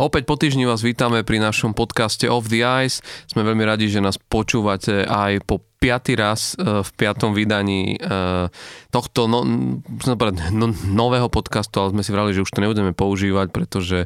Opäť po týždni vás vítame pri našom podcaste Off the Ice. Sme veľmi radi, že nás počúvate aj po piatý raz e, v piatom vydaní e, tohto no, no, nového podcastu, ale sme si vrali, že už to nebudeme používať, pretože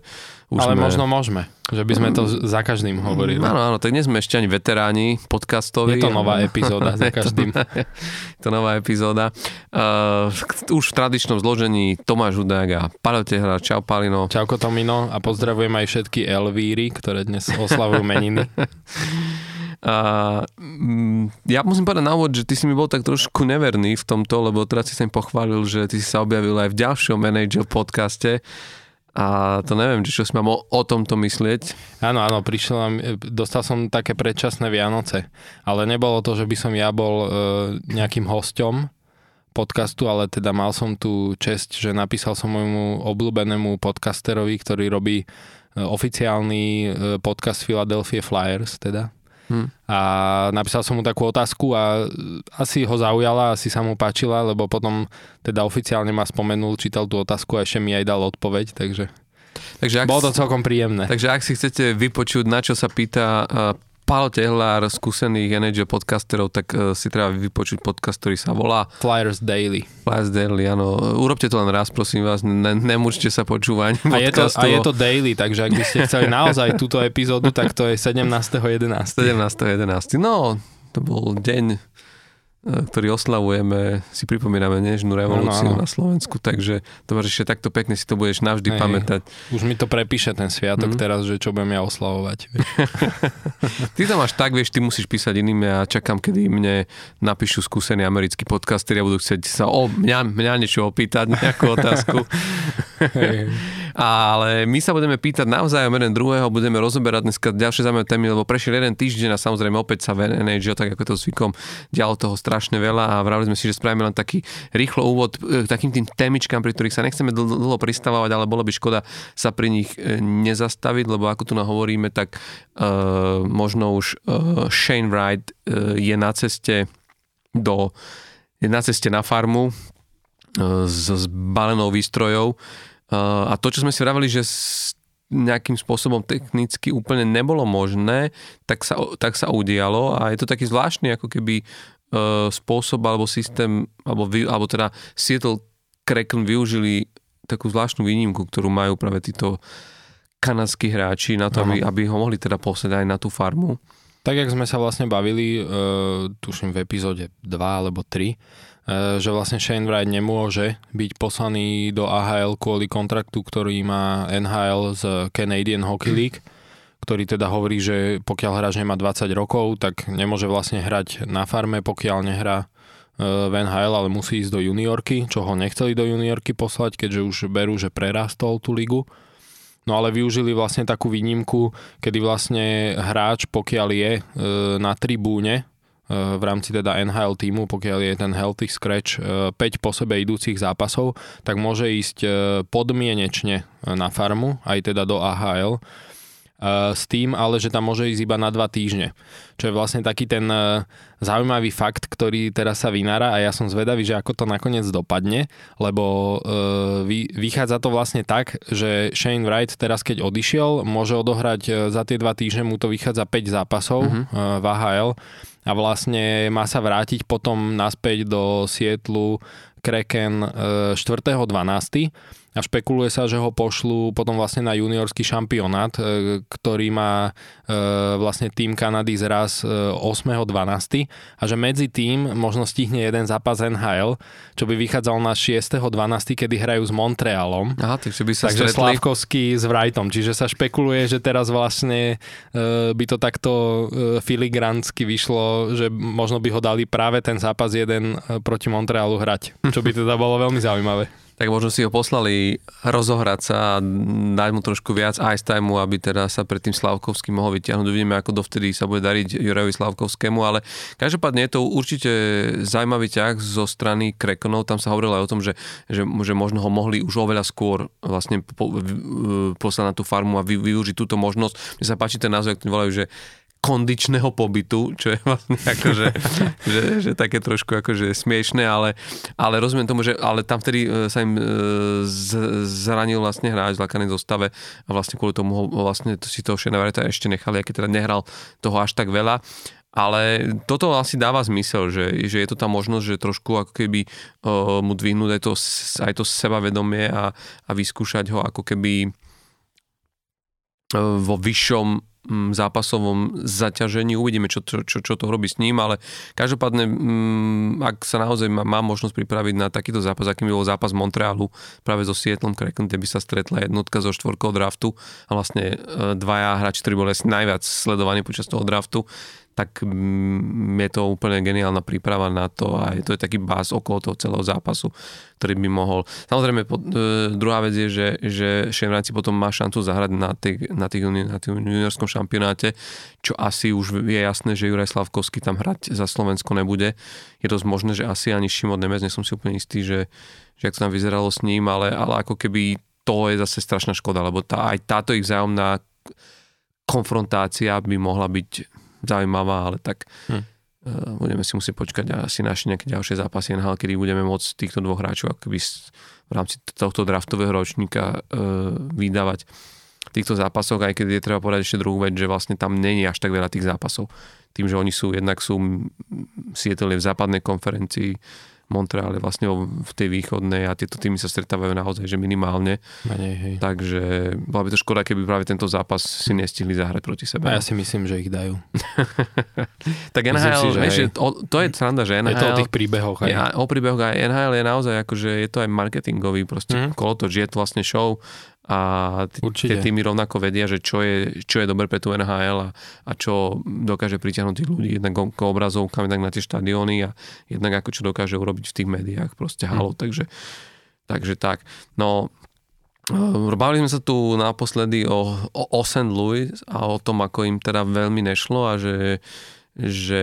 už ale sme... možno môžeme, že by sme to za každým hovorili. Áno, áno, tak nie sme ešte ani veteráni podcastoví. Je to nová epizóda za každým. je to nová epizóda. Uh, už v tradičnom zložení Tomáš Hudák a Paľo Tehra. Čau Palino. Čauko Tomino a pozdravujem aj všetky Elvíry, ktoré dnes oslavujú meniny. A mm, ja musím povedať na úvod, že ty si mi bol tak trošku neverný v tomto, lebo teraz si sa im pochválil, že ty si sa objavil aj v ďalšom manager podcaste a to neviem, či čo si mám o, o tomto myslieť. Áno, áno, prišiel, dostal som také predčasné Vianoce, ale nebolo to, že by som ja bol e, nejakým hosťom podcastu, ale teda mal som tu čest, že napísal som môjmu obľúbenému podcasterovi, ktorý robí e, oficiálny e, podcast Philadelphia Flyers, teda Hmm. A napísal som mu takú otázku a asi ho zaujala, asi sa mu páčila, lebo potom teda oficiálne ma spomenul, čítal tú otázku a ešte mi aj dal odpoveď, takže Takže ak Bolo to celkom príjemné. Takže ak si chcete vypočuť, na čo sa pýta Paolo Tehlár, skúsených NHL podcasterov, tak uh, si treba vypočuť podcast, ktorý sa volá Flyers Daily. Flyers Daily, áno. Urobte to len raz, prosím vás, ne, nemúčte sa počúvať a je, to, a je to daily, takže ak by ste chceli naozaj túto epizódu, tak to je 17.11. 17.11. No, to bol deň E, ktorý oslavujeme, si pripomíname nežnú revolúciu no, no. na Slovensku, takže to že takto pekne si to budeš navždy Hej, pamätať. Už mi to prepíše ten sviatok mm. teraz, že čo budem ja oslavovať. ty to máš tak, vieš, ty musíš písať iným a čakám, kedy mne napíšu skúsení americkí podcasteri a budú chcieť sa o mňa, mňa niečo opýtať, nejakú otázku. Hej. Ale my sa budeme pýtať naozaj jeden druhého, budeme rozoberať dneska ďalšie zaujímavé témy, lebo prešiel jeden týždeň a samozrejme opäť sa v NHL, tak ako to zvykom, dialo toho strašne veľa a vravili sme si, že spravíme len taký rýchlo úvod k takým tým témičkám, pri ktorých sa nechceme dl- dlho pristávať, ale bolo by škoda sa pri nich e, nezastaviť, lebo ako tu hovoríme, tak uh, možno už uh, Shane Wright uh, je na ceste do je na ceste na farmu s, s balenou výstrojou a to, čo sme si vravili, že nejakým spôsobom technicky úplne nebolo možné, tak sa, tak sa udialo a je to taký zvláštny ako keby e, spôsob alebo systém, alebo, alebo teda Seattle Kraken využili takú zvláštnu výnimku, ktorú majú práve títo kanadskí hráči na to, aby, aby ho mohli teda poslať aj na tú farmu. Tak, jak sme sa vlastne bavili, uh, tuším v epizóde 2 alebo 3, E, že vlastne Shane Wright nemôže byť poslaný do AHL kvôli kontraktu, ktorý má NHL z Canadian Hockey League, ktorý teda hovorí, že pokiaľ hráč nemá 20 rokov, tak nemôže vlastne hrať na farme, pokiaľ nehrá e, v NHL, ale musí ísť do juniorky, čo ho nechceli do juniorky poslať, keďže už berú, že prerastol tú ligu. No ale využili vlastne takú výnimku, kedy vlastne hráč, pokiaľ je e, na tribúne v rámci teda NHL týmu, pokiaľ je ten healthy scratch 5 e, po sebe idúcich zápasov, tak môže ísť e, podmienečne na farmu, aj teda do AHL s tým, ale že tam môže ísť iba na dva týždne. Čo je vlastne taký ten e, zaujímavý fakt, ktorý teraz sa vynára a ja som zvedavý, že ako to nakoniec dopadne, lebo e, vychádza to vlastne tak, že Shane Wright teraz keď odišiel, môže odohrať e, za tie dva týždne, mu to vychádza 5 zápasov mm-hmm. v AHL a vlastne má sa vrátiť potom naspäť do Sietlu Kraken 4.12 a špekuluje sa, že ho pošlú potom vlastne na juniorský šampionát, e, ktorý má e, vlastne tým Kanady zraz 8.12. E, a že medzi tým možno stihne jeden zápas NHL, čo by vychádzal na 6.12., kedy hrajú s Montrealom. Aha, takže by sa takže stretli. Slavkovský s Wrightom, čiže sa špekuluje, že teraz vlastne by to takto filigransky vyšlo, že možno by ho dali práve ten zápas jeden proti Montrealu hrať, čo by teda bolo veľmi zaujímavé tak možno si ho poslali rozohrať sa a dať mu trošku viac ice time, aby teda sa pred tým Slavkovským mohol vyťahnuť. Uvidíme, ako dovtedy sa bude dariť Jurejovi Slavkovskému, ale každopádne je to určite zaujímavý ťah zo strany Krekonov. Tam sa hovorilo aj o tom, že, že, že možno ho mohli už oveľa skôr vlastne po, poslať na tú farmu a vy, využiť túto možnosť. Mne sa páči ten názov, to volajú, že kondičného pobytu, čo je vlastne akože, že, že také trošku akože smiešné, ale, ale rozumiem tomu, že ale tam vtedy e, sa im e, z, zranil vlastne hráč základnej zostave a vlastne kvôli tomu ho, vlastne si toho Shane ešte nechali, keď teda nehral toho až tak veľa. Ale toto asi dáva zmysel, že, že je to tá možnosť, že trošku ako keby uh, mu dvihnúť aj to, aj to sebavedomie a, a vyskúšať ho ako keby uh, vo vyššom zápasovom zaťažení. Uvidíme, čo, čo, čo, čo to robí s ním, ale každopádne, mm, ak sa naozaj má, má možnosť pripraviť na takýto zápas, akým bol zápas Montrealu práve so Seattlom Kraken, kde by sa stretla jednotka zo štvorkou draftu a vlastne e, dvaja hráči, ktorí boli najviac sledovaní počas toho draftu, tak je to úplne geniálna príprava na to a to je taký bás okolo toho celého zápasu, ktorý by mohol. Samozrejme, po, e, druhá vec je, že, že Šemranci potom má šancu zahrať na, tých, na, tých, na tých juniorskom šampionáte, čo asi už je jasné, že Juraj Slavkovský tam hrať za Slovensko nebude. Je dosť možné, že asi ani Šimon Nemec, nie som si úplne istý, že, že ak to tam vyzeralo s ním, ale, ale ako keby to je zase strašná škoda, lebo tá, aj táto ich vzájomná konfrontácia by mohla byť zaujímavá, ale tak hm. uh, budeme si musieť počkať asi naši nejaké ďalšie zápasy NHL, kedy budeme môcť týchto dvoch hráčov akoby v rámci tohto draftového ročníka uh, vydávať v týchto zápasoch, aj keď je treba povedať ešte druhú vec, že vlastne tam není až tak veľa tých zápasov. Tým, že oni sú, jednak sú Seattle v západnej konferencii, Montreal je vlastne v tej východnej a tieto týmy sa stretávajú naozaj, že minimálne. Menej, hej. Takže bola by to škoda, keby práve tento zápas si nestihli zahrať proti sebe. A ja si myslím, že ich dajú. tak NHL, si, že vieš, o, to je sranda, že NHL... Je to o tých príbehoch aj. Ja, o príbehoch aj NHL je naozaj akože je to aj marketingový proste mm. kolotoč, je to vlastne show a t- tie týmy rovnako vedia, že čo je, čo je dobre pre tú NHL a, a čo dokáže pritiahnuť tých ľudí jednak k obrazovkám, jednak na tie štadióny a jednak ako čo dokáže urobiť v tých médiách, proste halo, mm. takže, takže tak. No, e, Bavili sme sa tu naposledy o, o, o St. Louis a o tom, ako im teda veľmi nešlo a že že,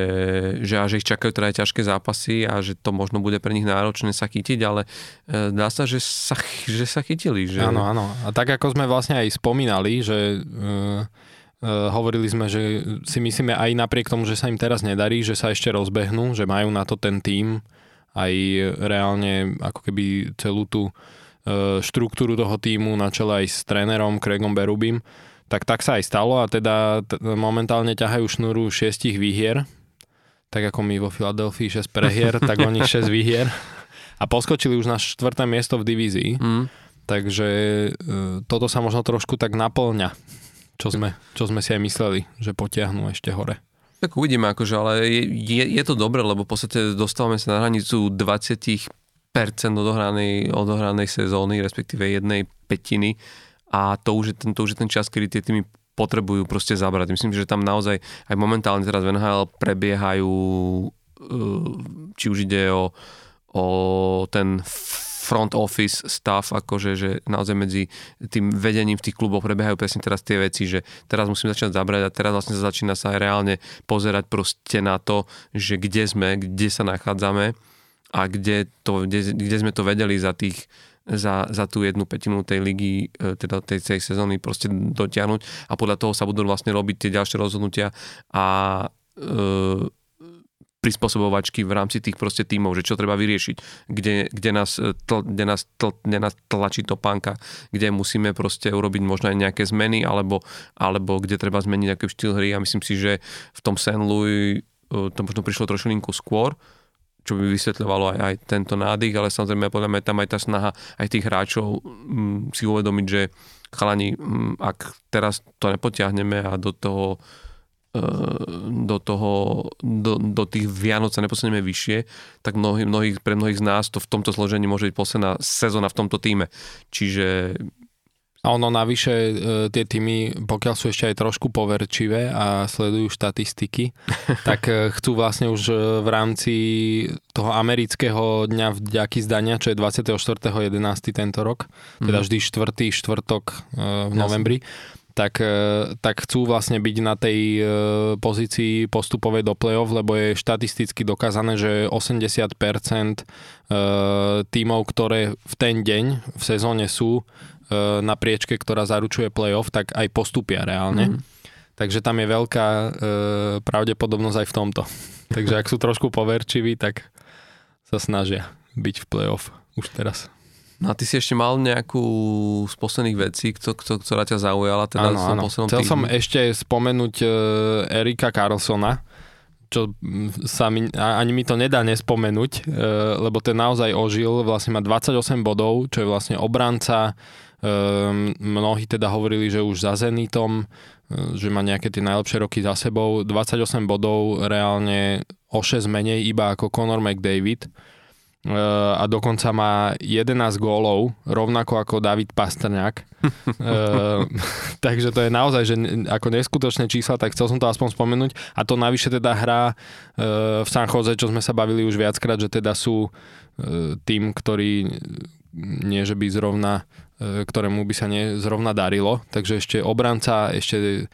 že, a že ich čakajú teda aj ťažké zápasy a že to možno bude pre nich náročné sa chytiť, ale e, dá sa, že sa, že sa chytili. Že... Áno, áno. A tak ako sme vlastne aj spomínali, že uh, uh, hovorili sme, že si myslíme aj napriek tomu, že sa im teraz nedarí, že sa ešte rozbehnú, že majú na to ten tím aj reálne ako keby celú tú uh, štruktúru toho týmu na čele aj s trénerom Craigom Berubim tak tak sa aj stalo a teda t- momentálne ťahajú šnúru šiestich výhier, tak ako my vo Filadelfii 6 prehier, tak oni 6 výhier a poskočili už na štvrté miesto v divízii. Mm. Takže e, toto sa možno trošku tak naplňa, čo sme, čo sme si aj mysleli, že potiahnú ešte hore. Tak uvidíme, akože, ale je, je, je to dobré, lebo v podstate dostávame sa na hranicu 20% odohranej, odohranej sezóny, respektíve jednej petiny a to už je ten, to už je ten čas, kedy tie týmy potrebujú proste zabrať. Myslím, že tam naozaj aj momentálne teraz v NHL prebiehajú uh, či už ide o, o ten front office stav, akože že naozaj medzi tým vedením v tých kluboch prebiehajú presne teraz tie veci, že teraz musím začať zabrať a teraz vlastne sa začína sa aj reálne pozerať proste na to, že kde sme, kde sa nachádzame a kde, to, kde, kde sme to vedeli za tých za, za tú jednu petinu tej ligy, e, teda tej celej sezóny proste dotiahnuť a podľa toho sa budú vlastne robiť tie ďalšie rozhodnutia a e, prispôsobovačky v rámci tých proste tímov, že čo treba vyriešiť, kde, kde, nás, e, tl, kde, nás, tl, kde nás tlačí topánka, kde musíme proste urobiť možno aj nejaké zmeny, alebo, alebo kde treba zmeniť nejaký štýl hry a myslím si, že v tom St. Louis e, to možno prišlo trošku skôr, čo by vysvetľovalo aj, aj tento nádych, ale samozrejme podľa mňa tam aj tá snaha aj tých hráčov m, mm, si uvedomiť, že chalani, m, mm, ak teraz to nepotiahneme a do toho e, do toho, do, do tých Vianoc sa neposuneme vyššie, tak mnohý, mnohých, pre mnohých z nás to v tomto zložení môže byť posledná sezóna v tomto týme. Čiže a ono navyše e, tie týmy, pokiaľ sú ešte aj trošku poverčivé a sledujú štatistiky, tak e, chcú vlastne už e, v rámci toho amerického dňa vďaky zdania, čo je 24.11. tento rok, mm. teda vždy štvrtý štvrtok v novembri, tak, tak chcú vlastne byť na tej pozícii postupovej do play-off, lebo je štatisticky dokázané, že 80% tímov, ktoré v ten deň v sezóne sú, na priečke, ktorá zaručuje playoff, tak aj postupia reálne. Mm. Takže tam je veľká e, pravdepodobnosť aj v tomto. Takže ak sú trošku poverčiví, tak sa snažia byť v play-off už teraz. No a ty si ešte mal nejakú z posledných vecí, kto, kto, ktorá ťa zaujala? Teda áno, áno. Chcel týždni? som ešte spomenúť uh, Erika Carlsona, čo sa mi, ani mi to nedá nespomenúť, uh, lebo ten naozaj ožil, vlastne má 28 bodov, čo je vlastne obranca, mnohí teda hovorili, že už za Zenitom, že má nejaké tie najlepšie roky za sebou, 28 bodov reálne o 6 menej iba ako Conor McDavid Eh, a dokonca má 11 gólov, rovnako ako David Pastrňák. uh, takže to je naozaj že ako neskutočné čísla, tak chcel som to aspoň spomenúť. A to navyše teda hrá uh, v San Jose, čo sme sa bavili už viackrát, že teda sú uh, tým, ktorý nie že by zrovna, uh, ktorému by sa nie zrovna darilo. Takže ešte obranca, ešte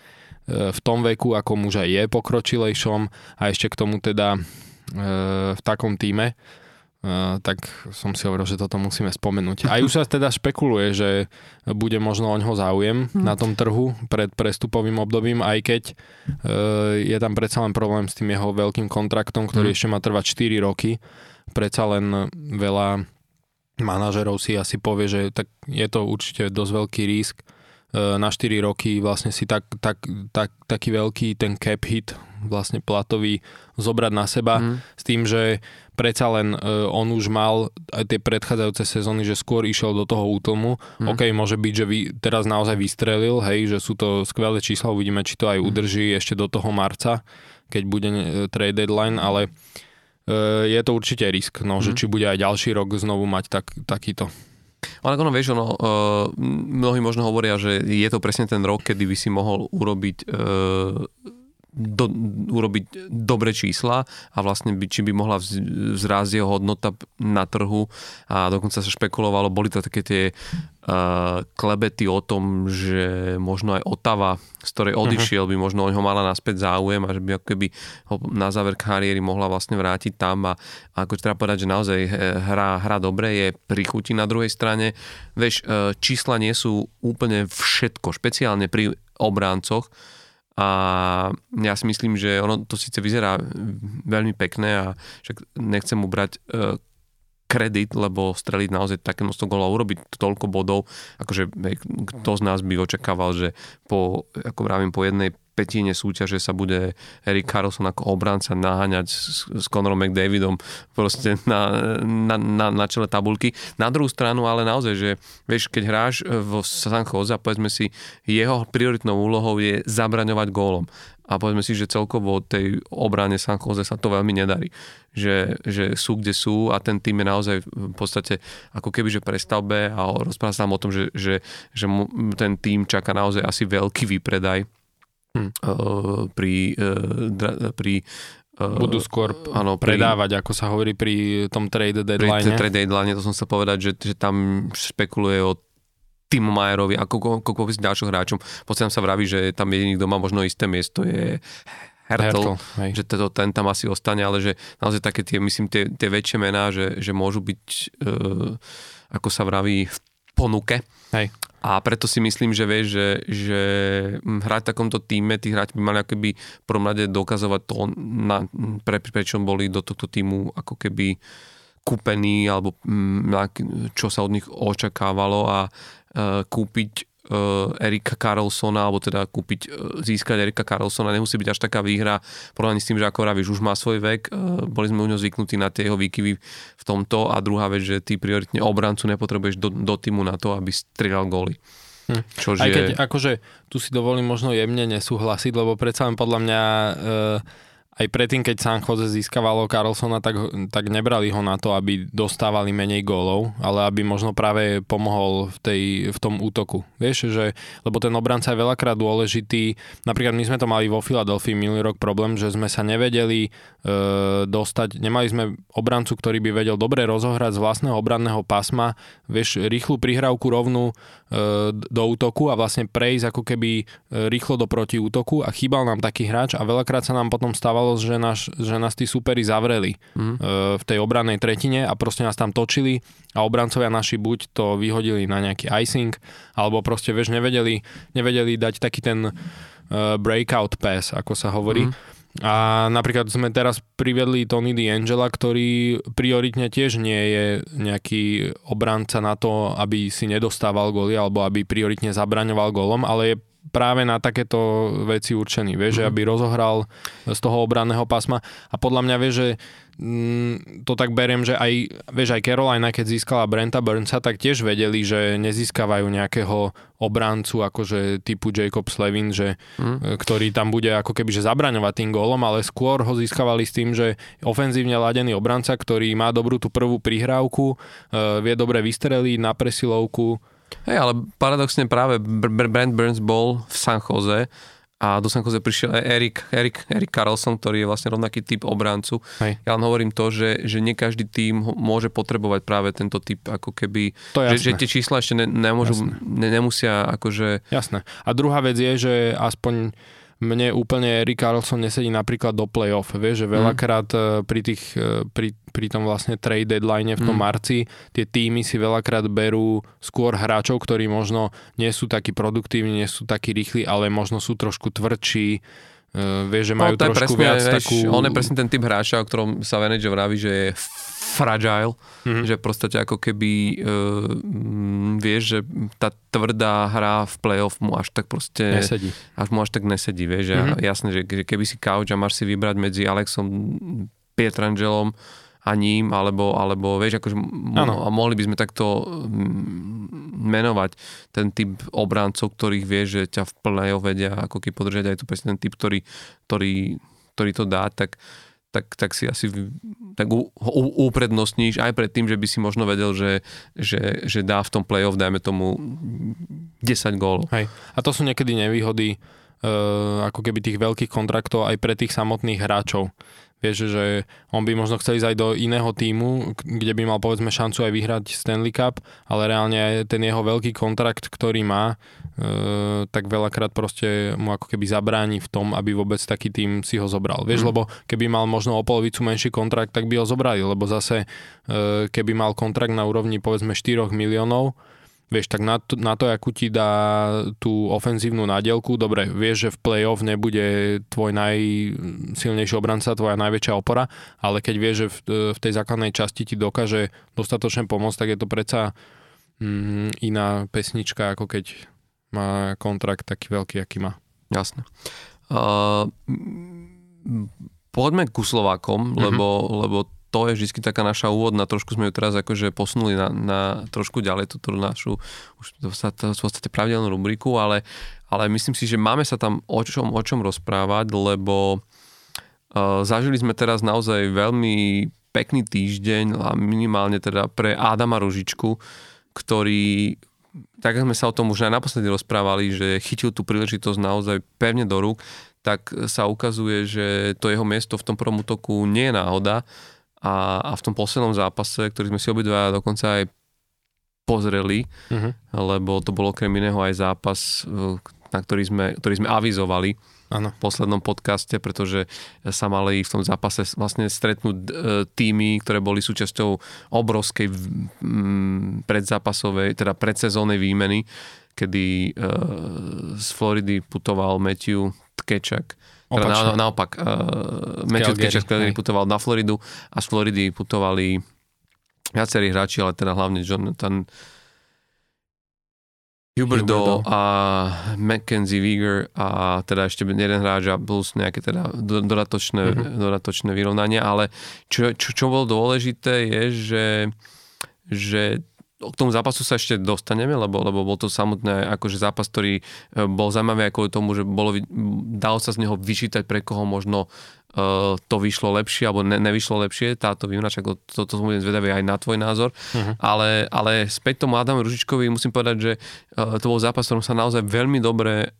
v tom veku, ako muž aj je pokročilejšom a ešte k tomu teda v takom týme tak som si hovoril, že toto musíme spomenúť. Aj už sa teda špekuluje, že bude možno o ňoho záujem hmm. na tom trhu pred prestupovým obdobím, aj keď je tam predsa len problém s tým jeho veľkým kontraktom, ktorý hmm. ešte má trvať 4 roky. Predsa len veľa manažerov si asi povie, že tak je to určite dosť veľký risk uh, na 4 roky vlastne si tak, tak, tak, taký veľký ten cap hit vlastne platový zobrať na seba mm. s tým, že predsa len uh, on už mal aj tie predchádzajúce sezóny, že skôr išiel do toho útlmu. Mm. OK, môže byť, že vy, teraz naozaj vystrelil, hej, že sú to skvelé čísla, uvidíme, či to aj mm. udrží ešte do toho marca, keď bude uh, trade deadline, ale uh, je to určite risk, no, mm. že či bude aj ďalší rok znovu mať tak, takýto. Ale ono, vieš, ono, uh, mnohí možno hovoria, že je to presne ten rok, kedy by si mohol urobiť uh, do, urobiť dobré čísla a vlastne by, či by mohla vzrásť jeho hodnota na trhu a dokonca sa špekulovalo, boli to také tie uh, klebety o tom, že možno aj Otava, z ktorej mhm. odišiel, uh-huh. by možno o ňo mala naspäť záujem a že by ako keby ho na záver kariéry mohla vlastne vrátiť tam a, a ako treba povedať, že naozaj hra, hra dobre, je pri chuti na druhej strane. Vieš, uh, čísla nie sú úplne všetko, špeciálne pri obráncoch, a ja si myslím, že ono to síce vyzerá veľmi pekné a však nechcem mu brať e, kredit, lebo streliť naozaj také množstvo golov, urobiť toľko bodov, akože kto z nás by očakával, že po, ako vravím, po jednej petine súťaže sa bude Erik Carlson ako obranca naháňať s, s Conorom McDavidom proste na, na, na, na čele tabulky. Na druhú stranu ale naozaj, že vieš, keď hráš v San Jose, povedzme si, jeho prioritnou úlohou je zabraňovať gólom a povedzme si, že celkovo tej obrane San Jose sa to veľmi nedarí. Že, že sú kde sú a ten tým je naozaj v podstate ako keby že prestavbe a rozpráva sa tam o tom, že, že, že ten tým čaká naozaj asi veľký výpredaj hmm. pri, uh, pri budú skôr áno, predávať, ako sa hovorí pri tom trade deadline. Pri trade deadline, to som sa povedať, že, že tam špekuluje o Timo Majerovi, ako, ako ďalším hráčom. Potom sa vraví, že tam jediný, kto má možno isté miesto je Hertel, Hertel že to, ten tam asi ostane, ale že naozaj také tie, myslím, tie, tie väčšie mená, že, že môžu byť, uh, ako sa vraví, v ponuke. Hej. A preto si myslím, že vieš, že, že hrať v takomto týme, tí hráči by mali akoby prvom rade dokazovať to, na, pre, prečo boli do tohto týmu ako keby kúpení, alebo čo sa od nich očakávalo a uh, kúpiť Erika Carlsona, alebo teda kúpiť, uh, získať Erika Carlsona, nemusí byť až taká výhra, porovnaní s tým, že ako vravíš, už má svoj vek, uh, boli sme u ňo zvyknutí na tie jeho výkyvy v tomto a druhá vec, že ty prioritne obrancu nepotrebuješ do, do týmu na to, aby strieľal góly. Hm. Čože... Aj keď akože tu si dovolím možno jemne nesúhlasiť, lebo predsa len podľa mňa uh, aj predtým, keď San Jose získavalo Carlsona, tak, tak nebrali ho na to, aby dostávali menej gólov, ale aby možno práve pomohol v, tej, v tom útoku. Vieš, že, lebo ten obranca je veľakrát dôležitý. Napríklad my sme to mali vo Filadelfii minulý rok problém, že sme sa nevedeli e, dostať, nemali sme obrancu, ktorý by vedel dobre rozohrať z vlastného obranného pásma, vieš, rýchlu prihrávku rovnú e, do útoku a vlastne prejsť ako keby e, rýchlo do protiútoku a chýbal nám taký hráč a veľakrát sa nám potom stávalo, stalo, že, naš, že nás tí superi zavreli mm. v tej obrannej tretine a proste nás tam točili a obrancovia naši buď to vyhodili na nejaký icing, alebo proste, vieš, nevedeli, nevedeli dať taký ten uh, breakout pass, ako sa hovorí. Mm a napríklad sme teraz privedli Tony D'Angela, ktorý prioritne tiež nie je nejaký obranca na to, aby si nedostával góly alebo aby prioritne zabraňoval gólom, ale je práve na takéto veci určený, vieš, mm. že mhm. aby rozohral z toho obranného pásma a podľa mňa vieš, že Mm, to tak beriem, že aj, vieš, aj Carolina, keď získala Brenta Burnsa, tak tiež vedeli, že nezískavajú nejakého obrancu akože typu Jacob Slevin, že, mm. ktorý tam bude ako keby že zabraňovať tým gólom, ale skôr ho získavali s tým, že ofenzívne ladený obranca, ktorý má dobrú tú prvú prihrávku, uh, vie dobre vystreliť na presilovku. Hej, ale paradoxne práve Brent Burns bol v San Jose a do San Jose prišiel aj Erik, Erik, Erik Carlson, ktorý je vlastne rovnaký typ obrancu. Hej. Ja len hovorím to, že, že nie každý tým môže potrebovať práve tento typ, ako keby, to že, že tie čísla ešte ne, nemôžu, ne, nemusia akože... Jasné. A druhá vec je, že aspoň mne úplne Erik Carlson nesedí napríklad do playoff. Vieš, že veľakrát mm. pri, tých, e, pri, pri tom vlastne trade deadline v tom mm. marci tie týmy si veľakrát berú skôr hráčov, ktorí možno nie sú takí produktívni, nie sú takí rýchli, ale možno sú trošku tvrdší, Uh, vieš, že majú no, trošku presne, viac vieš, takú... On je presne ten typ hráča, o ktorom sa manager vraví, že je fragile, mm-hmm. že podstate ako keby uh, vieš, že tá tvrdá hra v playoff mu až tak proste... Nesedí. Až mu až tak nesedí, vieš. Mm-hmm. A jasné, že, keby si couch a máš si vybrať medzi Alexom Pietrangelom a ním, alebo, alebo vieš, akože mo- a mohli by sme takto menovať ten typ obrancov, ktorých vieš, že ťa v plnej vedia ako keby podržať aj to presne ten typ, ktorý, ktorý, ktorý to dá, tak tak, tak si asi tak uprednostníš aj pred tým, že by si možno vedel, že, že, že dá v tom play-off, dajme tomu 10 gólov. Hej. A to sú niekedy nevýhody uh, ako keby tých veľkých kontraktov aj pre tých samotných hráčov. Vieš, že on by možno chcel ísť aj do iného týmu, kde by mal povedzme šancu aj vyhrať Stanley Cup, ale reálne ten jeho veľký kontrakt, ktorý má, e, tak veľakrát proste mu ako keby zabráni v tom, aby vôbec taký tým si ho zobral. Vieš, mm. lebo keby mal možno o polovicu menší kontrakt, tak by ho zobrali, lebo zase e, keby mal kontrakt na úrovni povedzme 4 miliónov, Vieš, tak na to, na to, akú ti dá tú ofenzívnu nádielku, dobre, vieš, že v play-off nebude tvoj najsilnejší obranca, tvoja najväčšia opora, ale keď vieš, že v, v tej základnej časti ti dokáže dostatočne pomôcť, tak je to predsa mm, iná pesnička, ako keď má kontrakt taký veľký, aký má. Jasné. Uh, poďme ku Slovákom, mm-hmm. lebo, lebo to je vždy taká naša úvodná, trošku sme ju teraz akože posunuli na, na trošku ďalej túto našu už v podstate pravidelnú rubriku, ale, ale myslím si, že máme sa tam o čom, o čom rozprávať, lebo uh, zažili sme teraz naozaj veľmi pekný týždeň a minimálne teda pre Adama Ružičku, ktorý tak sme sa o tom už aj naposledy rozprávali, že chytil tú príležitosť naozaj pevne do rúk, tak sa ukazuje, že to jeho miesto v tom prvom útoku nie je náhoda, a, a v tom poslednom zápase, ktorý sme si obidva dokonca aj pozreli, uh-huh. lebo to bolo okrem iného aj zápas, na ktorý sme, ktorý sme avizovali ano. v poslednom podcaste, pretože sa mali v tom zápase vlastne stretnúť e, týmy, ktoré boli súčasťou obrovskej predzápasovej, teda predsezónnej výmeny, kedy e, z Floridy putoval Matthew Tkečak teda na, naopak, uh, Tkečak, ktorý putoval na Floridu a z Floridy putovali viacerí hráči, ale teda hlavne Jonathan Huberdo a Mackenzie Wieger a teda ešte jeden hráč a plus nejaké teda dodatočné, mm-hmm. dodatočné vyrovnania, ale čo, čo, čo bolo dôležité je, že, že k tomu zápasu sa ešte dostaneme, lebo, lebo bol to samotné akože zápas, ktorý e, bol zaujímavý ako tomu, že bolo, dalo sa z neho vyčítať, pre koho možno uh, to vyšlo lepšie alebo ne, nevyšlo lepšie, táto výmena, čak to, to, to budem zvedavý aj na tvoj názor, uh-huh. ale, ale späť tomu Adamu Ružičkovi musím povedať, že uh, to bol zápas, v ktorom sa naozaj veľmi dobre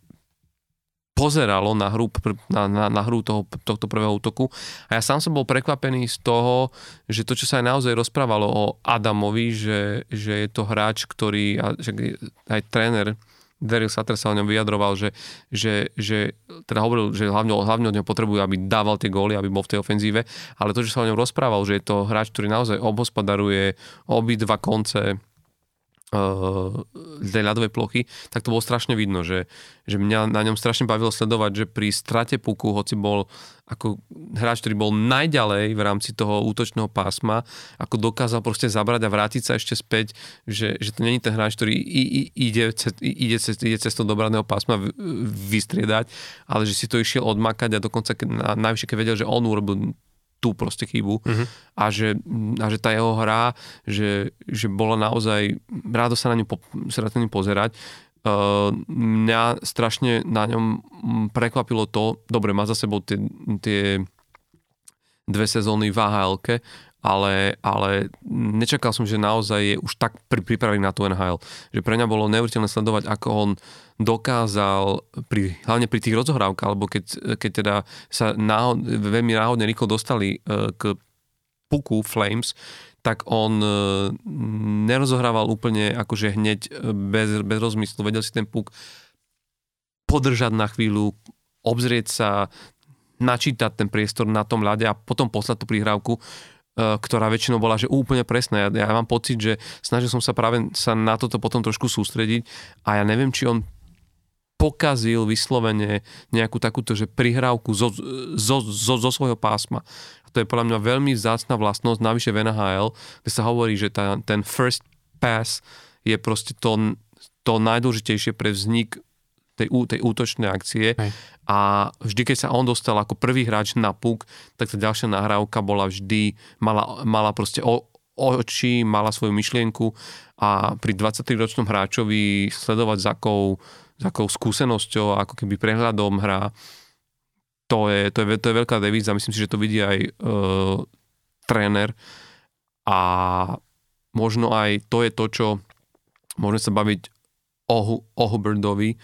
pozeralo na hru, na, na, na hru toho, tohto prvého útoku. A ja sám som bol prekvapený z toho, že to, čo sa aj naozaj rozprávalo o Adamovi, že, že je to hráč, ktorý, aj tréner Daryl Sutter sa o ňom vyjadroval, že, že, že teda hovoril, že hlavne, hlavne od neho potrebujú, aby dával tie góly, aby bol v tej ofenzíve, ale to, že sa o ňom rozprával, že je to hráč, ktorý naozaj obhospodaruje obidva konce tej ľadovej plochy, tak to bolo strašne vidno, že, že mňa na ňom strašne bavilo sledovať, že pri strate puku, hoci bol ako hráč, ktorý bol najďalej v rámci toho útočného pásma, ako dokázal proste zabrať a vrátiť sa ešte späť, že, že to není ten hráč, ktorý ide, ide, cez, ide cez to dobraného pásma vystriedať, ale že si to išiel odmakať a dokonca keď, najvyššie keď vedel, že on urobil tú proste chybu uh-huh. a, že, a že tá jeho hra, že, že bola naozaj, rádo sa na ňu, po, sa na ňu pozerať. Uh, mňa strašne na ňom prekvapilo to, dobre, má za sebou tie, tie dve sezóny v ahl ale, ale nečakal som, že naozaj je už tak pripravený na tú NHL. Že pre mňa bolo neuveriteľné sledovať, ako on dokázal, pri, hlavne pri tých rozohrávkach, alebo keď, keď teda sa náhod, veľmi náhodne rýchlo dostali uh, k puku Flames, tak on uh, nerozohrával úplne akože hneď e, bez, bez rozmyslu, vedel si ten puk podržať na chvíľu, obzrieť sa, načítať ten priestor na tom ľade a potom poslať tú prihrávku E, ktorá väčšinou bola že úplne presná. Ja, ja mám pocit, že snažil som sa práve sa na toto potom trošku sústrediť a ja neviem, či on pokazil vyslovene nejakú takúto, že prihrávku zo, zo, zo, zo svojho pásma. A to je podľa mňa veľmi vzácna vlastnosť, navyše v NHL, kde sa hovorí, že tá, ten first pass je proste to, to najdôležitejšie pre vznik tej, tej útočnej akcie. Hej. a vždy, keď sa on dostal ako prvý hráč na puk, tak tá ďalšia nahrávka bola vždy, mala, mala proste o, oči, mala svoju myšlienku a pri 23-ročnom hráčovi sledovať za akou, za akou skúsenosťou, ako keby prehľadom hra, to je, to je, to je veľká devíza, myslím si, že to vidí aj uh, tréner. A možno aj to je to, čo môžeme sa baviť o, o Huberdovi,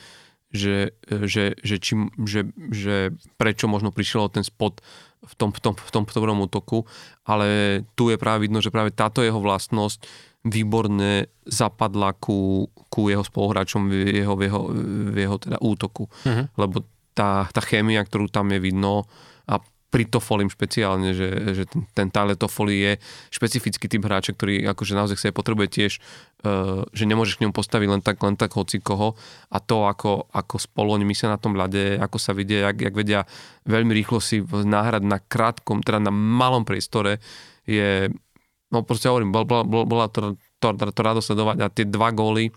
že, že, že, či, že, že prečo možno prišiel ten spot v tom, v tom, v tom prvom útoku, ale tu je práve vidno, že práve táto jeho vlastnosť výborne zapadla ku, ku jeho spoluhráčom v jeho, v jeho, v jeho teda útoku. Uh-huh. Lebo tá, tá chémia, ktorú tam je vidno a pri Tofolim špeciálne, že, že ten, ten Tyler Toffoli je špecifický typ hráča, ktorý akože naozaj sa potrebuje tiež, uh, že nemôžeš k ňom postaviť len tak, len tak hoci koho a to, ako, ako spolu oni myslia na tom ľade, ako sa vidia, jak, jak vedia veľmi rýchlo si náhrať na krátkom, teda na malom priestore je, no proste hovorím, bol, bol, bol, bola to, to, to, to rado sledovať. A tie dva góly,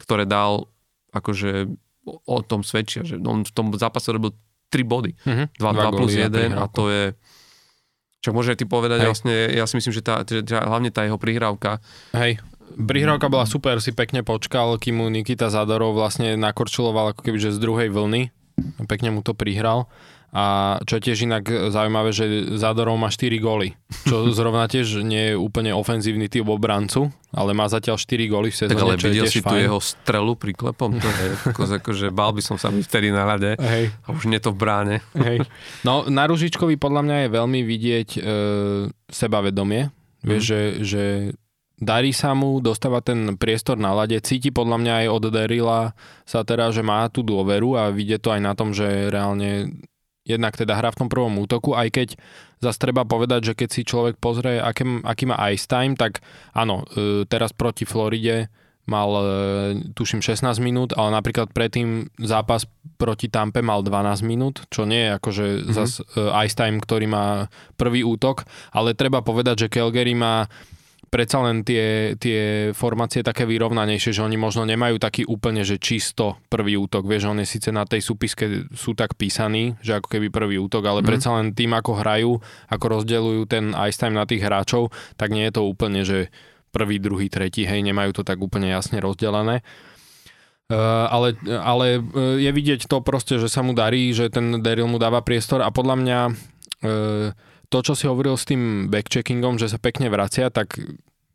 ktoré dal, akože o, o tom svedčia, že on v tom zápase robil 3 body. Uh-huh. 2, 2, 2 plus 1 a to je... Čo môže ty povedať, Hej. vlastne, ja si myslím, že, tá, že hlavne tá jeho prihrávka. Hej, prihrávka bola super, si pekne počkal, kým mu Nikita Zadorov vlastne nakorčuloval ako keby, že z druhej vlny. Pekne mu to prihral. A čo je tiež inak zaujímavé, že Zadorov má 4 góly, čo zrovna tiež nie je úplne ofenzívny typ obrancu, ale má zatiaľ 4 góly v sezóne, Tak ale videl si fajn. tu jeho strelu príklepom, to je ako, akože bál by som sa byť vtedy na rade Hej. a už nie to v bráne. Hej. No na Ružičkovi podľa mňa je veľmi vidieť e, sebavedomie, mm. vieš, že, že darí sa mu, dostáva ten priestor na lade, cíti podľa mňa aj od Derila sa teda, že má tú dôveru a vidie to aj na tom, že reálne jednak teda hra v tom prvom útoku, aj keď zase treba povedať, že keď si človek pozrie, aký, aký má ice time, tak áno, e, teraz proti Floride mal e, tuším 16 minút, ale napríklad predtým zápas proti Tampe mal 12 minút, čo nie je akože mm-hmm. zase ice time, ktorý má prvý útok, ale treba povedať, že Calgary má predsa len tie, tie formácie také vyrovnanejšie, že oni možno nemajú taký úplne, že čisto prvý útok. Vieš, oni síce na tej súpiske sú tak písaní, že ako keby prvý útok, ale mm. predsa len tým, ako hrajú, ako rozdeľujú ten ice time na tých hráčov, tak nie je to úplne, že prvý, druhý, tretí, hej, nemajú to tak úplne jasne rozdelené. Uh, ale, ale uh, je vidieť to proste, že sa mu darí, že ten Daryl mu dáva priestor a podľa mňa uh, to, čo si hovoril s tým backcheckingom, že sa pekne vracia, tak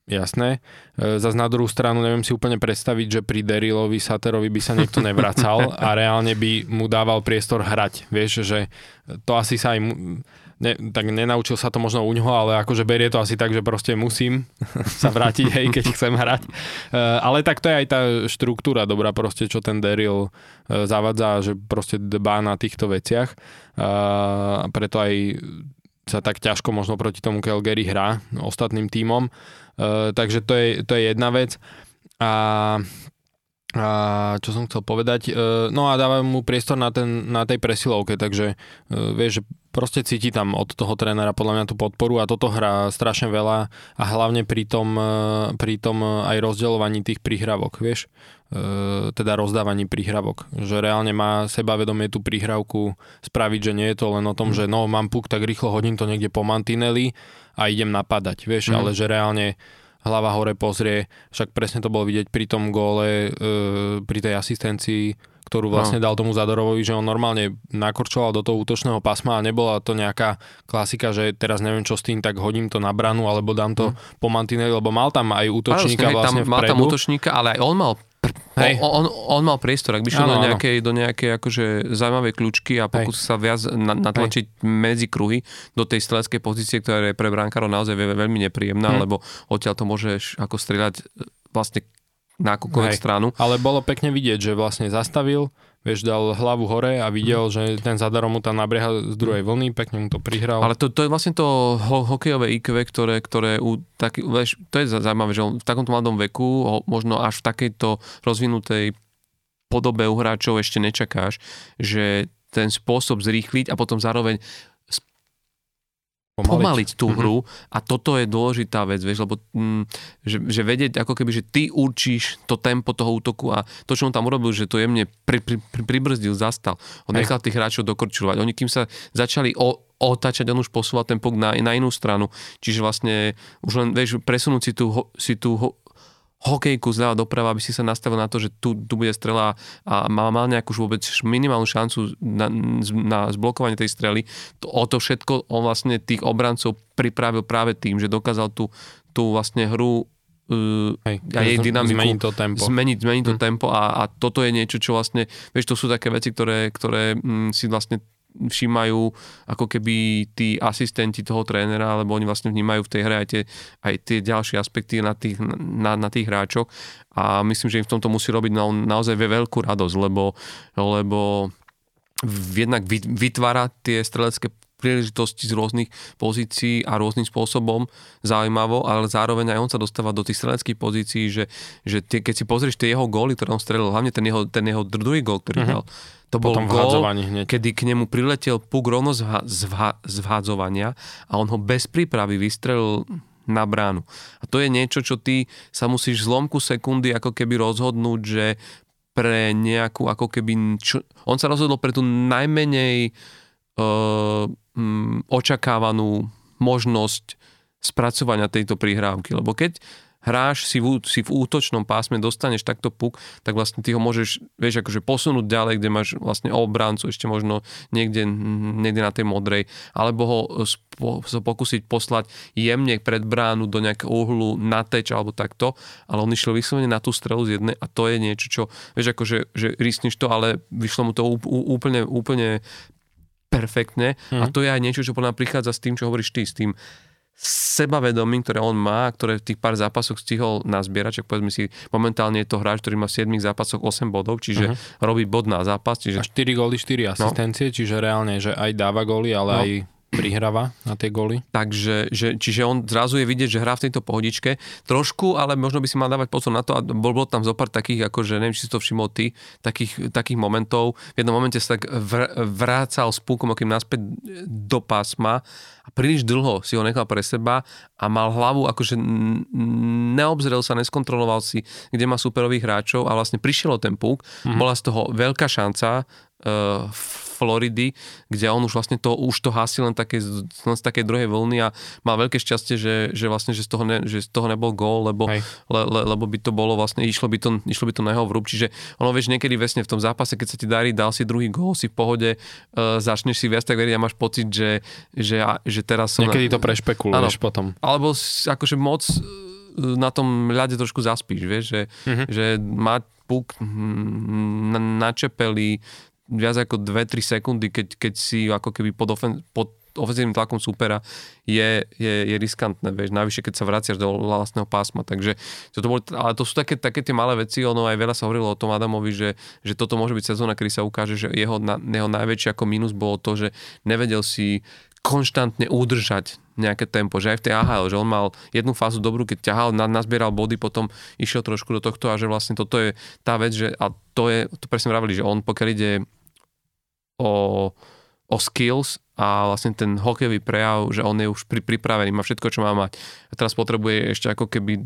jasné. E, zas na druhú stranu neviem si úplne predstaviť, že pri Derilovi Saterovi by sa niekto nevracal a reálne by mu dával priestor hrať. Vieš, že to asi sa aj... Ne, tak nenaučil sa to možno u ňoho, ale akože berie to asi tak, že proste musím sa vrátiť, hej, keď chcem hrať. E, ale tak to je aj tá štruktúra dobrá proste, čo ten Daryl e, zavadza, že proste dbá na týchto veciach. A preto aj sa tak ťažko možno proti tomu Calgary hrá ostatným tímom. Uh, takže to je, to je jedna vec. A, a čo som chcel povedať? Uh, no a dávam mu priestor na, ten, na tej presilovke, takže uh, vieš, že proste cíti tam od toho trénera podľa mňa tú podporu a toto hrá strašne veľa a hlavne pri tom, pri tom aj rozdeľovaní tých príhravok, vieš teda rozdávaní príhravok. Že reálne má sebavedomie tú príhravku spraviť, že nie je to len o tom, mm. že no mám puk, tak rýchlo hodím to niekde po mantineli a idem napadať, vieš, mm. ale že reálne hlava hore pozrie, však presne to bolo vidieť pri tom góle, e, pri tej asistencii, ktorú vlastne no. dal tomu Zadorovovi, že on normálne nakorčoval do toho útočného pasma a nebola to nejaká klasika, že teraz neviem čo s tým, tak hodím to na branu alebo dám to mm. po mantineli, lebo mal tam aj útočníka ale, vlastne tam, Mal tam útočníka, ale aj on mal Hej. On, on, on mal priestor, ak by šiel do nejakej, do nejakej akože zaujímavej kľúčky a pokus sa viac natlačiť Hej. medzi kruhy do tej streleckej pozície, ktorá je pre brankárov naozaj veľmi nepríjemná, hm. lebo odtiaľ to môžeš ako strieľať e, vlastne na akúkoľvek stranu. Ale bolo pekne vidieť, že vlastne zastavil, vieš, dal hlavu hore a videl, mm. že ten Zadaro mu tam nabrieha z druhej vlny, pekne mu to prihral. Ale to, to je vlastne to ho, hokejové IQ, ktoré, ktoré u, tak, vieš, to je zaujímavé, že on v takomto mladom veku, možno až v takejto rozvinutej podobe u hráčov ešte nečakáš, že ten spôsob zrýchliť a potom zároveň pomaliť, pomaliť tú mhm. hru mm-hmm. a toto je dôležitá vec, vieš, lebo mm, že, že vedieť ako keby, že ty určíš to tempo toho útoku a to, čo on tam urobil, že to jemne pri, pri, pri, pribrzdil, zastal. On nechal tých hráčov dokorčulovať. Oni kým sa začali o, otáčať, on už posúval ten pok na, na inú stranu. Čiže vlastne už len, vieš, presunúť si tú, si tú hokejku zľava doprava, aby si sa nastavil na to, že tu, tu bude strela a mal, mal nejakú vôbec minimálnu šancu na, na zblokovanie tej strely. To, o to všetko on vlastne tých obrancov pripravil práve tým, že dokázal tú, tú vlastne hru uh, Hej, a jej dynamiku zmeniť to tempo, zmeniť, zmeniť to hm. tempo a, a toto je niečo, čo vlastne, vieš, to sú také veci, ktoré, ktoré mm, si vlastne všímajú ako keby tí asistenti toho trénera, alebo oni vlastne vnímajú v tej hre aj tie, aj tie ďalšie aspekty na tých, na, na tých hráčoch. A myslím, že im v tomto musí robiť na, naozaj veľkú radosť, lebo, lebo jednak vytvára tie strelecké príležitosti z rôznych pozícií a rôznym spôsobom zaujímavo, ale zároveň aj on sa dostáva do tých streleckých pozícií, že, že tie, keď si pozrieš tie jeho góly, ktoré on strelil, hlavne ten jeho, ten jeho druhý gól, ktorý uh-huh. dal, to bol gól, kedy k nemu priletel puk rovno z, vha, z vhádzovania a on ho bez prípravy vystrelil na bránu. A to je niečo, čo ty sa musíš v zlomku sekundy ako keby rozhodnúť, že pre nejakú ako keby... Čo, on sa rozhodol pre tú najmenej uh, um, očakávanú možnosť spracovania tejto prihrávky. Lebo keď hráš si v, si v útočnom pásme, dostaneš takto puk, tak vlastne ty ho môžeš, vieš, akože posunúť ďalej, kde máš vlastne obrancu ešte možno niekde, niekde na tej modrej, alebo ho spo, pokúsiť poslať jemne pred bránu do nejakého uhlu na teč alebo takto, ale on išiel vyslovene na tú strelu z jednej a to je niečo, čo, vieš, akože že riskneš to, ale vyšlo mu to úplne, úplne perfektne mm. a mhm. to je aj niečo, čo podľa prichádza s tým, čo hovoríš ty, s tým sebavedomím, ktoré on má, ktoré v tých pár zápasoch stihol nazbierať, čak povedzme si, momentálne je to hráč, ktorý má v 7 zápasoch 8 bodov, čiže uh-huh. robí bod na zápas. Čiže... A 4 góly, 4 asistencie, no. čiže reálne, že aj dáva góly, ale no. aj prihrava na tie góly. Takže, že, čiže on zrazu je vidieť, že hrá v tejto pohodičke. Trošku, ale možno by si mal dávať pozor na to a bol, bol tam zopár takých, akože neviem, či si to všimol ty, takých, takých momentov. V jednom momente sa tak vr, vrácal s púkom akým naspäť do pásma a príliš dlho si ho nechal pre seba a mal hlavu, akože neobzrel sa, neskontroloval si, kde má superových hráčov a vlastne prišiel ten púk. Mm-hmm. Bola z toho veľká šanca Floridy, kde on už vlastne to, už to hasil len, také, len z takej druhej vlny a mal veľké šťastie, že, že vlastne, že z toho, ne, že z toho nebol gól, lebo, le, le, lebo by to bolo vlastne, išlo by to, išlo by to na jeho vrúb, čiže ono vieš, niekedy vesne v tom zápase, keď sa ti darí, dal si druhý gól, si v pohode, uh, začneš si viac tak veriť a máš pocit, že, že, že teraz som... Niekedy to prešpekuluješ potom. Alebo akože moc na tom ľade trošku zaspíš, vieš, že, uh-huh. že má puk na, načepeli viac ako 2-3 sekundy, keď, keď si ako keby pod, ofen, pod ofenzívnym tlakom supera je, je, je riskantné, vieš, navyše keď sa vraciaš do vlastného pásma, takže toto boli, ale to sú také, také tie malé veci, ono aj veľa sa hovorilo o tom Adamovi, že, že toto môže byť sezóna, kedy sa ukáže, že jeho, jeho najväčší ako minus bolo to, že nevedel si konštantne udržať nejaké tempo, že aj v tej AHL, že on mal jednu fázu dobrú, keď ťahal, nazbieral body, potom išiel trošku do tohto a že vlastne toto je tá vec, že a to je, to presne vravili, že on pokiaľ ide o, o skills a vlastne ten hokejový prejav, že on je už pri, pripravený, má všetko, čo má mať. A teraz potrebuje ešte ako keby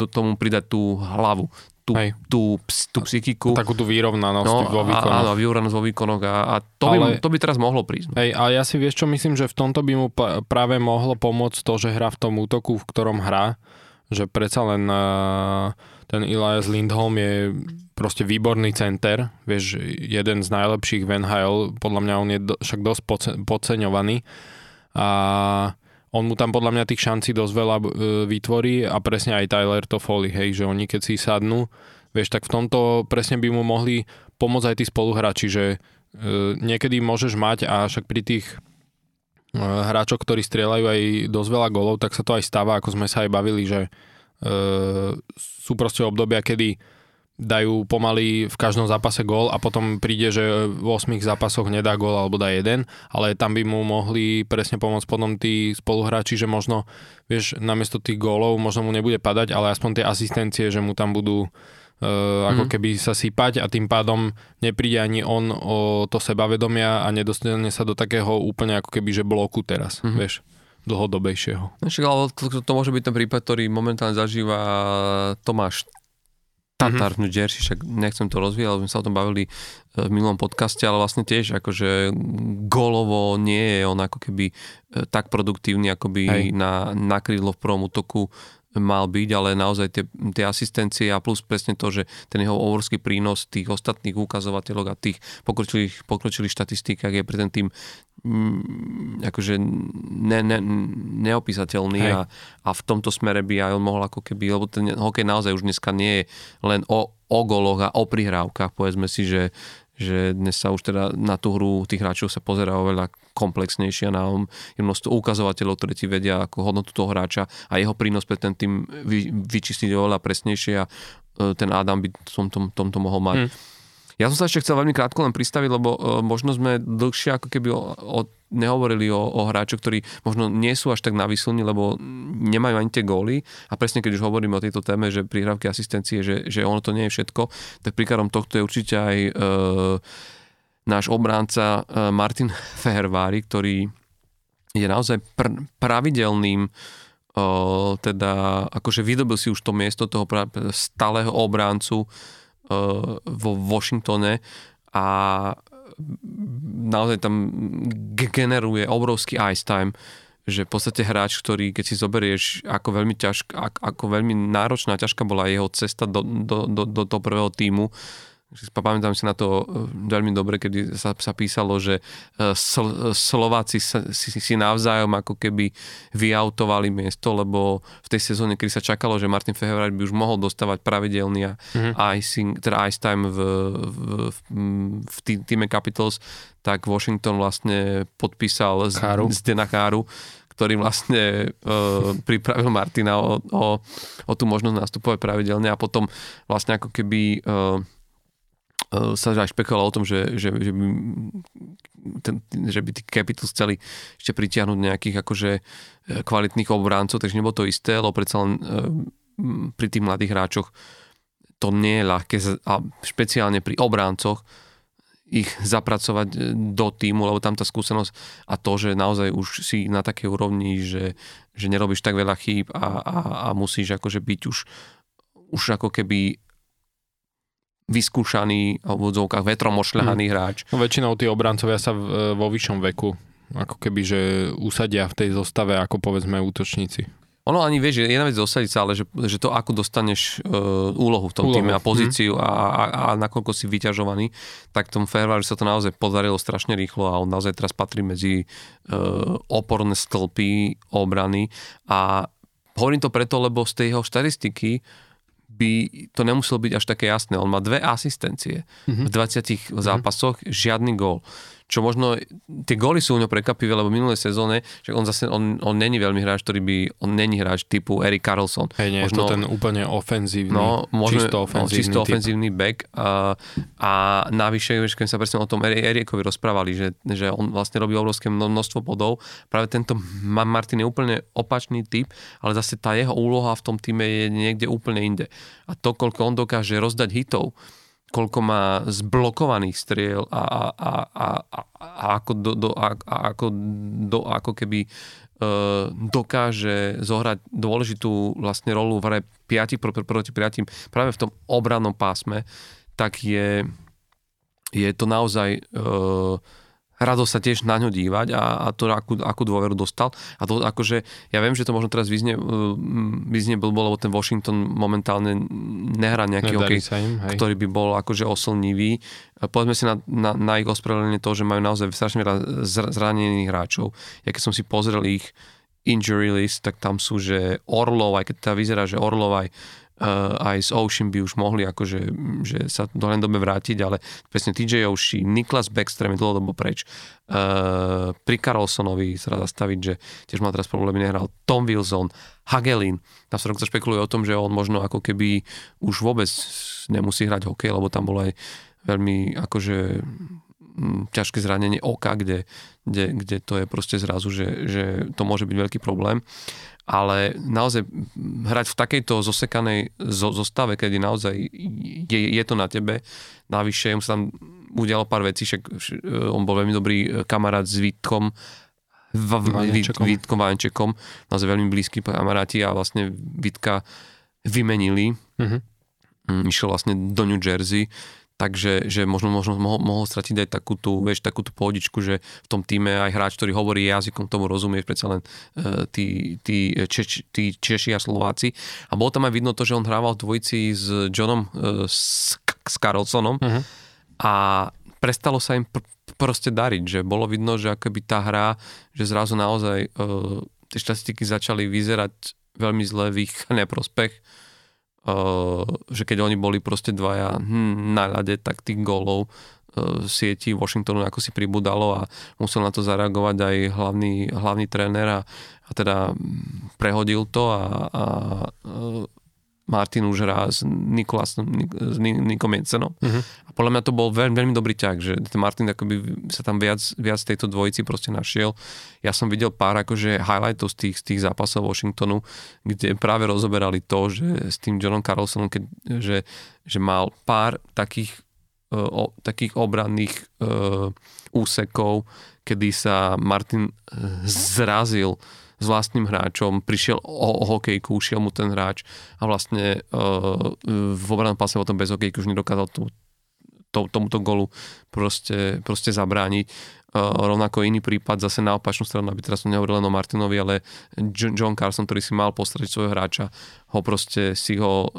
do tomu pridať tú hlavu, tú, tú, tú psychiku. Takú tú vyrovnanosť no, vo výkonoch. Áno, vyrovnanosť vo výkonoch a, a to, Ale, by, to by teraz mohlo prísť. No. Hej, a ja si vieš čo myslím, že v tomto by mu práve mohlo pomôcť to, že hrá v tom útoku, v ktorom hrá, že predsa len uh, ten Elias Lindholm je proste výborný center, vieš, jeden z najlepších v NHL, podľa mňa on je do, však dosť podceňovaný a on mu tam podľa mňa tých šancí dosť veľa e, vytvorí a presne aj Tyler to folí, hej, že oni keď si sadnú, vieš, tak v tomto presne by mu mohli pomôcť aj tí spoluhráči, že e, niekedy môžeš mať a však pri tých e, hráčoch, ktorí strieľajú aj dosť veľa golov, tak sa to aj stáva, ako sme sa aj bavili, že e, sú proste obdobia, kedy dajú pomaly v každom zápase gól a potom príde, že v 8 zápasoch nedá gól alebo dá jeden, ale tam by mu mohli presne pomôcť potom tí spoluhráči, že možno, vieš, namiesto tých gólov možno mu nebude padať, ale aspoň tie asistencie, že mu tam budú Uh, ako mm. keby sa sypať a tým pádom nepríde ani on o to sebavedomia a nedostane sa do takého úplne ako keby, že bloku teraz, mm. vieš dlhodobejšieho. No, ale to, to, to môže byť ten prípad, ktorý momentálne zažíva Tomáš Tatar mm-hmm. v New Jersey, však nechcem to rozvíjať, ale sme sa o tom bavili e, v minulom podcaste, ale vlastne tiež akože golovo nie je on ako keby e, tak produktívny, ako by na, na krídlo v prvom útoku mal byť, ale naozaj tie, tie asistencie a plus presne to, že ten jeho obrovský prínos tých ostatných ukazovateľov a tých pokročilých, pokročilých štatistíkach je pre ten tým mm, akože ne, ne, neopísateľný a, a v tomto smere by aj on mohol ako keby, lebo ten hokej naozaj už dneska nie je len o, o goloch a o prihrávkach, povedzme si, že že dnes sa už teda na tú hru tých hráčov sa pozerá oveľa komplexnejšie a na je množstvo ukazovateľov, ktorí ti vedia ako hodnotu toho hráča a jeho prínos pre ten tým vy, vyčistiť oveľa presnejšie a e, ten Adam by v tomto, tomto mohol mať. Hmm ja som sa ešte chcel veľmi krátko len pristaviť, lebo uh, možno sme dlhšie ako keby o, o, nehovorili o, o hráčoch, ktorí možno nie sú až tak navyslní, lebo nemajú ani tie góly. A presne keď už hovoríme o tejto téme, že prihrávky asistencie, že, že ono to nie je všetko, tak príkladom tohto je určite aj uh, náš obránca uh, Martin Fehervári, ktorý je naozaj pr- pravidelným uh, teda akože vydobil si už to miesto toho pra- stáleho obráncu vo Washingtone a naozaj tam generuje obrovský ice time, že v podstate hráč, ktorý keď si zoberieš, ako veľmi, ťažk, ako veľmi náročná, ťažká bola jeho cesta do, do, do, do toho prvého týmu, Pamätám si na to e, veľmi dobre, keď sa, sa písalo, že e, sl, Slováci si, si navzájom ako keby vyautovali miesto, lebo v tej sezóne, kedy sa čakalo, že Martin Fehervar by už mohol dostávať pravidelný mm-hmm. icing, teda ice time v, v, v, v týme Capitals, tak Washington vlastne podpísal z, z Dena ktorý vlastne e, pripravil Martina o, o, o tú možnosť nastupovať pravidelne a potom vlastne ako keby E, sa aj špekulovalo o tom, že, že, že, by, ten, že by tí Capitals chceli ešte pritiahnuť nejakých akože e, kvalitných obráncov, takže nebolo to isté, lebo predsa len e, pri tých mladých hráčoch to nie je ľahké a špeciálne pri obráncoch ich zapracovať do týmu, lebo tam tá skúsenosť a to, že naozaj už si na takej úrovni, že, že nerobíš tak veľa chýb a, a, a musíš akože byť už, už ako keby vyskúšaný, v úvodzovkách vetrom ošľahaný hmm. hráč. No, väčšinou tí obrancovia sa v, vo vyššom veku ako keby, že usadia v tej zostave ako povedzme útočníci. Ono ani vieš, že jedna vec dosadiť sa, ale že, že to, ako dostaneš uh, úlohu v tom úlohu. týme a pozíciu hmm. a, a, a nakoľko si vyťažovaný, tak tom Fairwire sa to naozaj podarilo strašne rýchlo a on naozaj teraz patrí medzi uh, oporné stĺpy obrany a hovorím to preto, lebo z tej jeho štatistiky by to nemuselo byť až také jasné. On má dve asistencie mm-hmm. v 20 zápasoch, mm-hmm. žiadny gól čo možno, tie góly sú u ňo prekapivé, lebo v minulej sezóne, že on zase, on, on není veľmi hráč, ktorý by, on není hráč typu Eric Carlson. Hej, nie, možno, je to ten úplne ofenzívny, no, možno, čisto ofenzívny, no, čisto ofenzívny back a, a navyše, keď sa presne o tom Erikovi rozprávali, že, že on vlastne robí obrovské množstvo bodov, práve tento Martin je úplne opačný typ, ale zase tá jeho úloha v tom týme je niekde úplne inde. A to, koľko on dokáže rozdať hitov, koľko má zblokovaných striel a, a, a, a, a ako, do, do, a, a ako, do, ako keby e, dokáže zohrať dôležitú vlastne rolu v hre 5 proti 5 práve v tom obrannom pásme, tak je, je to naozaj e, radosť sa tiež na ňo dívať a, a to, akú, akú dôveru dostal. A to akože, ja viem, že to možno teraz vyznie, uh, vyznie blbo, lebo ten Washington momentálne nehrá nejaký hokej, ktorý by bol akože oslnivý. Povedzme si na, na, na ich ospravedlenie to, že majú naozaj strašne veľa zranených hráčov. Ja keď som si pozrel ich injury list, tak tam sú, že Orlov, aj keď teda vyzerá, že Orlov aj aj z Ocean by už mohli akože, že sa do len dobe vrátiť, ale presne TJ Oshie, Niklas Backstrom je dlhodobo preč. Uh, pri Carlsonovi sa dá zastaviť, že tiež má teraz problémy, nehral Tom Wilson, Hagelin. Tam sa dokonca špekuluje o tom, že on možno ako keby už vôbec nemusí hrať hokej, lebo tam bolo aj veľmi akože ťažké zranenie oka, kde, kde, kde to je proste zrazu, že, že to môže byť veľký problém ale naozaj hrať v takejto zosekanej zostave, kedy naozaj je, je to na tebe, navyše mu sa tam udialo pár vecí, však on bol veľmi dobrý e, kamarát s Vítkom, Vítkom Vítkom Vančekom, naozaj veľmi blízky kamaráti a vlastne Vítka vymenili. Uh-huh. Išiel vlastne do New Jersey, takže že možno, možno mohol, mohol stratiť aj takú tú, vieš, takú tú pohodičku, že v tom týme aj hráč, ktorý hovorí jazykom, tomu rozumie, predsa len uh, tí, tí, Čeč, tí Češi a Slováci. A bolo tam aj vidno to, že on hrával v dvojici s Johnom uh, s, s Carlsonom uh-huh. a prestalo sa im pr- proste dariť, že bolo vidno, že akoby tá hra, že zrazu naozaj uh, tie štatistiky začali vyzerať veľmi zle v ich neprospech Že keď oni boli proste dvaja hm, na ľade, tak tých gólov uh, sieti Washingtonu ako si pribudalo a musel na to zareagovať aj hlavný, hlavný tréner a, a teda prehodil to a, a uh, Martin už hrá s, Nikolas, s Nikom Jensenom. Uh-huh. A podľa mňa to bol veľmi, veľmi dobrý ťah, že ten Martin akoby sa tam viac, viac tejto dvojici proste našiel. Ja som videl pár akože highlightov z tých, z tých zápasov Washingtonu, kde práve rozoberali to, že s tým Johnom Carlsonom, keď, že, že mal pár takých, uh, o, takých obranných uh, úsekov, kedy sa Martin uh, zrazil s vlastným hráčom, prišiel o, o hokejku, ušiel mu ten hráč a vlastne uh, v obranom páse potom bez hokejky už nedokázal tú, to, tomuto golu proste, proste zabrániť. Uh, rovnako iný prípad zase na opačnú stranu, aby teraz som nehovoril len o Martinovi, ale John Carson, ktorý si mal postrať svojho hráča, ho proste si ho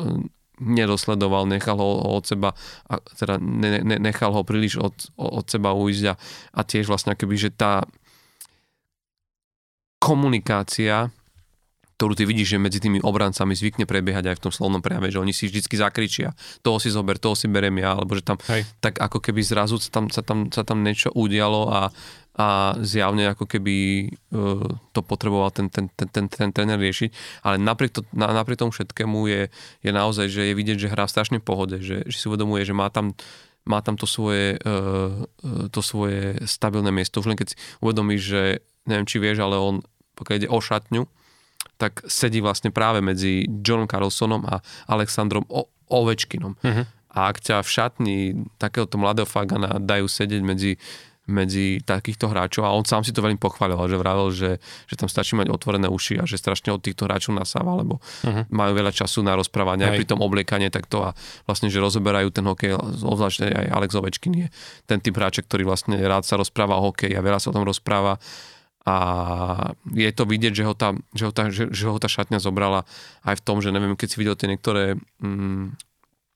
nedosledoval, nechal ho od seba, a teda ne, ne, nechal ho príliš od, od seba ujsť a, a tiež vlastne akoby, že tá, komunikácia, ktorú ty vidíš, že medzi tými obrancami zvykne prebiehať aj v tom slovnom prejave, že oni si vždy zakričia, toho si zober, toho si berem ja, alebo že tam Hej. tak ako keby zrazu sa tam, sa tam, sa tam niečo udialo a, a zjavne ako keby uh, to potreboval ten, ten, ten, ten, ten tréner riešiť, ale napriek, to, na, napriek tomu všetkému je, je naozaj, že je vidieť, že hrá v pohode, že, že si uvedomuje, že má tam má tam to svoje, uh, to svoje stabilné miesto. Už len keď si uvedomíš, že neviem, či vieš, ale on pokiaľ ide o šatňu, tak sedí vlastne práve medzi Johnom Carlsonom a Alexandrom o- Ovečkinom. Uh-huh. A ak ťa v šatni takéhoto mladého Fagana dajú sedieť medzi medzi takýchto hráčov a on sám si to veľmi pochválil, že vravel, že, že tam stačí mať otvorené uši a že strašne od týchto hráčov nasáva, lebo uh-huh. majú veľa času na rozprávanie aj pri tom obliekanie takto a vlastne, že rozoberajú ten hokej, obzvlášť aj Alex Ovečkin je ten typ hráča, ktorý vlastne rád sa rozpráva o hokeji a veľa sa o tom rozpráva a je to vidieť, že ho tá, že ho tá, že, že ho tá šatňa zobrala aj v tom, že neviem, keď si videl tie niektoré mm,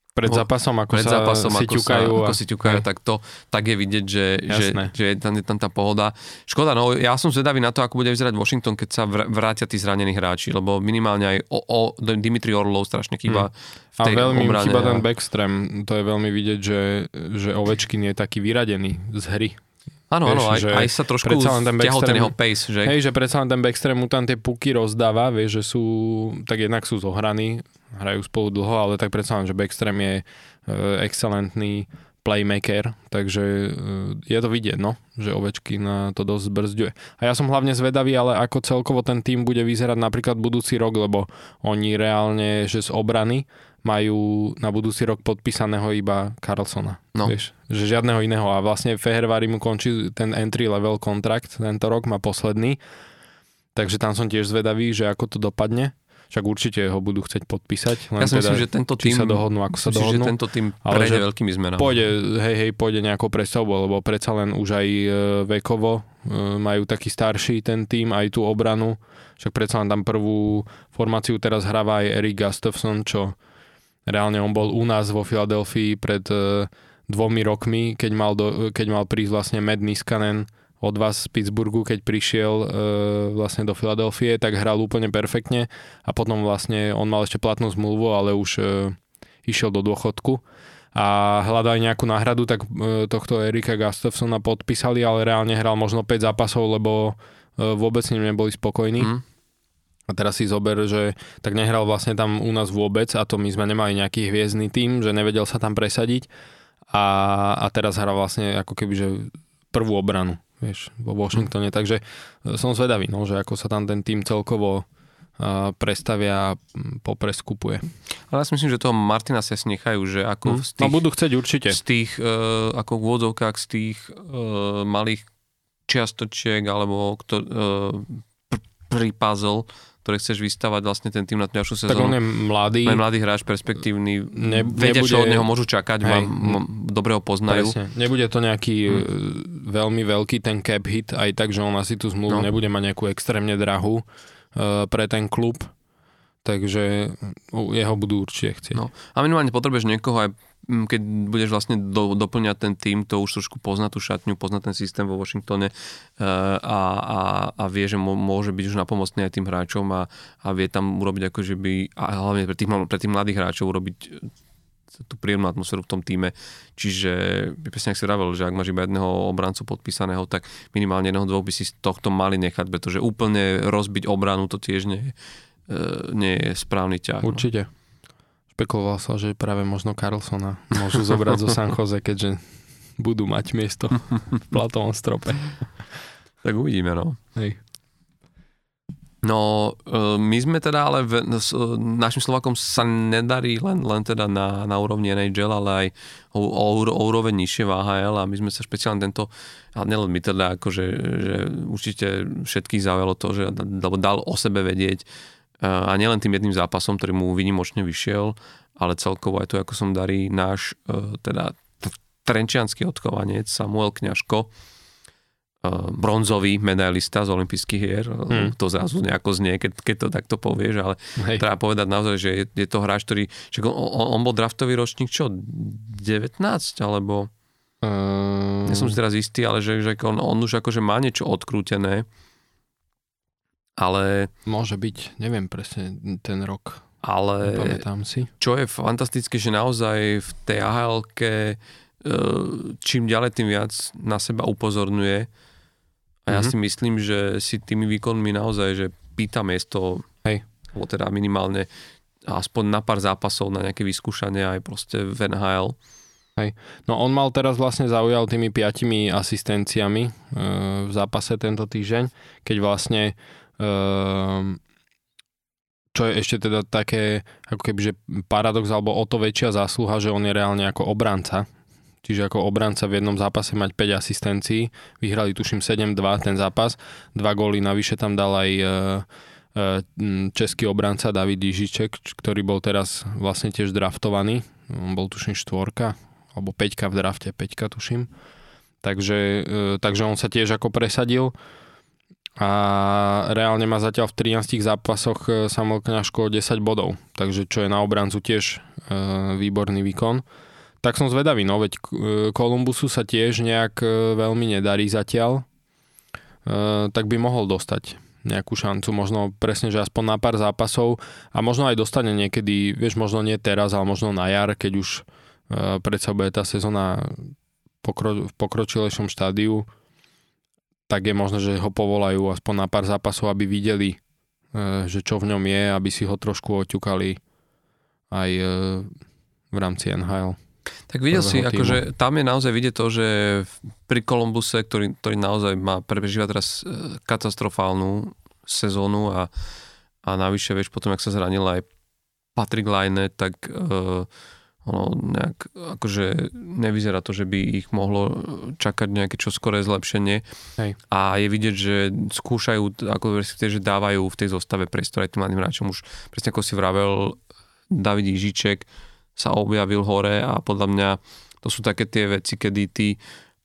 Pred zápasom, ako pred sa zápasom, si ako, ťukajú. sa, a- ako si ťukajú, tak to tak je vidieť, že, že, Jasné. že je, tam, je tam tá pohoda. Škoda, no ja som zvedavý na to, ako bude vyzerať Washington, keď sa vr- vrátia tí zranení hráči, lebo minimálne aj o, o Dimitri Orlov strašne chýba v A tej veľmi im obrane. chýba ten a- backstream. To je veľmi vidieť, že, že Ovečkin je taký vyradený z hry. Áno, áno, aj, že aj sa trošku stiahol ten jeho pace, že? Hej, že predsa len ten backstream mu tam tie puky rozdáva, vieš, že sú, tak jednak sú zohraní, hrajú spolu dlho, ale tak predsa len, že backstream je e, excelentný playmaker, takže e, je to vidieť, no, že ovečky na to dosť zbrzduje. A ja som hlavne zvedavý, ale ako celkovo ten tým bude vyzerať napríklad budúci rok, lebo oni reálne, že z obrany majú na budúci rok podpísaného iba Carlsona. No. Vieš, že žiadneho iného. A vlastne Fehervari mu končí ten entry level kontrakt tento rok, má posledný. Takže tam som tiež zvedavý, že ako to dopadne. Však určite ho budú chcieť podpísať. Len Ja si teda, myslím, že tento tým, sa dohodnú, ako sa myslím, že dohodnú. tento tým Ale prejde že veľkými zmenami. Pôjde, hej, hej, pôjde nejakou prestavbou, lebo predsa len už aj e, vekovo e, majú taký starší ten tým, aj tú obranu. Však predsa len tam prvú formáciu teraz hráva aj Eric Gustafsson, čo reálne on bol u nás vo Filadelfii pred e, dvomi rokmi, keď mal, do, keď mal prísť vlastne Matt Niskanen od vás z Pittsburghu, keď prišiel e, vlastne do Filadelfie, tak hral úplne perfektne a potom vlastne on mal ešte platnú zmluvu, ale už e, išiel do dôchodku a hľadali nejakú náhradu, tak e, tohto Erika Gustafsona podpísali, ale reálne hral možno 5 zápasov, lebo e, vôbec s ním neboli spokojní. Mm. A teraz si zober, že tak nehral vlastne tam u nás vôbec a to my sme nemali nejaký hviezdny tým, že nevedel sa tam presadiť a, a teraz hrá vlastne ako keby, že prvú obranu, vieš, vo Washingtone, takže e, som zvedavý, no, že ako sa tam ten tým celkovo a prestavia a mm, popreskupuje. Ale ja si myslím, že toho Martina sa si nechajú, že ako Hm? z No tých, budú chcieť určite. z tých uh, ako v úvodzovkách z tých uh, malých čiastočiek alebo kto, uh, pr- pri puzzle, ktoré chceš vystavať vlastne ten tým na tú ďalšiu Tak on sezónu. je mladý, Aj mladý hráč, perspektívny, Ne- vedia, čo nebude- od neho môžu čakať, Hej. mám, mám, dobre ho poznajú. Presne. Nebude to nejaký Hm. hm. veľmi veľký ten cap hit, aj tak, že on asi tú zmluvu No. nebude mať nejakú extrémne drahú uh, pre ten klub. Takže jeho budú určite chcieť. No. A minimálne potrebuješ niekoho aj keď budeš vlastne do, doplňať ten tým, to už trošku pozná tú šatňu, pozná ten systém vo Washingtone uh, a, a, a vie, že môže byť už napomocný aj tým hráčom a, a vie tam urobiť ako, že by, a hlavne pre tých, pre tých mladých hráčov urobiť eh, tú príjemnú atmosféru v tom týme. Čiže, presne ak si vravel, že ak máš iba jedného obrancu podpísaného, tak minimálne jedného dvoch by si z tohto mali nechať, pretože úplne rozbiť obranu to tiež nie je, eh, nie je správny ťah. no. Špekuloval sa, že práve možno Carlsona môžu zobrať zo San Jose, keďže budú mať miesto v platovom strope. Tak uvidíme, no. Hej. No, e, my sme teda ale v, s, e, našim Slovakom sa nedarí len, len teda na, na úrovni NHL, ale aj o, o, o úroveň nižšie v AHL a my sme sa špeciálne tento, a nielen my teda, akože, že určite všetkých zaujalo to, že dal o sebe vedieť a nielen tým jedným zápasom, ktorý mu výnimočne vyšiel, ale celkovo aj to, ako som darí náš e, teda trenčianský odchovanec Samuel Kňažko, uh, bronzový medailista z olympijských hier. Hmm. To zrazu nejako znie, keď, keď to takto povieš, ale Hej. treba povedať naozaj, že je, je to hráč, ktorý... Však on, on, bol draftový ročník čo? 19? Alebo... Uh, Ja som si teraz istý, ale že, že on, on už akože má niečo odkrútené. Ale, Môže byť, neviem presne ten rok, ale pamätám si. čo je fantastické, že naozaj v tej ahl čím ďalej, tým viac na seba upozorňuje. A ja Mhm. si myslím, že si tými výkonmi naozaj, že pýta miesto, Hej. alebo teda minimálne aspoň na pár zápasov na nejaké vyskúšanie aj proste v NHL. No on mal teraz vlastne zaujal tými piatimi asistenciami e, v zápase tento týždeň, keď vlastne e, čo je ešte teda také ako keby, že paradox alebo o to väčšia zásluha, že on je reálne ako obranca. Čiže ako obranca v jednom zápase mať 5 asistencií. Vyhrali tuším 7-2 ten zápas. Dva góly navyše tam dal aj e, e, český obranca David Jižiček, č- ktorý bol teraz vlastne tiež draftovaný. On bol tuším štvorka, alebo peťka v drafte, peťka tuším. Takže, e, takže on sa tiež ako presadil. A reálne má zatiaľ v 13 zápasoch e, Samuel Kňažko 10 bodov, takže čo je na obrancu tiež e, výborný výkon. Tak som zvedavý, no veď Kolumbusu sa tiež nejak veľmi nedarí zatiaľ, tak by mohol dostať nejakú šancu, možno presne, že aspoň na pár zápasov. A možno aj dostane niekedy, vieš, možno nie teraz, ale možno na jar, keď už predsa bude tá sezóna pokro, v pokročilejšom štádiu, tak je možné, že ho povolajú aspoň na pár zápasov, aby videli, e, že čo v ňom je, aby si ho trošku oťukali aj e, v rámci NHL. Tak videl si, akože tam je naozaj vidieť to, že pri Kolumbuse, ktorý, ktorý naozaj má prežíva teraz e, katastrofálnu sezónu a, a navyše, vieš, potom, ak sa zranil aj Patrick Laine, tak uh, ono nejak, akože nevyzerá to, že by ich mohlo čakať nejaké čoskoré zlepšenie. Hej. A je vidieť, že skúšajú, ako že dávajú v tej zostave priestor aj tým mladým hráčom. Už presne ako si vravel, David Ižiček sa objavil hore a podľa mňa to sú také tie veci, kedy ty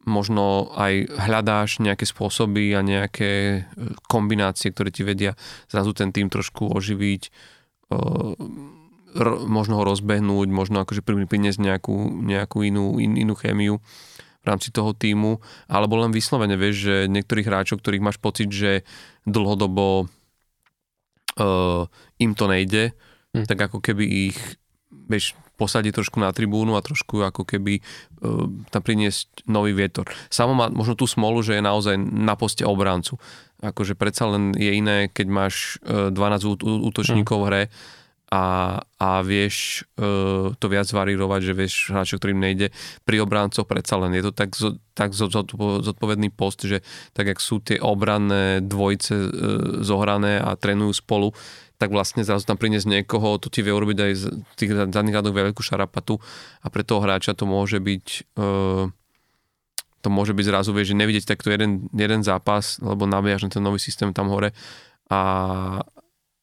možno aj hľadáš nejaké spôsoby a nejaké kombinácie, ktoré ti vedia zrazu ten tým trošku oživiť ro, možno ho rozbehnúť, možno akože priniesť nejakú, nejakú inú, in, inú chémiu v rámci toho týmu, alebo len vyslovene, vieš, že niektorých hráčov, ktorých máš pocit, že dlhodobo uh, im to nejde, hm. tak ako keby ich vieš, posadiť trošku na tribúnu a trošku ako keby uh, tam priniesť nový vietor. Samo má možno tú smolu, že je naozaj na poste obrancu. Akože predsa len je iné, keď máš uh, 12 útočníkov v hre, a, a vieš uh, to viac varírovať, že vieš hráčov, ktorým nejde. Pri obráncoch predsa len je to tak, tak zodpovedný post, že tak jak sú tie obranné dvojice uh, zohrané a trénujú spolu, tak vlastne zrazu tam priniesť niekoho, to ti vie urobiť aj z tých daných radoch veľkú šarapatu a pre toho hráča to môže byť uh, to môže byť zrazu, vieš, že nevidieť takto jeden, jeden zápas, lebo naviaž na ten nový systém tam hore a,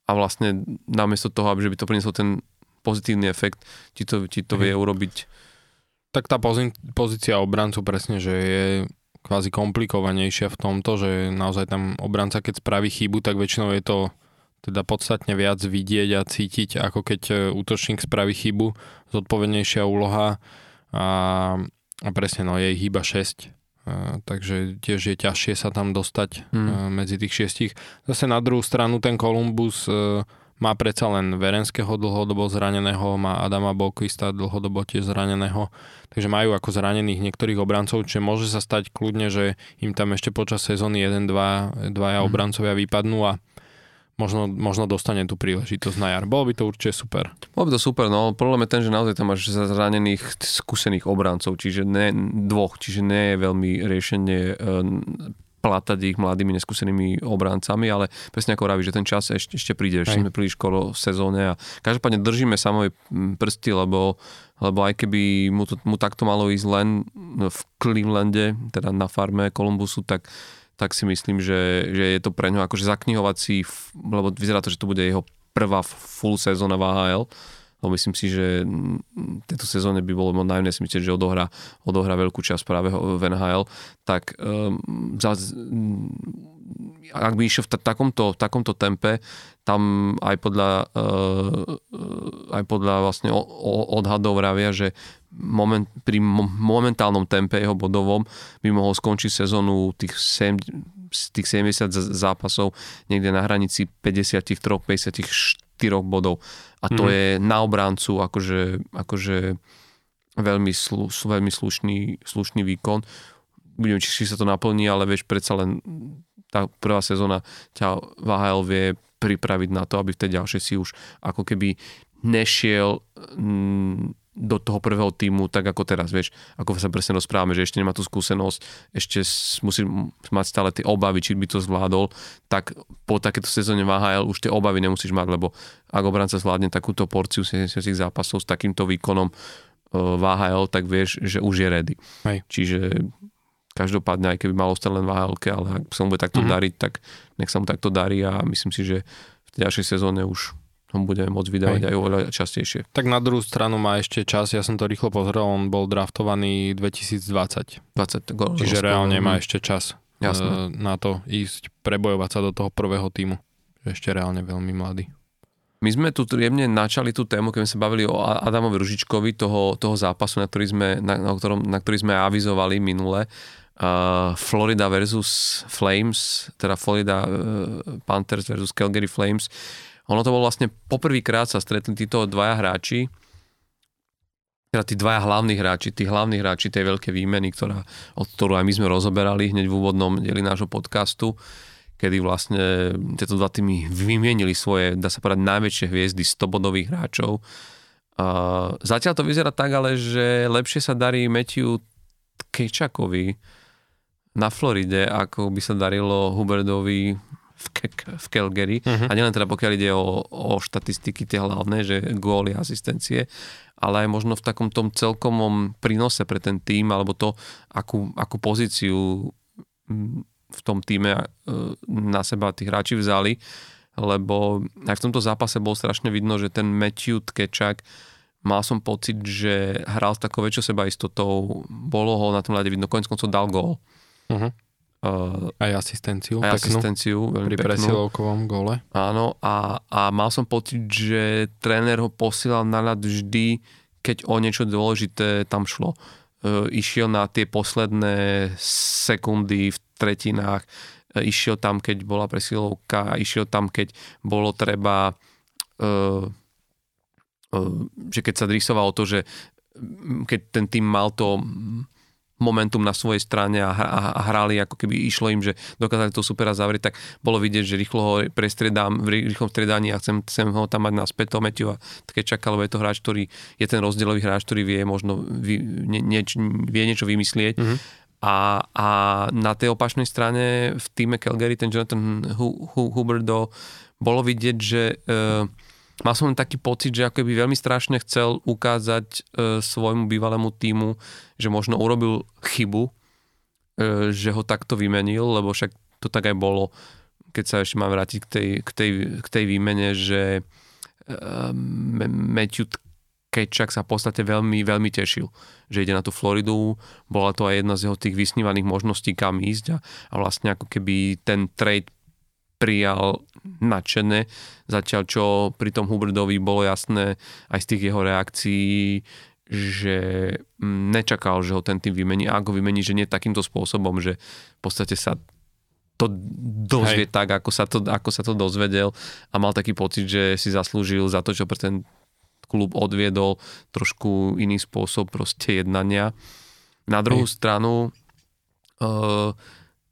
a vlastne namiesto toho, aby by to prinieslo ten pozitívny efekt, ti to, ti to vie urobiť. Tak tá pozícia obrancu presne, že je kvázi komplikovanejšia v tomto, že naozaj tam obranca, keď spraví chybu, tak väčšinou je to teda podstatne viac vidieť a cítiť, ako keď e, útočník spraví chybu, zodpovednejšia úloha a, a presne, no je ich iba 6 takže tiež je ťažšie sa tam dostať hmm. medzi tých šiestich. Zase na druhú stranu ten Kolumbus e, má predsa len Verenského dlhodobo zraneného, má Adama Bolkvista dlhodobo tiež zraneného, takže majú ako zranených niektorých obrancov, čiže môže sa stať kľudne, že im tam ešte počas sezóny 1, 2, dvaja hmm. obrancovia vypadnú a možno, možno dostane tú príležitosť na jar. Bolo by to určite super. Bolo by to super, no problém je ten, že naozaj tam máš zranených skúsených obrancov, čiže ne, dvoch, čiže nie je veľmi riešenie e, platať ich mladými neskúsenými obrancami, ale presne ako hovorí, že ten čas ešte, ešte príde, ešte sme príliš skoro v sezóne a každopádne držíme samoj prsty, lebo, lebo aj keby mu, to, mu takto malo ísť len v Clevelande, teda na farme Kolumbusu, tak tak si myslím, že, že je to pre ňo akože zaknihovací, lebo vyzerá to, že to bude jeho prvá full sezóna v AHL, lebo myslím si, že tejto sezóne by bolo najmä si myslieť, že odohrá, odohrá veľkú časť práve v NHL, tak um, za, ak by išiel v takomto, v takomto tempe, tam aj podľa, uh, aj podľa vlastne odhadov vravia, že moment, pri momentálnom tempe jeho bodovom by mohol skončiť sezónu tých, 7, tých 70 zápasov niekde na hranici 53-54 bodov. A to mm. je na obráncu akože, akože veľmi, slu, veľmi slušný, slušný výkon. Budem, či sa to naplní, ale vieš, predsa len tá prvá sezóna ťa VHL vie pripraviť na to, aby v tej ďalšej si už ako keby nešiel mm, do toho prvého týmu, tak ako teraz, vieš, ako sa presne rozprávame, že ešte nemá tú skúsenosť, ešte musí mať stále tie obavy, či by to zvládol, tak po takéto sezóne VHL už tie obavy nemusíš mať, lebo ak obranca zvládne takúto porciu 70 zápasov s takýmto výkonom e, VHL, tak vieš, že už je ready. Hej. Čiže každopádne, aj keby malo ostať len VHL, ale ak sa mu bude takto mm-hmm. dariť, tak nech sa mu takto darí a myslím si, že v ďalšej sezóne už ho budeme môcť vydávať Hej. aj oveľa častejšie. Tak na druhú stranu má ešte čas, ja som to rýchlo pozrel, on bol draftovaný 2020. 20 gol, Čiže reálne má ešte čas Jasné. na to ísť, prebojovať sa do toho prvého týmu. Ešte reálne veľmi mladý. My sme tu jemne načali tú tému, keď sme sa bavili o Adamovi Ružičkovi, toho, toho zápasu, na ktorý, sme, na, na, ktorom, na ktorý sme avizovali minule. Florida versus Flames, teda Florida uh, Panthers versus Calgary Flames. Ono to bolo vlastne poprvýkrát sa stretli títo dvaja hráči, teda tí dvaja hlavní hráči, tí hlavní hráči tej veľkej výmeny, ktorá, od ktorú aj my sme rozoberali hneď v úvodnom dieli nášho podcastu. Kedy vlastne tieto dva týmy vymienili svoje, dá sa povedať, najväčšie hviezdy 100 bodových hráčov. Uh, zatiaľ to vyzerá tak, ale že lepšie sa darí Matthew Kečakovi na Floride, ako by sa darilo Huberdovi v, Ke- v Calgary. Uh-huh. A nielen teda pokiaľ ide o, o štatistiky tie hlavné, že góly asistencie, ale aj možno v takom tom celkomom prínose pre ten tým, alebo to, akú, akú pozíciu v tom týme e, na seba tí hráči vzali, lebo aj v tomto zápase bol strašne vidno, že ten Matthew Tkečak mal som pocit, že hral s takou väčšou sebaistotou, bolo ho na tom ľade vidno, konec koncov dal gól. Uh-huh. Uh, aj asistenciu. Aj peknú, asistenciu, veľmi pri presilovkovom góle. Áno, a, a mal som pocit, že tréner ho posielal na ľad vždy, keď o niečo dôležité tam šlo. Uh, išiel na tie posledné sekundy v tretinách, e, išiel tam, keď bola presilovka, išiel tam, keď bolo treba, e, e, že keď sa drisoval to, že keď ten tým mal to momentum na svojej strane a, a, hrali, ako keby išlo im, že dokázali to supera zavrieť, tak bolo vidieť, že rýchlo ho prestriedám v rýchlom striedaní a chcem, chcem ho tam mať naspäť, to Matthew a také čakalo, je to hráč, ktorý je ten rozdielový hráč, ktorý vie možno vy, nie, nie, vie niečo vymyslieť. Mm-hmm a, a na tej opačnej strane v týme Calgary ten Jonathan Huberdo bolo vidieť, že uh, mal som taký pocit, že ako by veľmi strašne chcel ukázať uh, svojmu bývalému týmu, že možno urobil chybu, uh, že ho takto vymenil, lebo však to tak aj bolo, keď sa ešte mám vrátiť k tej, k tej, k tej výmene, že uh, Matthew Kečak sa v podstate veľmi, veľmi tešil, že ide na tú Floridu. Bola to aj jedna z jeho tých vysnívaných možností, kam ísť a, a vlastne ako keby ten trade prijal nadšené, zatiaľ čo pri tom Huberdovi bolo jasné aj z tých jeho reakcií, že mm, nečakal, že ho ten tým vymení. A ako vymení, že nie takýmto spôsobom, že v podstate sa to dozvie Hej. tak, ako sa, to, ako sa to dozvedel a mal taký pocit, že si zaslúžil za to, čo pre ten klub odviedol trošku iný spôsob proste jednania. Na druhú Hej. stranu uh,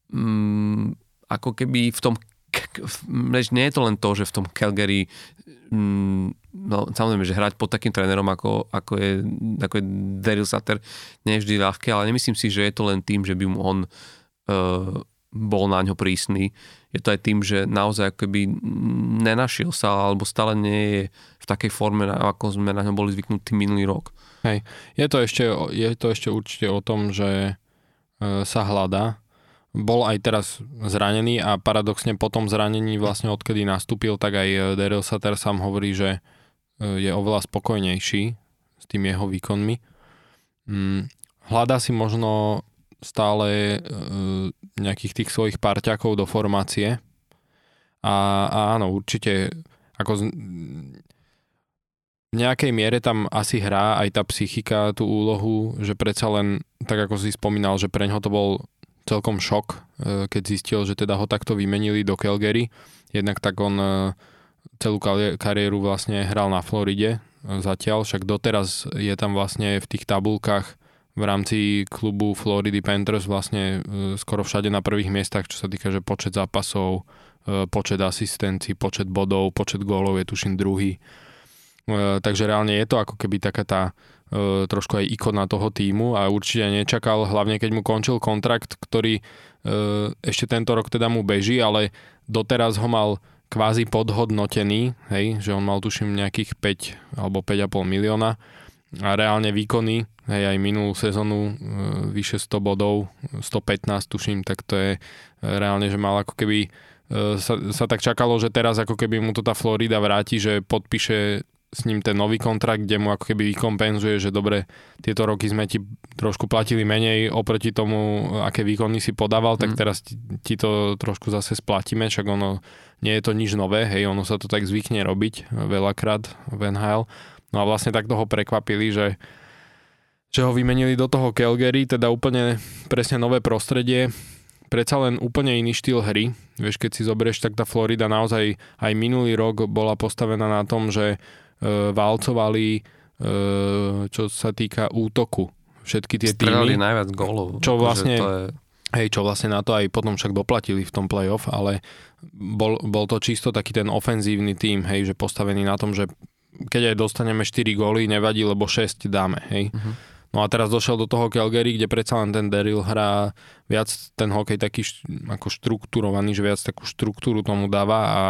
um, ako keby v tom nie je to len to, že v tom Calgary um, no, samozrejme, že hrať pod takým trénerom ako, ako, je, ako je Daryl Sutter nie je vždy ľahké, ale nemyslím si, že je to len tým, že by mu on uh, bol na ňo prísny. Je to aj tým, že naozaj akoby nenašiel sa, alebo stále nie je v takej forme, ako sme na ňo boli zvyknutí minulý rok. Hej. Je to ešte, je to ešte určite o tom, že e, sa hľadá. Bol aj teraz zranený a paradoxne po tom zranení vlastne odkedy nastúpil, tak aj Daryl Sutter sám hovorí, že e, je oveľa spokojnejší s tými jeho výkonmi. Mm, hľadá si možno stále e, nejakých tých svojich parťakov do formácie. A, a áno, určite ako z, v nejakej miere tam asi hrá aj tá psychika tú úlohu, že predsa len, tak ako si spomínal, že pre ňoho to bol celkom šok, e, keď zistil, že teda ho takto vymenili do Calgary. Jednak tak on e, celú kariéru vlastne hral na Floride zatiaľ, však doteraz je tam vlastne v tých tabulkách v rámci klubu Florida Panthers vlastne e, skoro všade na prvých miestach, čo sa týka, že počet zápasov, e, počet asistencií, počet bodov, počet gólov je tuším druhý. E, takže reálne je to ako keby taká tá trošku aj ikona toho týmu a určite nečakal, hlavne keď mu končil kontrakt, ktorý ešte tento rok teda mu beží, ale doteraz ho mal kvázi podhodnotený, hej, že on mal tuším nejakých 5 alebo 5,5 milióna a reálne výkony hej, aj minulú sezónu e, vyše 100 bodov, 115 tuším, tak to je e, reálne, že mal ako keby e, sa, sa tak čakalo, že teraz ako keby mu to tá Florida vráti, že podpíše s ním ten nový kontrakt, kde mu ako keby vykompenzuje, že dobre, tieto roky sme ti trošku platili menej oproti tomu, aké výkony si podával, mm. tak mhm. teraz ti, ti to trošku zase splatíme, však ono nie je to nič nové, hej, ono sa to tak zvykne robiť veľakrát v NHL. No a vlastne tak toho prekvapili, že že ho vymenili do toho Calgary, teda úplne presne nové prostredie, predsa len úplne iný štýl hry. Vieš, keď si zoberieš, tak tá Florida naozaj aj minulý rok bola postavená na tom, že válcovali, e, čo sa týka útoku. Všetky tie Strelali týmy. najviac gólov. Čo vlastne, to je... hej, čo vlastne na to aj potom však doplatili v tom playoff, ale bol, bol to čisto taký ten ofenzívny tým, hej, že postavený na tom, že keď aj dostaneme 4 góly, nevadí, lebo 6 dáme, hej. Uh-huh. No a teraz došiel do toho Calgary, kde predsa len ten Daryl hrá viac ten hokej taký ako štrukturovaný, že viac takú štruktúru tomu dáva a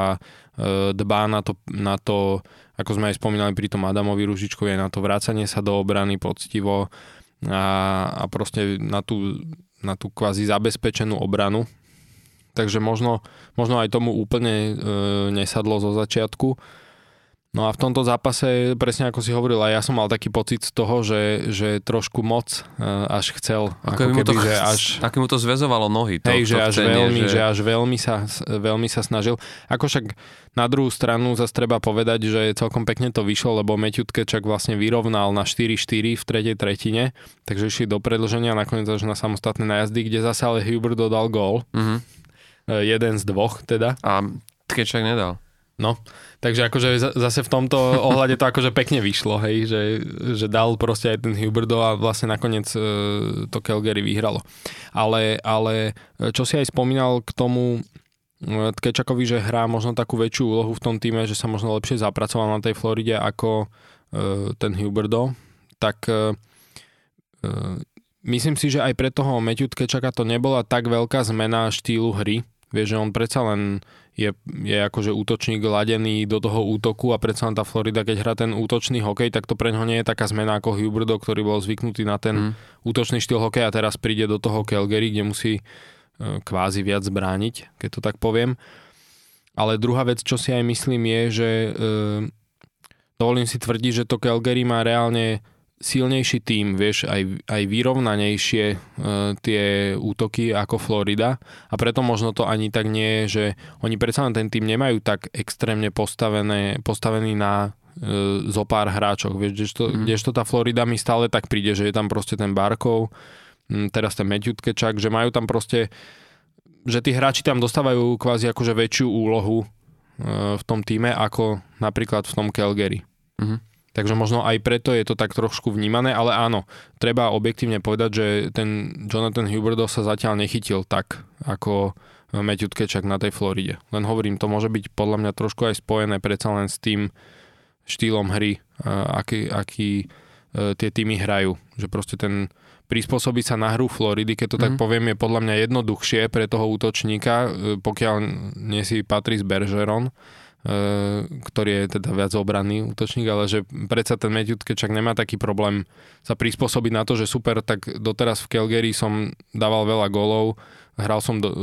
e, dbá na to, na to, ako sme aj spomínali pri tom Adamovi Ružičkovi, aj na to vrácanie sa do obrany poctivo a, a proste na tú, na tú kvázi zabezpečenú obranu. Takže možno, možno aj tomu úplne e, nesadlo zo začiatku No a v tomto zápase, presne ako si hovoril, aj ja som mal taký pocit z toho, že, že trošku moc uh, až chcel. Ako, ako keby, to, že až, také mu to zväzovalo nohy. To, hej, že, až chcenie, veľmi, že... že až veľmi sa, veľmi sa snažil. Ako však na druhú stranu zase treba povedať, že celkom pekne to vyšlo, lebo Matthew Tkečak vlastne vyrovnal na 4-4 v tretej tretine, takže išli do predlženia nakoniec až na samostatné najazdy, kde zase ale Hubert dodal gól. Mm-hmm. Jeden z dvoch teda. A Tkečak nedal. No, takže akože zase v tomto ohľade to akože pekne vyšlo, hej, že, že dal proste aj ten Huberdo a vlastne nakoniec e, to Calgary vyhralo. Ale, ale e, čo si aj spomínal k tomu e, Tkečakovi, že hrá možno takú väčšiu úlohu v tom týme, že sa možno lepšie zapracoval na tej Floride ako ten Huberdo, tak myslím si, že aj pre toho Matthew Tkečaka to nebola tak veľká zmena štýlu hry, Vieš, že on predsa len je, je akože útočník ladený do toho útoku a predsa len tá Florida, keď hrá ten útočný hokej, tak to pre ňo nie je taká zmena ako Huberdo, ktorý bol zvyknutý na ten mm. útočný štýl hokeja a teraz príde do toho Calgary, kde musí e, kvázi viac brániť, keď to tak poviem. Ale druhá vec, čo si aj myslím je, že e, dovolím si tvrdiť, že to Calgary má reálne silnejší tým, vieš, aj, aj vyrovnanejšie e, tie útoky ako Florida a preto možno to ani tak nie je, že oni predsa len ten tým nemajú tak extrémne postavené, postavený na e, zo pár hráčov, vieš, kdežto, mm. kdežto tá Florida mi stále tak príde, že je tam proste ten Barkov, teraz ten Matthew Tkečak, že majú tam proste, že tí hráči tam dostávajú kvázi akože väčšiu úlohu e, v tom týme ako napríklad v tom Calgary. Mm. Takže možno aj preto je to tak trošku vnímané, ale áno, treba objektívne povedať, že ten Jonathan Huberdo sa zatiaľ nechytil tak, ako Matthew Tkečak na tej Floride. Len hovorím, to môže byť podľa mňa trošku aj spojené predsa len s tým štýlom hry, aký, aký e, tie týmy hrajú. Že proste ten prispôsobiť sa na hru Floridy, keď to mm. tak mhm. poviem, je podľa mňa jednoduchšie pre toho útočníka, e, pokiaľ nie si Patrice Bergeron, ktorý je teda viac obranný útočník, ale že predsa ten Matthew Tkečak nemá taký problém sa prispôsobiť na to, že super, tak doteraz v Calgary som dával veľa golov, hral som do, uh,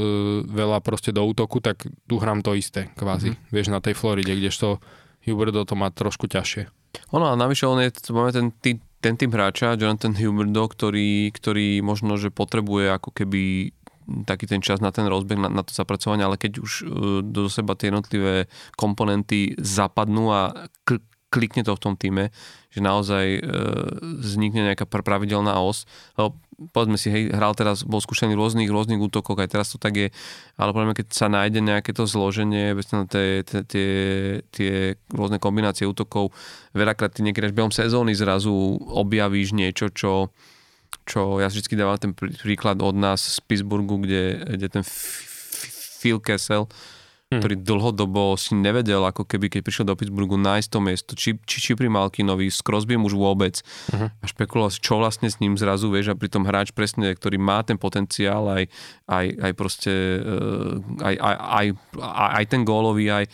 veľa proste do útoku, tak tu hrám to isté, kvázi. Mm-hmm. Vieš, na tej Floride, kdežto Huberdo to má trošku ťažšie. Ono a navyše on je, máme ten, tý, ten tým hráča, Jonathan Huberdo, ktorý, ktorý možno, že potrebuje ako keby taký ten čas na ten rozbeh, na, na to zapracovanie, ale keď už uh, do seba tie jednotlivé komponenty zapadnú a kl- klikne to v tom týme, že naozaj uh, vznikne nejaká pravidelná os. Lebo povedzme si, hej, hral teraz, bol skúšaný v rôznych, rôznych útokoch, aj teraz to tak je, ale povedzme, keď sa nájde nejaké to zloženie, tie, tie, tie rôzne kombinácie útokov, veľakrát ty niekedy až behom sezóny zrazu objavíš niečo, čo čo ja vždy dávam ten príklad od nás z Pittsburghu, kde, kde ten Phil Kessel, hmm. ktorý dlhodobo si nevedel, ako keby keď prišiel do Pittsburghu nájsť to miesto, či, či, či pri Malkinovi, s Crosbym už vôbec uh-huh. a špekuloval čo vlastne s ním zrazu, vieš, a pritom hráč presne, ktorý má ten potenciál aj, aj, aj proste aj, aj, aj, aj, aj ten gólový, aj,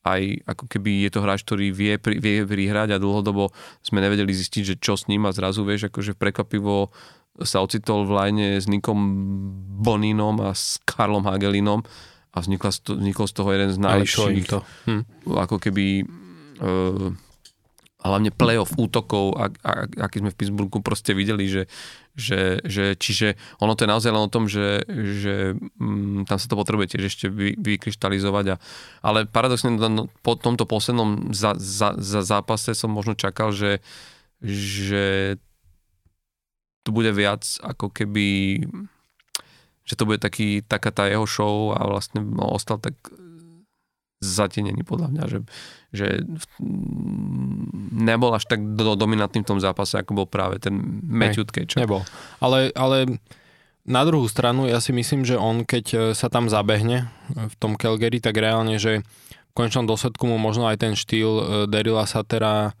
aj ako keby je to hráč, ktorý vie, vie prihrať a dlhodobo sme nevedeli zistiť, že čo s ním a zrazu vieš, akože prekvapivo sa ocitol v lajne s Nikom Boninom a s Karlom Hagelinom a vznikla, vznikol z toho jeden z najlepších hm. ako keby uh, hlavne playoff útokov, ak, ak, aký sme v Pittsburghu proste videli, že, že, že čiže ono to je naozaj len o tom, že, že mm, tam sa to potrebuje tiež ešte vy, vykryštalizovať. A, ale paradoxne no, po tomto poslednom za, za, za zápase som možno čakal, že, že tu bude viac ako keby že to bude taký, taká tá jeho show a vlastne no, ostal tak zatenený podľa mňa, že, že nebol až tak do, dominantný v tom zápase, ako bol práve ten Matthew Tkeča. Nebol. Ale, ale na druhú stranu ja si myslím, že on keď e, sa tam zabehne e, v tom Calgary, tak reálne, že v končnom dôsledku mu možno aj ten štýl e, Derila Satera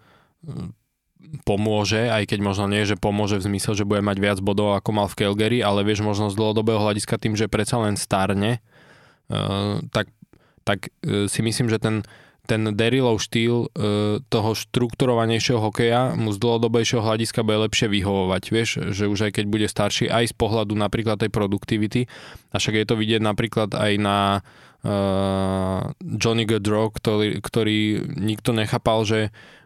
pomôže, aj keď možno nie, že pomôže v zmysle, že bude mať viac bodov ako mal v Calgary, ale vieš, možno z dlhodobého hľadiska tým, že predsa len starne, tak tak e, si myslím, že ten, ten Darylov štýl e, toho štrukturovanejšieho hokeja mu z dlhodobejšieho hľadiska bude lepšie vyhovovať. Vieš, že už aj keď bude starší, aj z pohľadu napríklad tej produktivity, a však je to vidieť napríklad aj na uh, Johnny Gaudreau, ktorý, ktorý nikto nechápal, že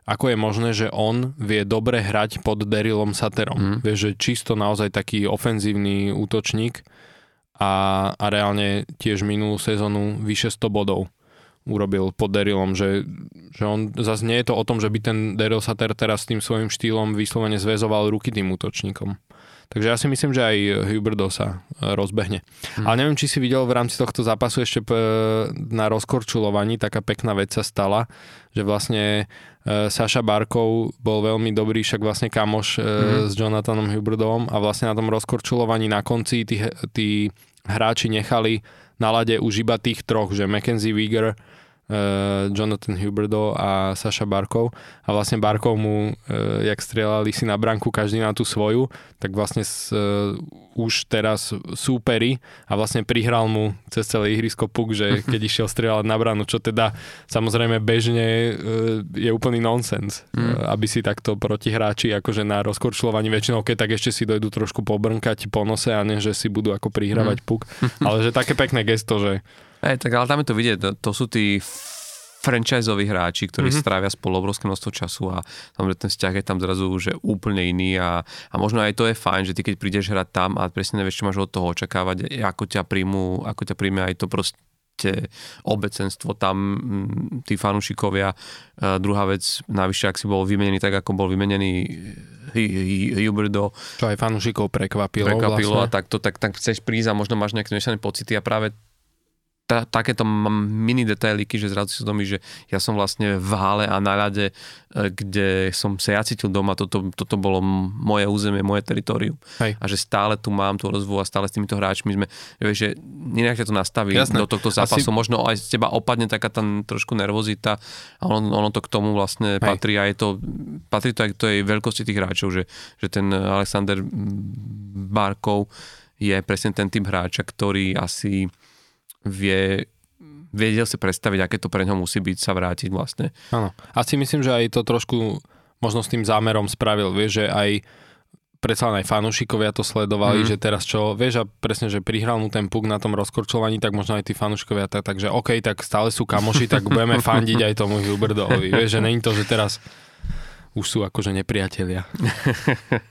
ako je možné, že on vie dobre hrať pod Darylom Saterom. Mm. Vieš, že čisto naozaj taký ofenzívny útočník, a, a reálne tiež minulú sezónu vyše 100 bodov urobil pod Darylom, že, že on zase nie je to o tom, že by ten Daryl Sater teraz tým svojim štýlom vyslovene zväzoval ruky tým útočníkom. Takže ja si myslím, že aj Huberdo sa e, rozbehne. Hmm. Ale neviem, či si videl v rámci tohto zápasu ešte na rozkorčulovaní, taká pekná vec sa stala, že vlastne e, Saša Barkov bol veľmi dobrý, však vlastne kamoš hmm. s Jonathanom Huberdovom a vlastne na tom rozkorčulovaní na konci tí, tí hráči nechali na lade už iba tých troch, že Mackenzie Wieger, Jonathan Huberdo a Saša Barkov a vlastne Barkov mu, uh, jak strieľali si na branku každý na tú svoju, tak vlastne s, uh, už teraz súperi a vlastne prihral mu cez celé ihrisko puk, že keď išiel strieľať na branu, čo teda samozrejme bežne je úplný nonsens, mm. aby si takto protihráči akože na rozkorčľovaní väčšinou, keď tak ešte si dojdu trošku pobrnkať po nose a ne, že si budú ako prihrávať mm. puk, ale že také pekné gesto, že Hej, tak ale tam je to vidieť, to, to sú tí franchiseoví hráči, ktorí mm-hmm. strávia spolu obrovské množstvo času a tam, ten vzťah je tam zrazu že úplne iný a, a možno aj to je fajn, že ty keď prídeš hrať tam a presne nevieš, čo máš od toho očakávať, ako ťa príjmu, ako ťa príjme aj to proste obecenstvo tam, mm, tí fanúšikovia. druhá vec, navyše, ak si bol vymenený tak, ako bol vymenený Huberdo. Čo aj fanúšikov prekvapilo. Prekvapilo vlastne. a takto, tak, tak chceš prísť a možno máš nejaké zmiešané pocity a práve ta, takéto mini detailiky, že zrazu si domí, že ja som vlastne v hale a na ľade, e, kde som sa ja cítil doma, toto, toto bolo moje územie, moje teritorium. Hej. A že stále tu mám tú rozvu a stále s týmito hráčmi sme, vieš, že inak to nastaví Jasné. do tohto zápasu. Asi... Možno aj z teba opadne taká tá trošku nervozita a ono, ono to k tomu vlastne Hej. patrí a je to, patrí to aj k tej veľkosti tých hráčov, že, že ten Alexander Barkov je presne ten typ hráča, ktorý asi vie vedel si predstaviť, aké to pre ňo musí byť sa vrátiť vlastne. Áno. A si myslím, že aj to trošku možno s tým zámerom spravil, vieš, že aj predsa len aj fanúšikovia to sledovali, mm. že teraz čo, vieš, a presne, že prihral mu ten puk na tom rozkorčovaní, tak možno aj tí fanúšikovia tak, takže OK, tak stále sú kamoši, tak budeme fandiť aj tomu Huberdovi, vieš, že není to, že teraz už sú akože nepriatelia.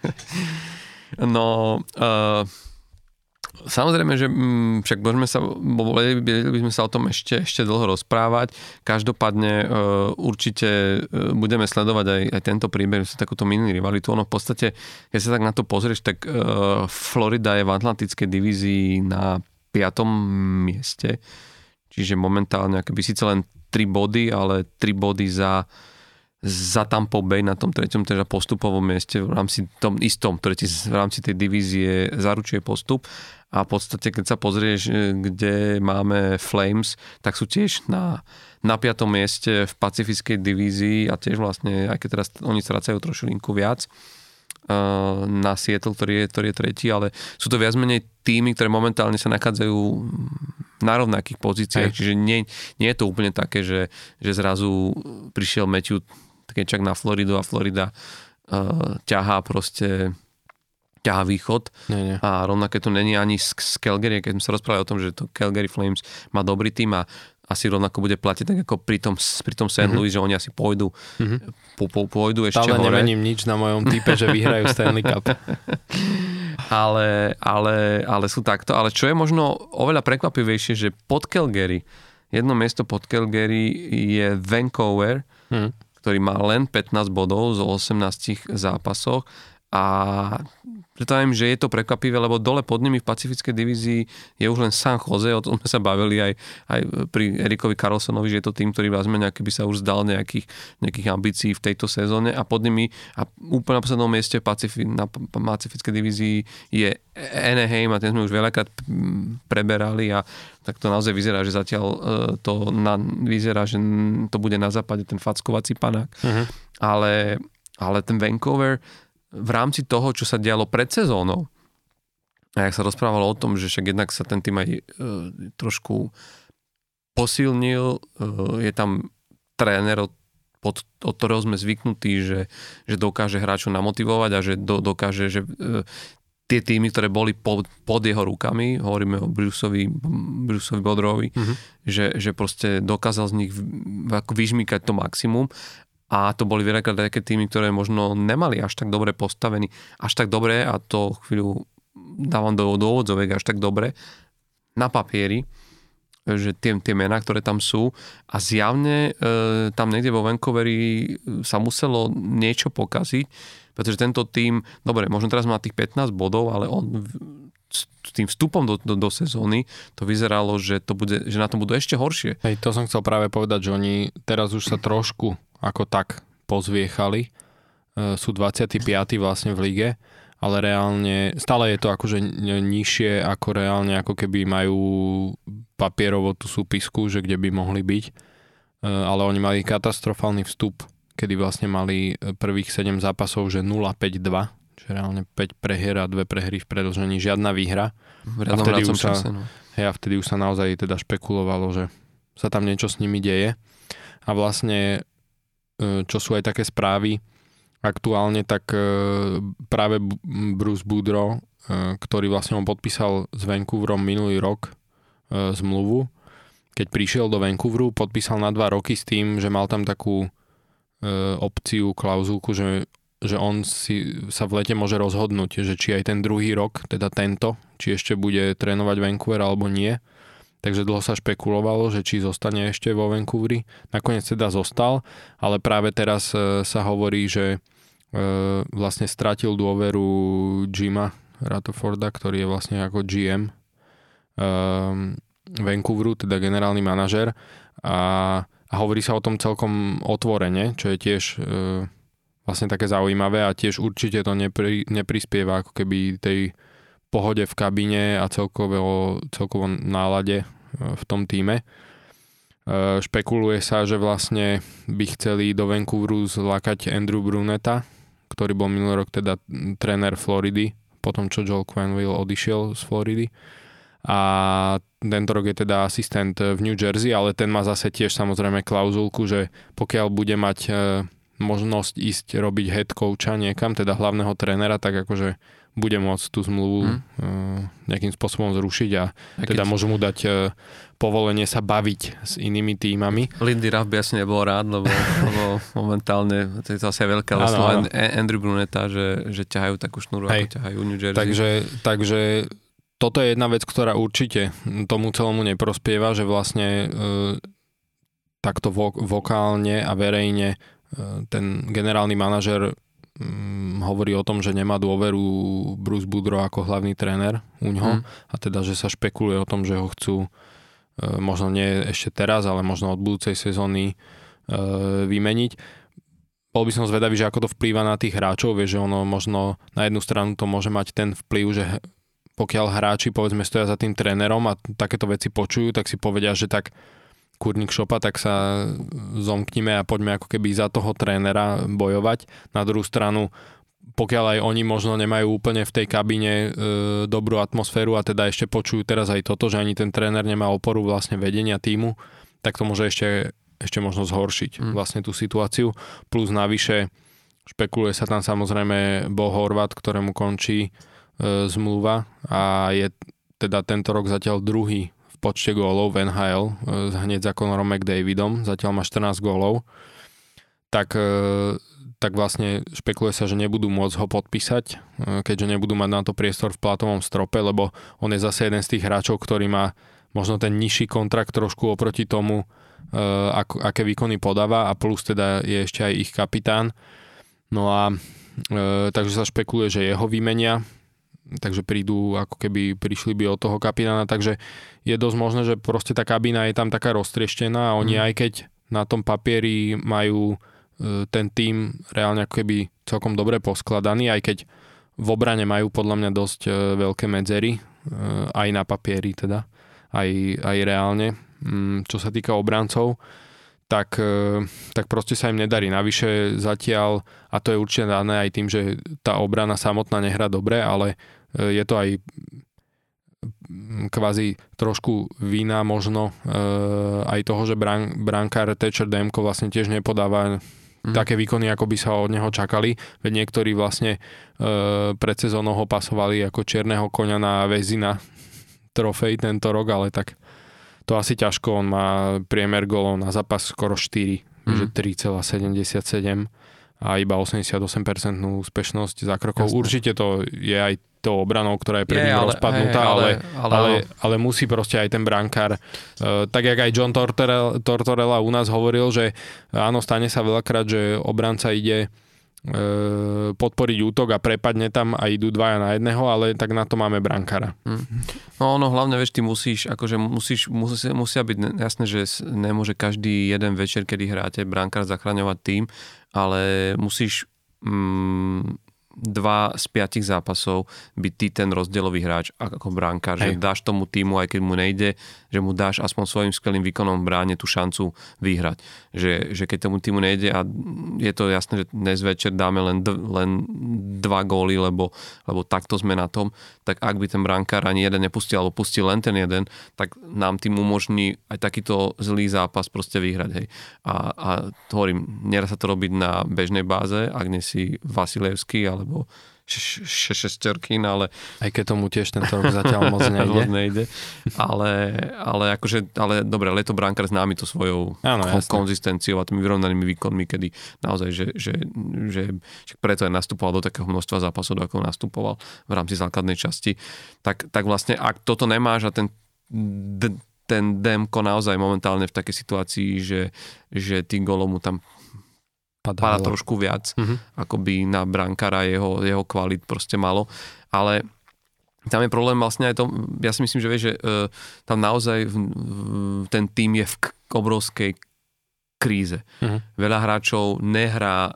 no, uh, Samozrejme, že mm, však môžeme sa, vedeli by sme sa o tom ešte, ešte dlho rozprávať. Každopádne e, určite e, budeme sledovať aj, aj tento príbeh, že takúto mini rivalitu. Ono v podstate, keď sa tak na to pozrieš, tak e, Florida je v Atlantickej divízii na 5. mieste. Čiže momentálne akoby síce len 3 body, ale 3 body za za Tampa Bay na tom treťom teda postupovom mieste v rámci tom istom, ktoré ti v rámci tej divízie zaručuje postup a v podstate keď sa pozrieš, e, kde máme Flames, tak sú tiež na, na piatom mieste v pacifickej divízii a tiež vlastne, aj keď teraz oni strácajú trošku linku viac, e, na Seattle, ktorý je, ktorý je tretí, ale sú to viac menej týmy, ktoré momentálne sa nachádzajú na rovnakých pozíciách, Aj. čiže nie, nie je to úplne také, že, že zrazu prišiel Matthew keď čak na Floridu a Florida uh, ťahá proste ťahá východ nie, nie. a rovnaké to není ani z, z Calgary, keď sme sa rozprávali o tom, že to Calgary Flames má dobrý tým a asi rovnako bude platiť tak ako pri tom, pri tom St. Mm-hmm. Louis, že oni asi pôjdu, mm-hmm. po, po, pôjdu ešte Stále hore. nemením nič na mojom type, že vyhrajú Stanley Cup. ale, ale, ale sú takto. Ale čo je možno oveľa prekvapivejšie, že pod Calgary, jedno miesto pod Calgary je Vancouver, mm. ktorý má len 15 bodov zo 18 zápasoch a preto viem, že je to prekvapivé, lebo dole pod nimi v pacifickej divízii je už len San Jose, o tom sme sa bavili aj, aj pri Erikovi Carlsonovi, že je to tým, ktorý vlastne nejaký by sa už zdal nejakých, nejakých ambícií v tejto sezóne a pod nimi a úplne na poslednom mieste Pacifi, na pacifickej divízii je Anaheim a ten sme už veľakrát preberali a tak to naozaj vyzerá, že zatiaľ e, to na, vyzerá, že to bude na západe ten fackovací panák. Uh-huh. Ale, ale ten Vancouver v rámci toho, čo sa dialo pred sezónou, a jak sa rozprávalo o tom, že však jednak sa ten tým aj e, trošku posilnil, e, je tam tréner, od, pod, od ktorého sme zvyknutí, že, že dokáže hráčov namotivovať a že do, dokáže, že e, tie týmy, ktoré boli pod, pod jeho rukami, hovoríme o Bruceovi, Bruceovi Bodrovi, mm-hmm. že, že proste dokázal z nich ako vyžmýkať to maximum a to boli veľakrát také týmy, ktoré možno nemali až tak dobre postavení, až tak dobre a to chvíľu dávam do, do až tak dobre na papieri, že tie, tie mená, ktoré tam sú a zjavne e, tam niekde vo Vancouveri sa muselo niečo pokaziť, pretože tento tým, dobre, možno teraz má tých 15 bodov, ale on tým vstupom do, do, do sezóny to vyzeralo, že, to bude, že na tom budú ešte horšie. Hej, to som chcel práve povedať, že oni teraz už sa trošku ako tak pozviechali. E, sú 25. vlastne v lige, ale reálne stále je to akože nižšie ako reálne, ako keby majú papierovo tú súpisku, že kde by mohli byť. E, ale oni mali katastrofálny vstup, kedy vlastne mali prvých 7 zápasov, že 0-5-2, čiže reálne 5 prehier a 2 prehry v predlžení, žiadna výhra. V a vtedy už sa, čase, no. hej, a vtedy už sa naozaj teda špekulovalo, že sa tam niečo s nimi deje. A vlastne E, čo sú aj také správy aktuálne, tak e, práve Bruce Boudreau, e, ktorý vlastne on podpísal s Vancouverom minulý rok zmluvu, keď prišiel do Vancouveru, podpísal na dva roky s tým, že mal tam takú opciu, klauzulku, že, že on si sa v lete môže rozhodnúť, že či aj ten druhý rok, teda tento, či ešte bude trénovať Vancouver alebo nie takže dlho sa špekulovalo, že či zostane ešte vo Vancouveri. Nakoniec teda zostal, ale práve teraz e, sa hovorí, že e, vlastne stratil dôveru Jima Ratoforda, ktorý je vlastne ako GM e, Vancouveru, teda generálny manažer a, a hovorí sa o tom celkom otvorene, čo je tiež vlastne také zaujímavé a tiež určite to nepri, neprispieva ako keby tej pohode v kabíne a celkovo, celkovo nálade e, v tom týme. E, špekuluje sa, že vlastne by chceli do Vancouveru zlakať Andrew Bruneta, ktorý bol minulý rok teda tréner Floridy, potom čo Joel Quenville odišiel z Floridy. A tento rok je teda asistent v New Jersey, ale ten má zase tiež samozrejme klauzulku, že pokiaľ bude mať e, možnosť ísť robiť head coacha niekam, teda hlavného trénera, tak akože bude môcť tú zmluvu hmm. nejakým spôsobom zrušiť a Keď... teda môžu mu dať uh, povolenie sa baviť s inými týmami. Lindy Ruff by asi nebol rád, lebo, lebo momentálne to je to asi veľké leslo Andrew Bruneta, že, že ťahajú takú šnúru, Hej. ako ťahajú New Jersey. Takže, takže toto je jedna vec, ktorá určite tomu celomu neprospieva, že vlastne uh, takto vo, vokálne a verejne uh, ten generálny manažer hm, hovorí o tom, že nemá dôveru Bruce Boudreau ako hlavný tréner u ňoho mm. a teda, že sa špekuluje o tom, že ho chcú e, možno nie ešte teraz, ale možno od budúcej sezóny e, vymeniť. Bol by som zvedavý, že ako to vplýva na tých hráčov, vieš, že ono možno na jednu stranu to môže mať ten vplyv, že pokiaľ hráči povedzme stoja za tým trénerom a takéto veci počujú, tak si povedia, že tak kurník šopa, tak sa zomknime a poďme ako keby za toho trénera bojovať. Na druhú stranu, pokiaľ aj oni možno nemajú úplne v tej kabíne e, dobrú atmosféru a teda ešte počujú teraz aj toto, že ani ten tréner nemá oporu vlastne vedenia týmu, tak to môže ešte, ešte možno zhoršiť mm. vlastne tú situáciu. Plus navyše špekuluje sa tam samozrejme Bo Horvat, ktorému končí e, zmluva a je teda tento rok zatiaľ druhý počte gólov v NHL, e, hneď za Conorom McDavidom, zatiaľ má 14 gólov, tak, e, tak vlastne špekuluje sa, že nebudú môcť ho podpísať, e, keďže nebudú mať na to priestor v platovom strope, lebo on je zase jeden z tých hráčov, ktorý má možno ten nižší kontrakt trošku oproti tomu, ako, aké výkony podáva a plus teda je ešte aj ich kapitán. No a takže sa špekuluje, že jeho vymenia, takže prídu, ako keby prišli by od toho kapitána, takže je dosť možné, že proste tá kabína je tam taká roztrieštená a oni mm. aj keď na tom papieri majú e, ten tým reálne ako keby celkom dobre poskladaný, aj keď v obrane majú podľa mňa dosť e, veľké medzery, e, aj na papieri teda, aj, aj reálne, mm, čo sa týka obrancov, tak, tak proste sa im nedarí. Navyše zatiaľ, a to je určite dané aj tým, že tá obrana samotná nehrá dobre, ale je to aj kvázi trošku vína možno e, aj toho, že brán, brankár Thatcher Demko vlastne tiež nepodáva mm. také výkony, ako by sa od neho čakali. Veď niektorí vlastne e, pred sezónou ho pasovali ako čierneho koňa na väzina trofej tento rok, ale tak to asi ťažko. On má priemer golov na zápas skoro 4, mm. že 3,77 a iba 88% úspešnosť za krokov. Jasne. Určite to je aj tou obranou, ktorá je pred ním rozpadnutá, hej, ale, ale, ale, ale musí proste aj ten brankár, uh, tak jak aj John Tortorella, Tortorella u nás hovoril, že áno, stane sa veľakrát, že obranca ide uh, podporiť útok a prepadne tam a idú dvaja na jedného, ale tak na to máme brankára. Mm. No ono hlavne, vieš, ty musíš, akože musíš, musí, musia byť jasné, že nemôže každý jeden večer, kedy hráte brankár zachraňovať tým, ale musíš mm, dva z piatich zápasov byť ty ten rozdielový hráč ako brankár, že dáš tomu týmu, aj keď mu nejde, že mu dáš aspoň svojim skvelým výkonom v bráne tú šancu vyhrať. Že, že keď tomu týmu nejde a je to jasné, že dnes večer dáme len, d- len dva góly, lebo, lebo takto sme na tom, tak ak by ten brankár ani jeden nepustil, alebo pustil len ten jeden, tak nám tým umožní aj takýto zlý zápas proste vyhrať. Hej. A, a hovorím, nedá sa to robiť na bežnej báze, ak nie si Vasilevský, ale alebo šestorkín, ale... Aj keď tomu tiež tento rok zatiaľ moc nejde. moc nejde. Ale, ale akože, ale dobre, leto Brankar známy to svojou Áno, kon- konzistenciou a tými vyrovnanými výkonmi, kedy naozaj, že, že, že, že preto aj nastupoval do takého množstva zápasov, ako nastupoval v rámci základnej časti. Tak, tak vlastne, ak toto nemáš a ten ten Demko naozaj momentálne v takej situácii, že, že tým golom mu tam padá trošku viac, uh-huh. ako by na brankára jeho, jeho kvalit proste malo. Ale tam je problém vlastne aj to, ja si myslím, že vieš, že uh, tam naozaj v, v, ten tým je v k- obrovskej kríze. Uh-huh. Veľa hráčov nehrá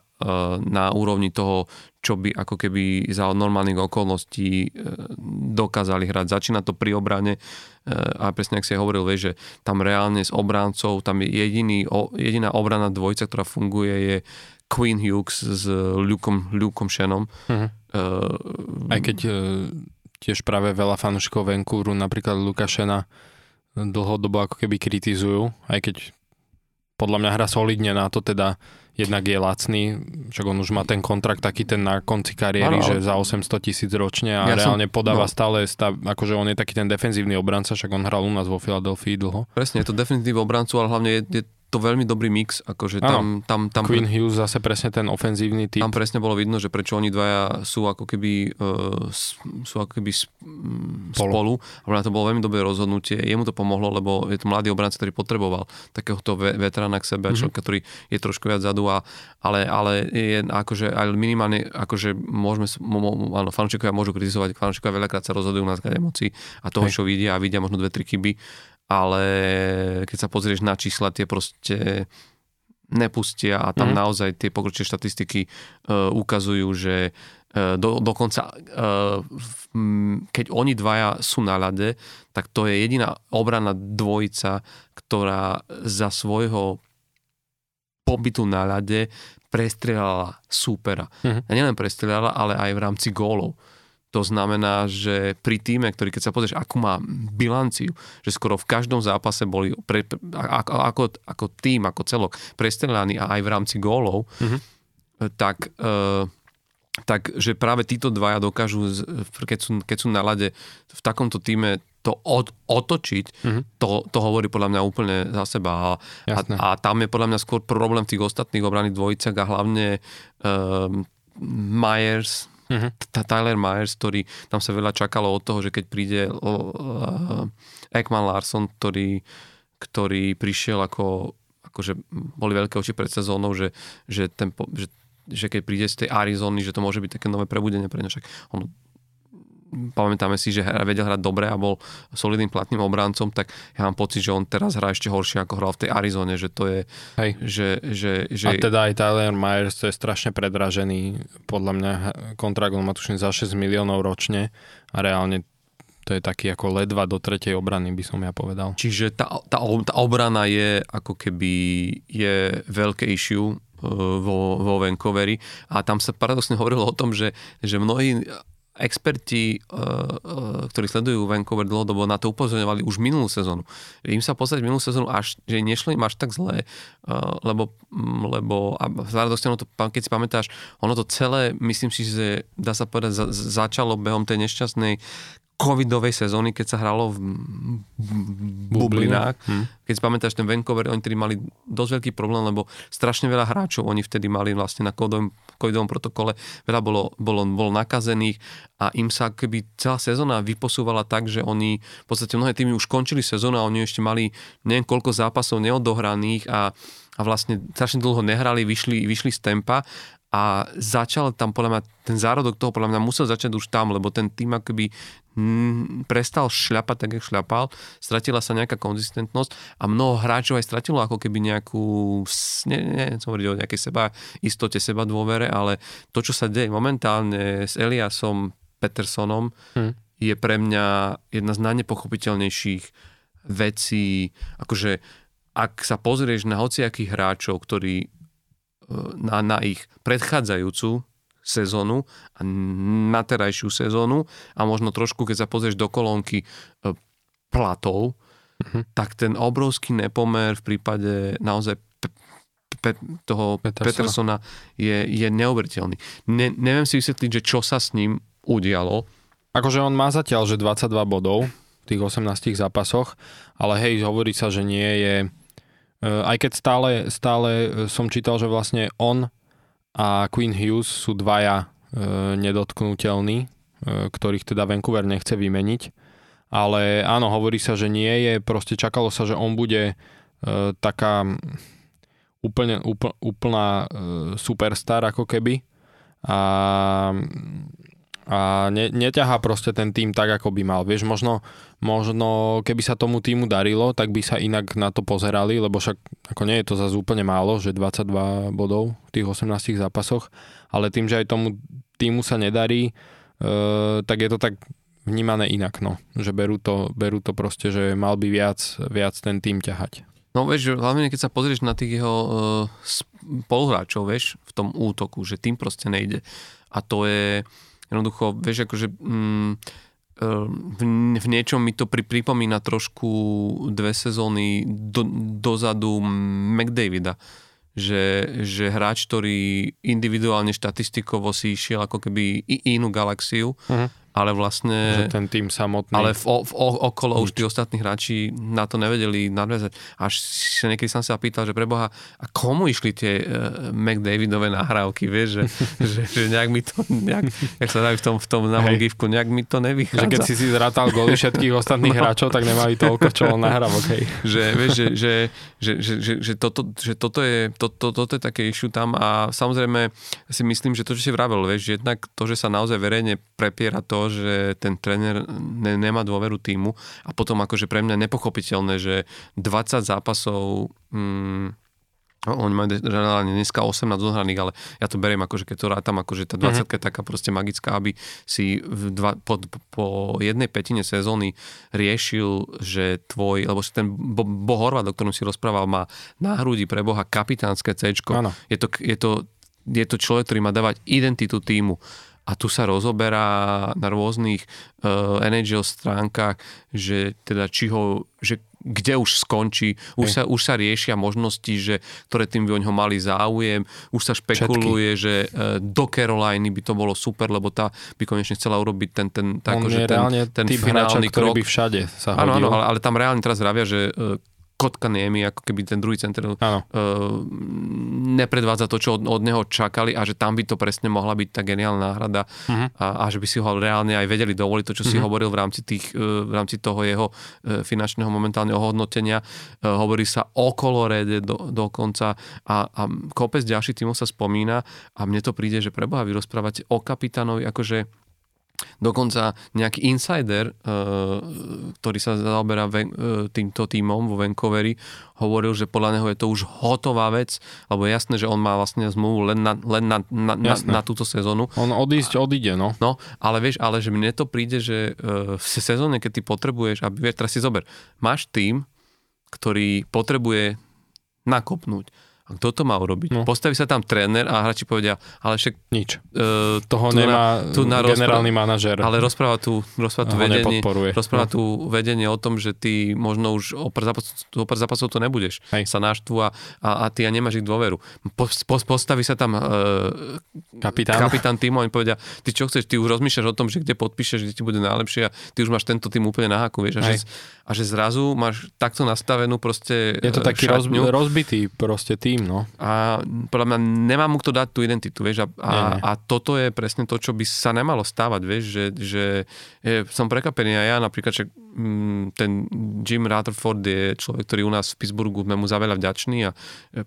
na úrovni toho, čo by ako keby za normálnych okolností uh, dokázali hrať. Začína to pri obrane uh, a presne ak si hovoril, vieš, že tam reálne s obráncov, tam je jediný, jediná obrana dvojca, ktorá funguje je Queen Hughes s Lukom, Lukom Shenom. Uh-huh. Uh, Aj keď uh, tiež práve veľa fanúšikov Vancouveru, napríklad Luka Shena, dlhodobo ako keby kritizujú, aj keď podľa mňa hra solidne na to, teda jednak je lacný, však on už má ten kontrakt taký ten na konci kariéry, ano, že za 800 tisíc ročne a ja reálne som, podáva no. stále, stav, akože on je taký ten defenzívny obranca, však on hral u nás vo Filadelfii dlho. Presne, je to defenzívny obrancu, ale hlavne je, je to veľmi dobrý mix, akože tam, tam, tam... Queen Hughes zase presne ten ofenzívny typ. Tam presne bolo vidno, že prečo oni dvaja sú ako keby, uh, sú ako keby spolu. spolu. A to bolo veľmi dobré rozhodnutie. Jemu to pomohlo, lebo je to mladý obranca, ktorý potreboval takéhoto veterána k sebe, mm-hmm. ktorý je trošku viac zadu, a, ale, ale je akože aj minimálne, akože môžeme, áno, fanúšikovia môžu kritizovať, fanúšikovia veľakrát sa rozhodujú na základe emócií a toho, Hej. čo vidia a vidia možno dve, tri chyby ale keď sa pozrieš na čísla, tie proste nepustia a tam mm. naozaj tie pokročilé štatistiky uh, ukazujú, že uh, do, dokonca uh, keď oni dvaja sú na ľade, tak to je jediná obrana dvojica, ktorá za svojho pobytu na ľade prestrelala súpera. Mm. A nielen prestrelala, ale aj v rámci gólov. To znamená, že pri týme, ktorý keď sa pozrieš, akú má bilanciu, že skoro v každom zápase boli pre, ako, ako, ako tým, ako celok prestrelaní a aj v rámci gólov, mm-hmm. tak, e, tak, že práve títo dvaja dokážu, keď sú, keď sú na lade v takomto týme to od, otočiť, mm-hmm. to, to hovorí podľa mňa úplne za seba. A, a, a tam je podľa mňa skôr problém v tých ostatných obranných dvojicách a hlavne um, Myers, mm-hmm. Tyler Myers, ktorý, tam sa veľa čakalo od toho, že keď príde uh, Ekman Larson, ktorý, ktorý prišiel ako akože boli veľké oči pred sezónou, že, že, ten, že, že keď príde z tej Arizony, že to môže byť také nové prebudenie pre ňa. Však on pamätáme si, že vedel hrať dobre a bol solidným platným obrancom, tak ja mám pocit, že on teraz hrá ešte horšie ako hral v tej Arizone, že to je... Hej. Že, že, že... A teda aj Tyler Myers, to je strašne predražený, podľa mňa kontrakt on má tuším za 6 miliónov ročne a reálne to je taký ako ledva do tretej obrany, by som ja povedal. Čiže tá, tá, tá obrana je ako keby je veľké issue e, vo, vo Vancouveri a tam sa paradoxne hovorilo o tom, že, že mnohí experti, e, e, ktorí sledujú Vancouver dlhodobo, na to upozorňovali už minulú sezónu. Im sa pozrieť minulú sezónu, až, že nešlo im až tak zle, lebo, lebo a to, keď si pamätáš, ono to celé, myslím si, že dá sa povedať, za, začalo behom tej nešťastnej covidovej sezóny, keď sa hralo v bublinách. Hm. Keď si pamätáš ten Vancouver, oni tedy mali dosť veľký problém, lebo strašne veľa hráčov oni vtedy mali vlastne na covidovom, covidovom protokole, veľa bolo, bolo, bolo nakazených a im sa keby celá sezóna vyposúvala tak, že oni, v podstate mnohé týmy už končili sezónu a oni ešte mali neviem koľko zápasov neodohraných a a vlastne strašne dlho nehrali, vyšli, vyšli z tempa a začal tam podľa mňa, ten zárodok toho podľa mňa musel začať už tam, lebo ten tým akoby m, prestal šľapať tak, jak šľapal, stratila sa nejaká konzistentnosť a mnoho hráčov aj stratilo ako keby nejakú, ne, ne, som hovoriť o nejakej seba istote, seba dôvere, ale to, čo sa deje momentálne s Eliasom Petersonom, hmm. je pre mňa jedna z najnepochopiteľnejších vecí, akože ak sa pozrieš na hociakých hráčov, ktorí na, na ich predchádzajúcu sezónu a na terajšiu sezónu a možno trošku, keď sa pozrieš do kolónky e, platov, uh-huh. tak ten obrovský nepomer v prípade naozaj pe, toho Petersona, Petersona je, je neuveriteľný. Ne, neviem si vysvetliť, že čo sa s ním udialo. Akože on má zatiaľ, že 22 bodov v tých 18 zápasoch, ale hej, hovorí sa, že nie je Eh, aj keď stále, stále eh, som čítal, že vlastne on a Queen Hughes sú dvaja e, nedotknutelní, e, ktorých teda Vancouver nechce vymeniť. Ale áno, hovorí sa, že nie je, proste čakalo sa, že on bude e, taká úplne, úpl, úplná e, superstar ako keby. A a ne, neťahá proste ten tým tak, ako by mal. Vieš, možno, možno keby sa tomu týmu darilo, tak by sa inak na to pozerali, lebo však ako nie je to zase úplne málo, že 22 bodov v tých 18 zápasoch, ale tým, že aj tomu týmu sa nedarí, e, tak je to tak vnímané inak, no. Že berú to, berú to proste, že mal by viac, viac ten tým ťahať. No vieš, hlavne keď sa pozrieš na tých jeho uh, spoluhráčov, vieš, v tom útoku, že tým proste nejde. A to je, Jednoducho, vieš, akože mm, v, v niečom mi to pri, pripomína trošku dve sezóny do, dozadu McDavida. Že, že hráč, ktorý individuálne štatistikovo si išiel ako keby inú galaxiu, uh-huh ale vlastne... Že ten tým samotný... Ale v, v, okolo už tí ostatní hráči na to nevedeli nadviazať. Až sa niekedy som sa pýtal, že preboha, a komu išli tie uh, McDavidové nahrávky, vieš, že, že, že nejak mi to, nejak, jak sa dajú v tom, v tom na gifku, nejak mi to nevychádza. Že keď si si zrátal goly všetkých ostatných no. hráčov, tak nemali toľko, čo on nahrávok, hej. Že, vieš, že, že, že, že, že, že, toto, že toto, je, to, to, toto je také issue tam a samozrejme si myslím, že to, čo si vravel, vieš, že jednak to, že sa naozaj verejne prepiera to, že ten tréner ne, nemá dôveru týmu a potom akože pre mňa nepochopiteľné, že 20 zápasov mm, No, oni majú reálne dneska 18 zohraných, ale ja to beriem akože keď to rátam, akože tá 20 mm-hmm. je taká proste magická, aby si v dva, po, po jednej petine sezóny riešil, že tvoj, lebo si ten Bo, Bo Horvat, o ktorom si rozprával, má na hrudi pre Boha kapitánske C. Je to, je, to, je to človek, ktorý má dávať identitu týmu a tu sa rozoberá na rôznych uh, NHL stránkach, že teda či ho, že kde už skončí, už sa, už sa riešia možnosti, že ktoré tým by o ňo mali záujem, už sa špekuluje, Všetky. že uh, do Caroliny by to bolo super, lebo tá by konečne chcela urobiť ten, ten, tak, On je ten, ten finálny hráča, krok. by všade sa hodil. Áno, áno, ale, ale tam reálne teraz vravia, že uh, Kotka Niemi, ako keby ten druhý center uh, nepredvádza to, čo od, od neho čakali a že tam by to presne mohla byť tá geniálna náhrada uh-huh. a, a že by si ho reálne aj vedeli dovoliť to, čo uh-huh. si mhm. hovoril v rámci, tých, uh, v rámci toho jeho uh, finančného momentálneho hodnotenia. Uh, hovorí sa o Colorede do, dokonca a, a kopec ďalších tímov sa spomína a mne to príde, že preboha vy rozprávate o kapitánovi, akože Dokonca nejaký insider, uh, ktorý sa zaoberá uh, týmto týmom vo Vancouveri, hovoril, že podľa neho je to už hotová vec, lebo je jasné, že on má vlastne zmluvu len na, len na, na, na, na túto sezónu. On odísť odíde, no. No, ale vieš, ale že mne to príde, že uh, v sezóne, keď ty potrebuješ, aby, vieš, teraz si zober, máš tým, ktorý potrebuje nakopnúť a kto to má urobiť? No. Postaví sa tam tréner a hráči povedia, ale však... Nič. Uh, Toho tu nemá na, tu na generálny rozpráva, manažer. Ale rozpráva tu, rozpráva tu vedenie, rozpráva no. tu vedenie o tom, že ty možno už o pár zápasov, zápasov to nebudeš. Hej. Sa náštvu a, a, a ty a nemáš ich dôveru. Po, po, postaví sa tam uh, kapitán. kapitán týmu a oni povedia, ty čo chceš, ty už rozmýšľaš o tom, že kde podpíšeš, kde ti bude najlepšie a ty už máš tento tým úplne na haku, vieš. A že, a že zrazu máš takto nastavenú proste Je to taký roz, rozbitý proste tým tým, no. A podľa mňa nemá mu kto dať tú identitu, vieš, a, a, nie, nie. a toto je presne to, čo by sa nemalo stávať, vieš, že, že je, som prekapený a ja napríklad, že mm, ten Jim Rutherford je človek, ktorý u nás v Pittsburghu sme mu za veľa vďačný a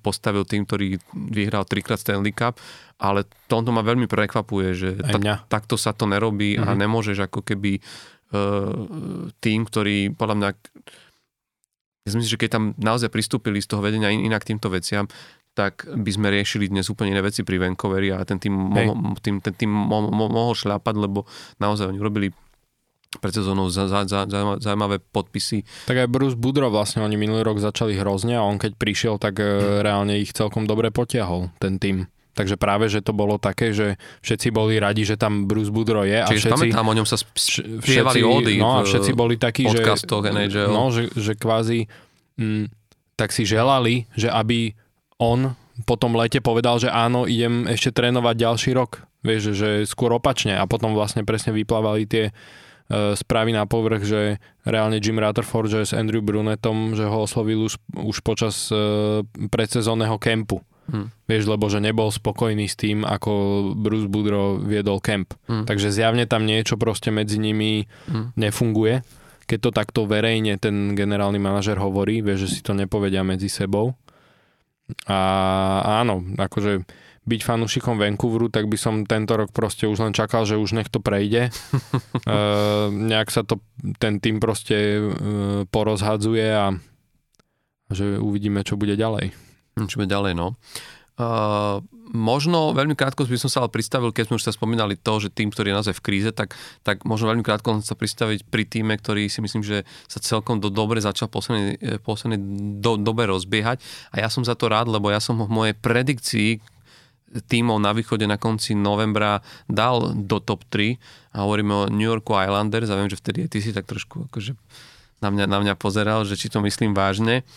postavil tým, ktorý vyhral trikrát Stanley Cup, ale tomto ma veľmi prekvapuje, že ta, takto sa to nerobí mm-hmm. a mhm. nemôžeš ako keby uh, tým, ktorý podľa mňa ja si myslím, že keď tam naozaj pristúpili z toho vedenia in, inak týmto veciam, tak by sme riešili dnes úplne iné veci pri Vancouveri a ten tým, mo, tým, ten tým mo, mo, mohol šľapať, lebo naozaj oni robili pred sezónou za, za, za, zaujímavé podpisy. Tak aj Bruce Budro vlastne, oni minulý rok začali hrozne a on keď prišiel, tak mm. reálne ich celkom dobre potiahol, ten tým. Takže práve, že to bolo také, že všetci boli radi, že tam Bruce Boudreau je. Čiže a všetci, tam o ňom sa spievali ódy no, a všetci boli takí, že, NHL. No, že, že kvázi m, mm, tak si želali, že aby on po tom lete povedal, že áno, idem ešte trénovať ďalší rok. Vieš, že skôr opačne. A potom vlastne presne vyplávali tie uh, správy na povrch, že reálne Jim Rutherford, že s Andrew Brunetom, že ho oslovil už, už počas uh, predsezónneho kempu Hmm. Vieš, lebo že nebol spokojný s tým, ako Bruce Boudreau viedol kemp. Hmm. Takže zjavne tam niečo proste medzi nimi hmm. nefunguje. Keď to takto verejne ten generálny manažer hovorí, vieš, že si to nepovedia medzi sebou. A áno, akože byť fanúšikom Vancouveru, tak by som tento rok proste už len čakal, že už nech to prejde. e, nejak sa to, ten tým proste e, porozhadzuje a že uvidíme, čo bude ďalej. Čo ďalej, no. Uh, možno veľmi krátko by som sa ale pristavil, keď sme už sa spomínali to, že tým, ktorý je naozaj v kríze, tak, tak možno veľmi krátko sa pristaviť pri týme, ktorý si myslím, že sa celkom do dobre začal poslednej, poslednej do, dobe rozbiehať. A ja som za to rád, lebo ja som v mojej predikcii tímov na východe na konci novembra dal do top 3 a hovoríme o New Yorku Islanders a viem, že vtedy ty si tak trošku akože na mňa, na mňa pozeral, že či to myslím vážne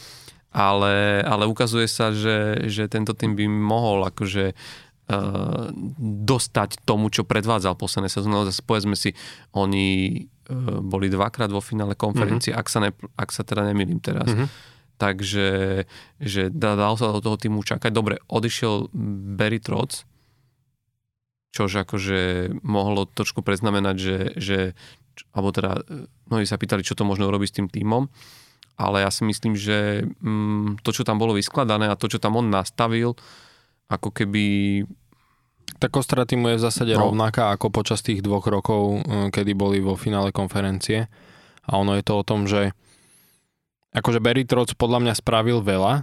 ale, ale ukazuje sa, že, že tento tým by mohol akože uh, dostať tomu, čo predvádzal posledné sezóny. Zase povedzme si, oni uh, boli dvakrát vo finále konferencie, mm-hmm. ak, sa ne, ak sa teda nemýlim teraz. Mm-hmm. Takže že dal sa do toho týmu čakať. Dobre, odišiel Barry Trotz, čož akože mohlo trošku preznamenať, že, že alebo teda e, mnohí sa pýtali, čo to možno urobiť s tým týmom ale ja si myslím, že mm, to, čo tam bolo vyskladané a to, čo tam on nastavil, ako keby... Tá kostra týmu je v zásade no. rovnaká ako počas tých dvoch rokov, mm, kedy boli vo finále konferencie. A ono je to o tom, že akože Barry Trotz podľa mňa spravil veľa. E,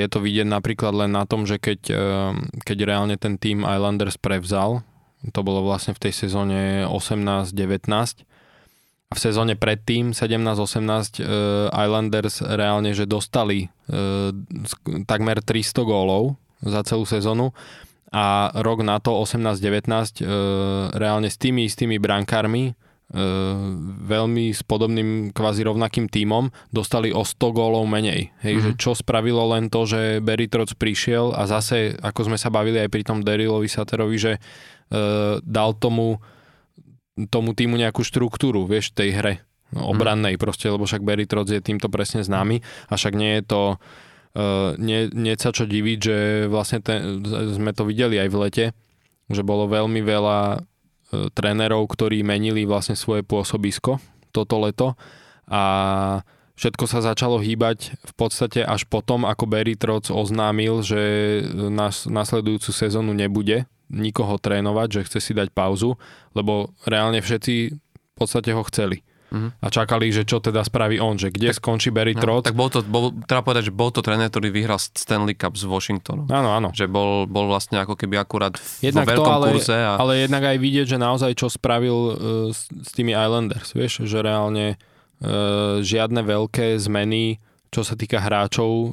je to vidieť napríklad len na tom, že keď, e, keď reálne ten tým Islanders prevzal, to bolo vlastne v tej sezóne 18-19, v sezóne predtým 17-18 uh, Islanders reálne, že dostali uh, takmer 300 gólov za celú sezónu a rok na to 18-19 e, reálne s tými istými brankármi e, veľmi s podobným kvázi rovnakým tímom dostali o 100 gólov menej. Hej, mm-hmm. že čo spravilo len to, že Barry Trotz prišiel a zase, ako sme sa bavili aj pri tom Derilovi Saterovi, že e, dal tomu tomu týmu nejakú štruktúru, vieš, tej hre obrannej mm. proste, lebo však Barry Trotz je týmto presne známy a však nie je to Uh, nie, nie sa čo diviť, že vlastne ten, sme to videli aj v lete, že bolo veľmi veľa uh, trénerov, ktorí menili vlastne svoje pôsobisko toto leto a všetko sa začalo hýbať v podstate až potom, ako Barry Trotz oznámil, že nás, nasledujúcu sezónu nebude nikoho trénovať, že chce si dať pauzu, lebo reálne všetci v podstate ho chceli. Uh-huh. A čakali, že čo teda spraví on, že kde tak, skončí Barry no, Trotz. Tak bol to, bol, treba povedať, že bol to tréner, ktorý vyhral Stanley Cup s Washingtonom. Áno, áno. Že bol, bol vlastne ako keby akurát jednak vo veľkom to, ale, kurze. A... Ale jednak aj vidieť, že naozaj čo spravil uh, s, s tými Islanders, vieš, že reálne uh, žiadne veľké zmeny čo sa týka hráčov, e,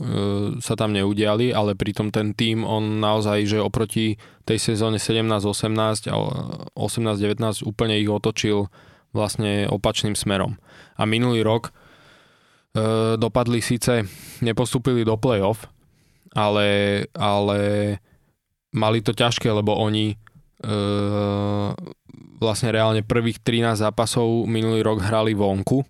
sa tam neudiali, ale pritom ten tým, on naozaj, že oproti tej sezóne 17-18 a 18-19 úplne ich otočil vlastne opačným smerom. A minulý rok e, dopadli síce, nepostúpili do play-off, ale, ale mali to ťažké, lebo oni e, vlastne reálne prvých 13 zápasov minulý rok hrali vonku,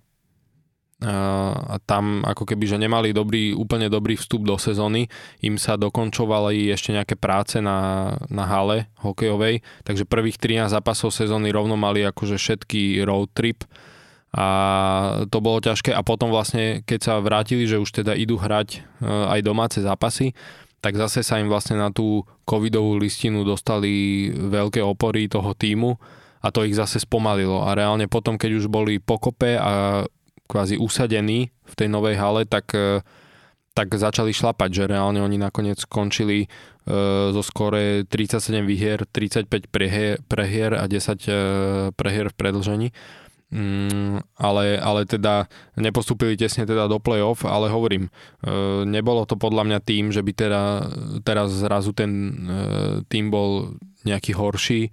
tam ako keby, že nemali dobrý, úplne dobrý vstup do sezóny, im sa dokončovali ešte nejaké práce na, na hale hokejovej, takže prvých 13 zápasov sezóny rovno mali akože všetky road trip. A to bolo ťažké. A potom vlastne, keď sa vrátili, že už teda idú hrať e, aj domáce zápasy, tak zase sa im vlastne na tú covidovú listinu dostali veľké opory toho týmu a to ich zase spomalilo. A reálne potom, keď už boli pokope a kvázi usadení v tej novej hale, tak, e, tak začali šlapať, že reálne oni nakoniec skončili e, zo skore 37 výhier, 35 prehier, prehier a 10 e, prehier v predlžení. Mm, ale, ale teda nepostúpili tesne teda do play-off, ale hovorím, e, nebolo to podľa mňa tým, že by teda teraz zrazu ten e, tým bol nejaký horší,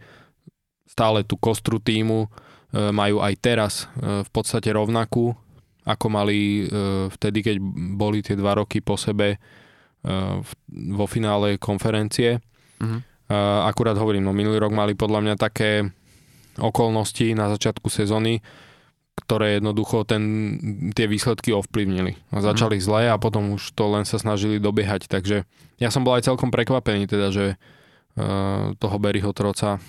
stále tú kostru týmu majú aj teraz v podstate rovnakú, ako mali e, vtedy, keď boli tie dva roky po sebe e, vo finále konferencie. Uh-huh. Akurát hovorím, no minulý rok mali podľa mňa také okolnosti na začiatku sezóny, ktoré jednoducho ten, tie výsledky ovplyvnili. A začali uh-huh. zle a potom už to len sa snažili dobiehať. Takže ja som bol aj celkom prekvapený, teda, že uh, toho Berryho Troca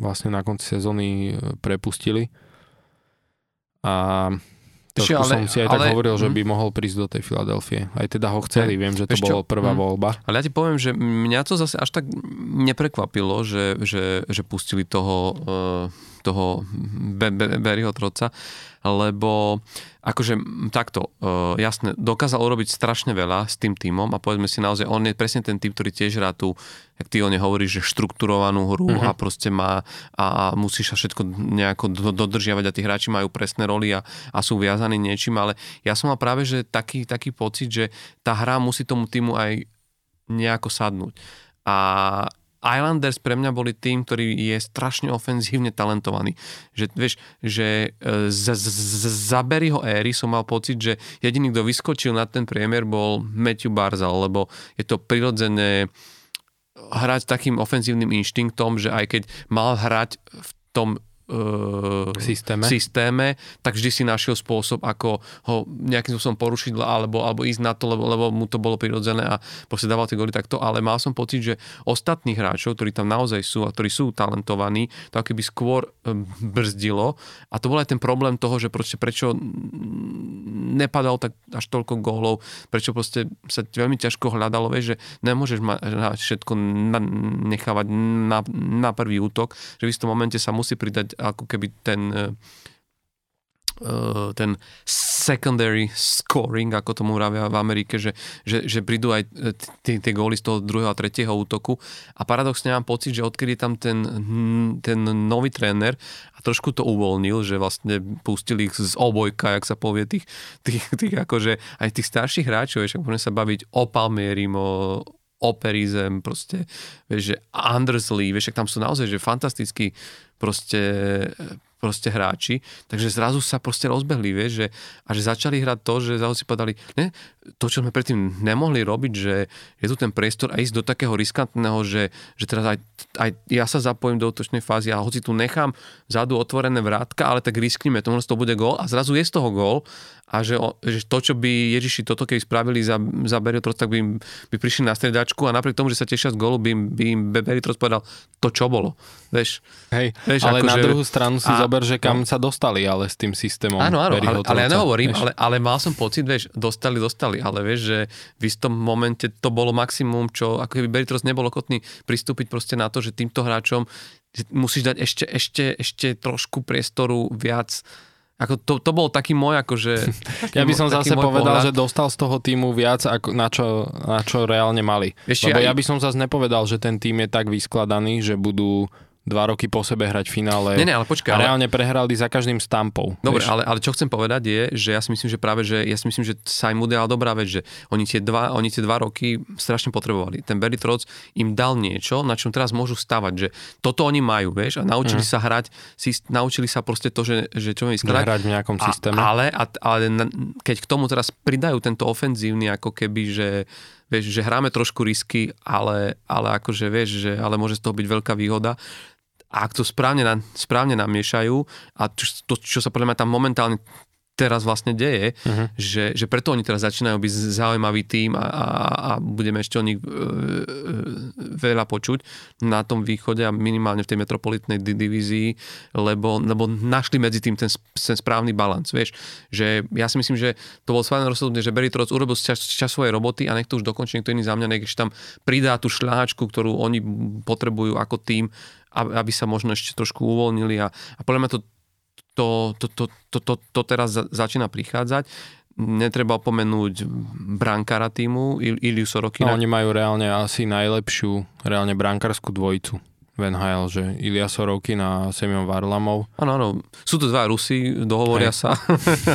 vlastne na konci sezóny prepustili. A Trošku ale, som si aj ale, tak hovoril, že mhm. by mohol prísť do tej Filadelfie. Aj teda ho chceli, viem, že to bola prvá mm. voľba. Ale ja ti poviem, že mňa to zase až tak neprekvapilo, že, že, že pustili toho, uh, toho Barryho Troca, lebo akože takto, uh, jasne, dokázal urobiť strašne veľa s tým týmom a povedzme si naozaj, on je presne ten typ, ktorý tiež hrá tú, jak ty o ne hovoríš, že štrukturovanú hru uh-huh. a proste má a, a musíš sa všetko nejako dodržiavať a tí hráči majú presné roly a, a sú viazaní niečím, ale ja som mal práve, že taký, taký pocit, že tá hra musí tomu týmu aj nejako sadnúť. A Islanders pre mňa boli tým, ktorý je strašne ofenzívne talentovaný. Že, vieš, že e, za, za Berryho éry som mal pocit, že jediný, kto vyskočil na ten priemer bol Matthew Barzal, lebo je to prirodzené hrať takým ofenzívnym inštinktom, že aj keď mal hrať v tom uh, systéme. systéme, tak vždy si našiel spôsob, ako ho nejakým spôsobom porušiť alebo, alebo ísť na to, lebo, lebo mu to bolo prirodzené a proste dával tie goly takto, ale mal som pocit, že ostatných hráčov, ktorí tam naozaj sú a ktorí sú talentovaní, to keby skôr um, brzdilo. A to bol aj ten problém toho, že proste prečo nepadal tak až toľko gólov, prečo proste sa veľmi ťažko hľadalo, vieš, že nemôžeš mať všetko nechávať na, na prvý útok, že v istom momente sa musí pridať ako keby ten uh, ten secondary scoring, ako tomu hovoria v Amerike, že, že, že prídu aj tie, tie góly z toho druhého a tretieho útoku. A paradoxne mám pocit, že odkedy tam ten, ten nový tréner a trošku to uvoľnil, že vlastne pustili ich z obojka, jak sa povie, tých, tých, tých akože aj tých starších hráčov, však môžeme sa baviť o Palmierim, o, Operizem, proste, vieš, že Andersley, vieš, tam sú naozaj, že fantastickí proste proste hráči, takže zrazu sa proste rozbehli, vieš, že, a že začali hrať to, že zrazu si povedali, ne, to, čo sme predtým nemohli robiť, že je tu ten priestor a ísť do takého riskantného, že, že teraz aj, aj ja sa zapojím do útočnej fázy a hoci tu nechám vzadu otvorené vrátka, ale tak risknime, to to bude gól a zrazu je z toho gól a že, že to, čo by Ježiši toto keby spravili za, za Beriotros, tak by, im, by prišli na stredačku a napriek tomu, že sa tešia z golu, by im, by im Beriotros povedal to, čo bolo. Vieš, Hej, vieš, ale ako na že... druhú stranu si a, zober, že kam no. sa dostali ale s tým systémom. Áno, áno, ale, ale ja nehovorím, ale, ale mal som pocit, vieš, dostali, dostali, ale vieš, že v istom momente to bolo maximum, čo ako keby Beriotros nebol ochotný pristúpiť proste na to, že týmto hráčom musíš dať ešte, ešte, ešte trošku priestoru viac ako to, to bol taký môj, akože... ja by som zase povedal, pohľad. že dostal z toho týmu viac, ako na, čo, na čo reálne mali. Ešte Lebo aj... ja by som zase nepovedal, že ten tým je tak vyskladaný, že budú dva roky po sebe hrať finále. Nie, nie, ale počkaj. A reálne ale... prehrali za každým stampou. Dobre, ale, ale čo chcem povedať je, že ja si myslím, že práve, že ja si myslím, že sa im udiala dobrá vec, že oni tie, dva, oni tie dva roky strašne potrebovali. Ten Barry Trotz im dal niečo, na čom teraz môžu stavať, že toto oni majú, vieš, a naučili mm. sa hrať, si, naučili sa proste to, že, že čo mi skladať. Hrať v nejakom systéme. A, ale, a, ale keď k tomu teraz pridajú tento ofenzívny, ako keby, že vieš, že hráme trošku risky, ale, ale akože vieš, že ale môže z toho byť veľká výhoda, a ak to správne, správne namiešajú a to, čo sa podľa mňa tam momentálne teraz vlastne deje, uh-huh. že, že preto oni teraz začínajú byť zaujímavý tým a, a, a budeme ešte o nich e, e, veľa počuť na tom východe a minimálne v tej metropolitnej divízii, lebo, lebo našli medzi tým ten, ten správny balans. Vieš, že ja si myslím, že to bol správne rozhodnutie, že Berry Trotz urobil čas, čas svojej roboty a nech to už dokončí niekto iný za mňa, nech tam pridá tú šľáčku, ktorú oni potrebujú ako tým, aby sa možno ešte trošku uvoľnili a, a podľa mňa to to, to, to, to, to, to teraz začína prichádzať. Netreba opomenúť brankára týmu, Iliu Sorokina. No, oni majú reálne asi najlepšiu reálne brankárskú dvojicu v NHL, že Ilia Sorokin a Semyon Varlamov. Áno, áno. Sú to dva Rusy, dohovoria Hej. sa.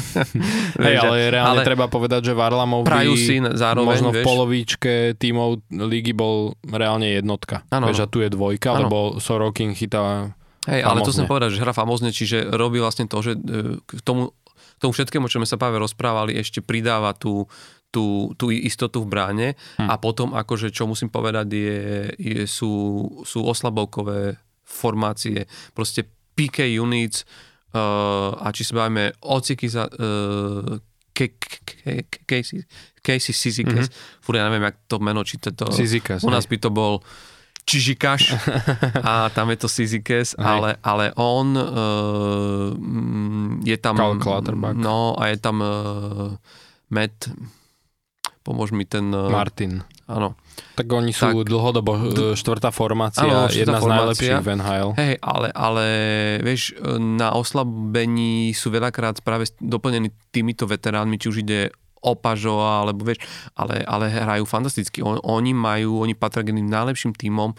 Hej, ale reálne ale prajú povedať, že Varlamov by si zároveň, možno vieš. v polovíčke tímov ligy bol reálne jednotka. Ano, vieš, a tu je dvojka, ano. lebo Sorokin chytá Hej, ale to som povedať, že hra famózne, čiže robí vlastne to, že e, k tomu, k tomu všetkému, čo sme sa práve rozprávali, ešte pridáva tú, tú, tú istotu v bráne hm. a potom akože, čo musím povedať, je, je, sú, sú oslabovkové formácie, proste PK units uh, a či sa bavíme o za uh, Casey Sizikes, mm-hmm. fúr ja neviem, jak to meno číta to. Sizikas, u nás by to bol Čižikaš a tam je to Sizikes, ale, ale on uh, je tam... No a je tam uh, Matt, pomôž mi ten... Uh, Martin. Áno. Tak oni sú tak, dlhodobo štvrtá formácia, áno, štvrtá jedna formácia. z najlepších v NHL. Hej, ale, ale vieš, na oslabení sú veľakrát práve doplnení týmito veteránmi, či už ide Opažo, alebo vieš, ale, ale hrajú fantasticky. On, oni majú, oni patria k najlepším tímom e,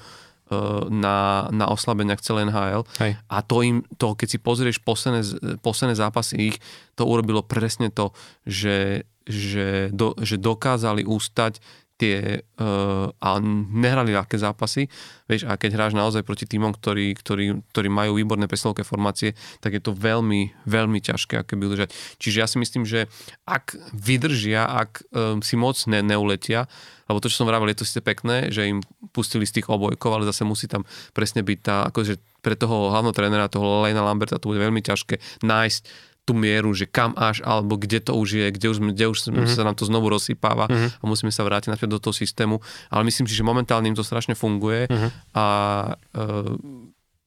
na, na oslabeniach celé NHL. Hej. A to im, to, keď si pozrieš posledné, posledné zápasy ich, to urobilo presne to, že, že, do, že dokázali ústať tie uh, a nehrali ľahké zápasy, vieš, a keď hráš naozaj proti týmom, ktorí, ktorí, ktorí majú výborné presilovké formácie, tak je to veľmi, veľmi ťažké, aké by udržať. Čiže ja si myslím, že ak vydržia, ak um, si moc ne, neuletia, lebo to, čo som vravel, je to síce pekné, že im pustili z tých obojkov, ale zase musí tam presne byť tá, akože pre toho hlavného trénera, toho Lejna Lamberta, to bude veľmi ťažké nájsť tú mieru, že kam až, alebo kde to už je, kde už, kde už mm-hmm. sa nám to znovu rozsypáva mm-hmm. a musíme sa vrátiť naspäť do toho systému. Ale myslím si, že momentálne im to strašne funguje mm-hmm. a e,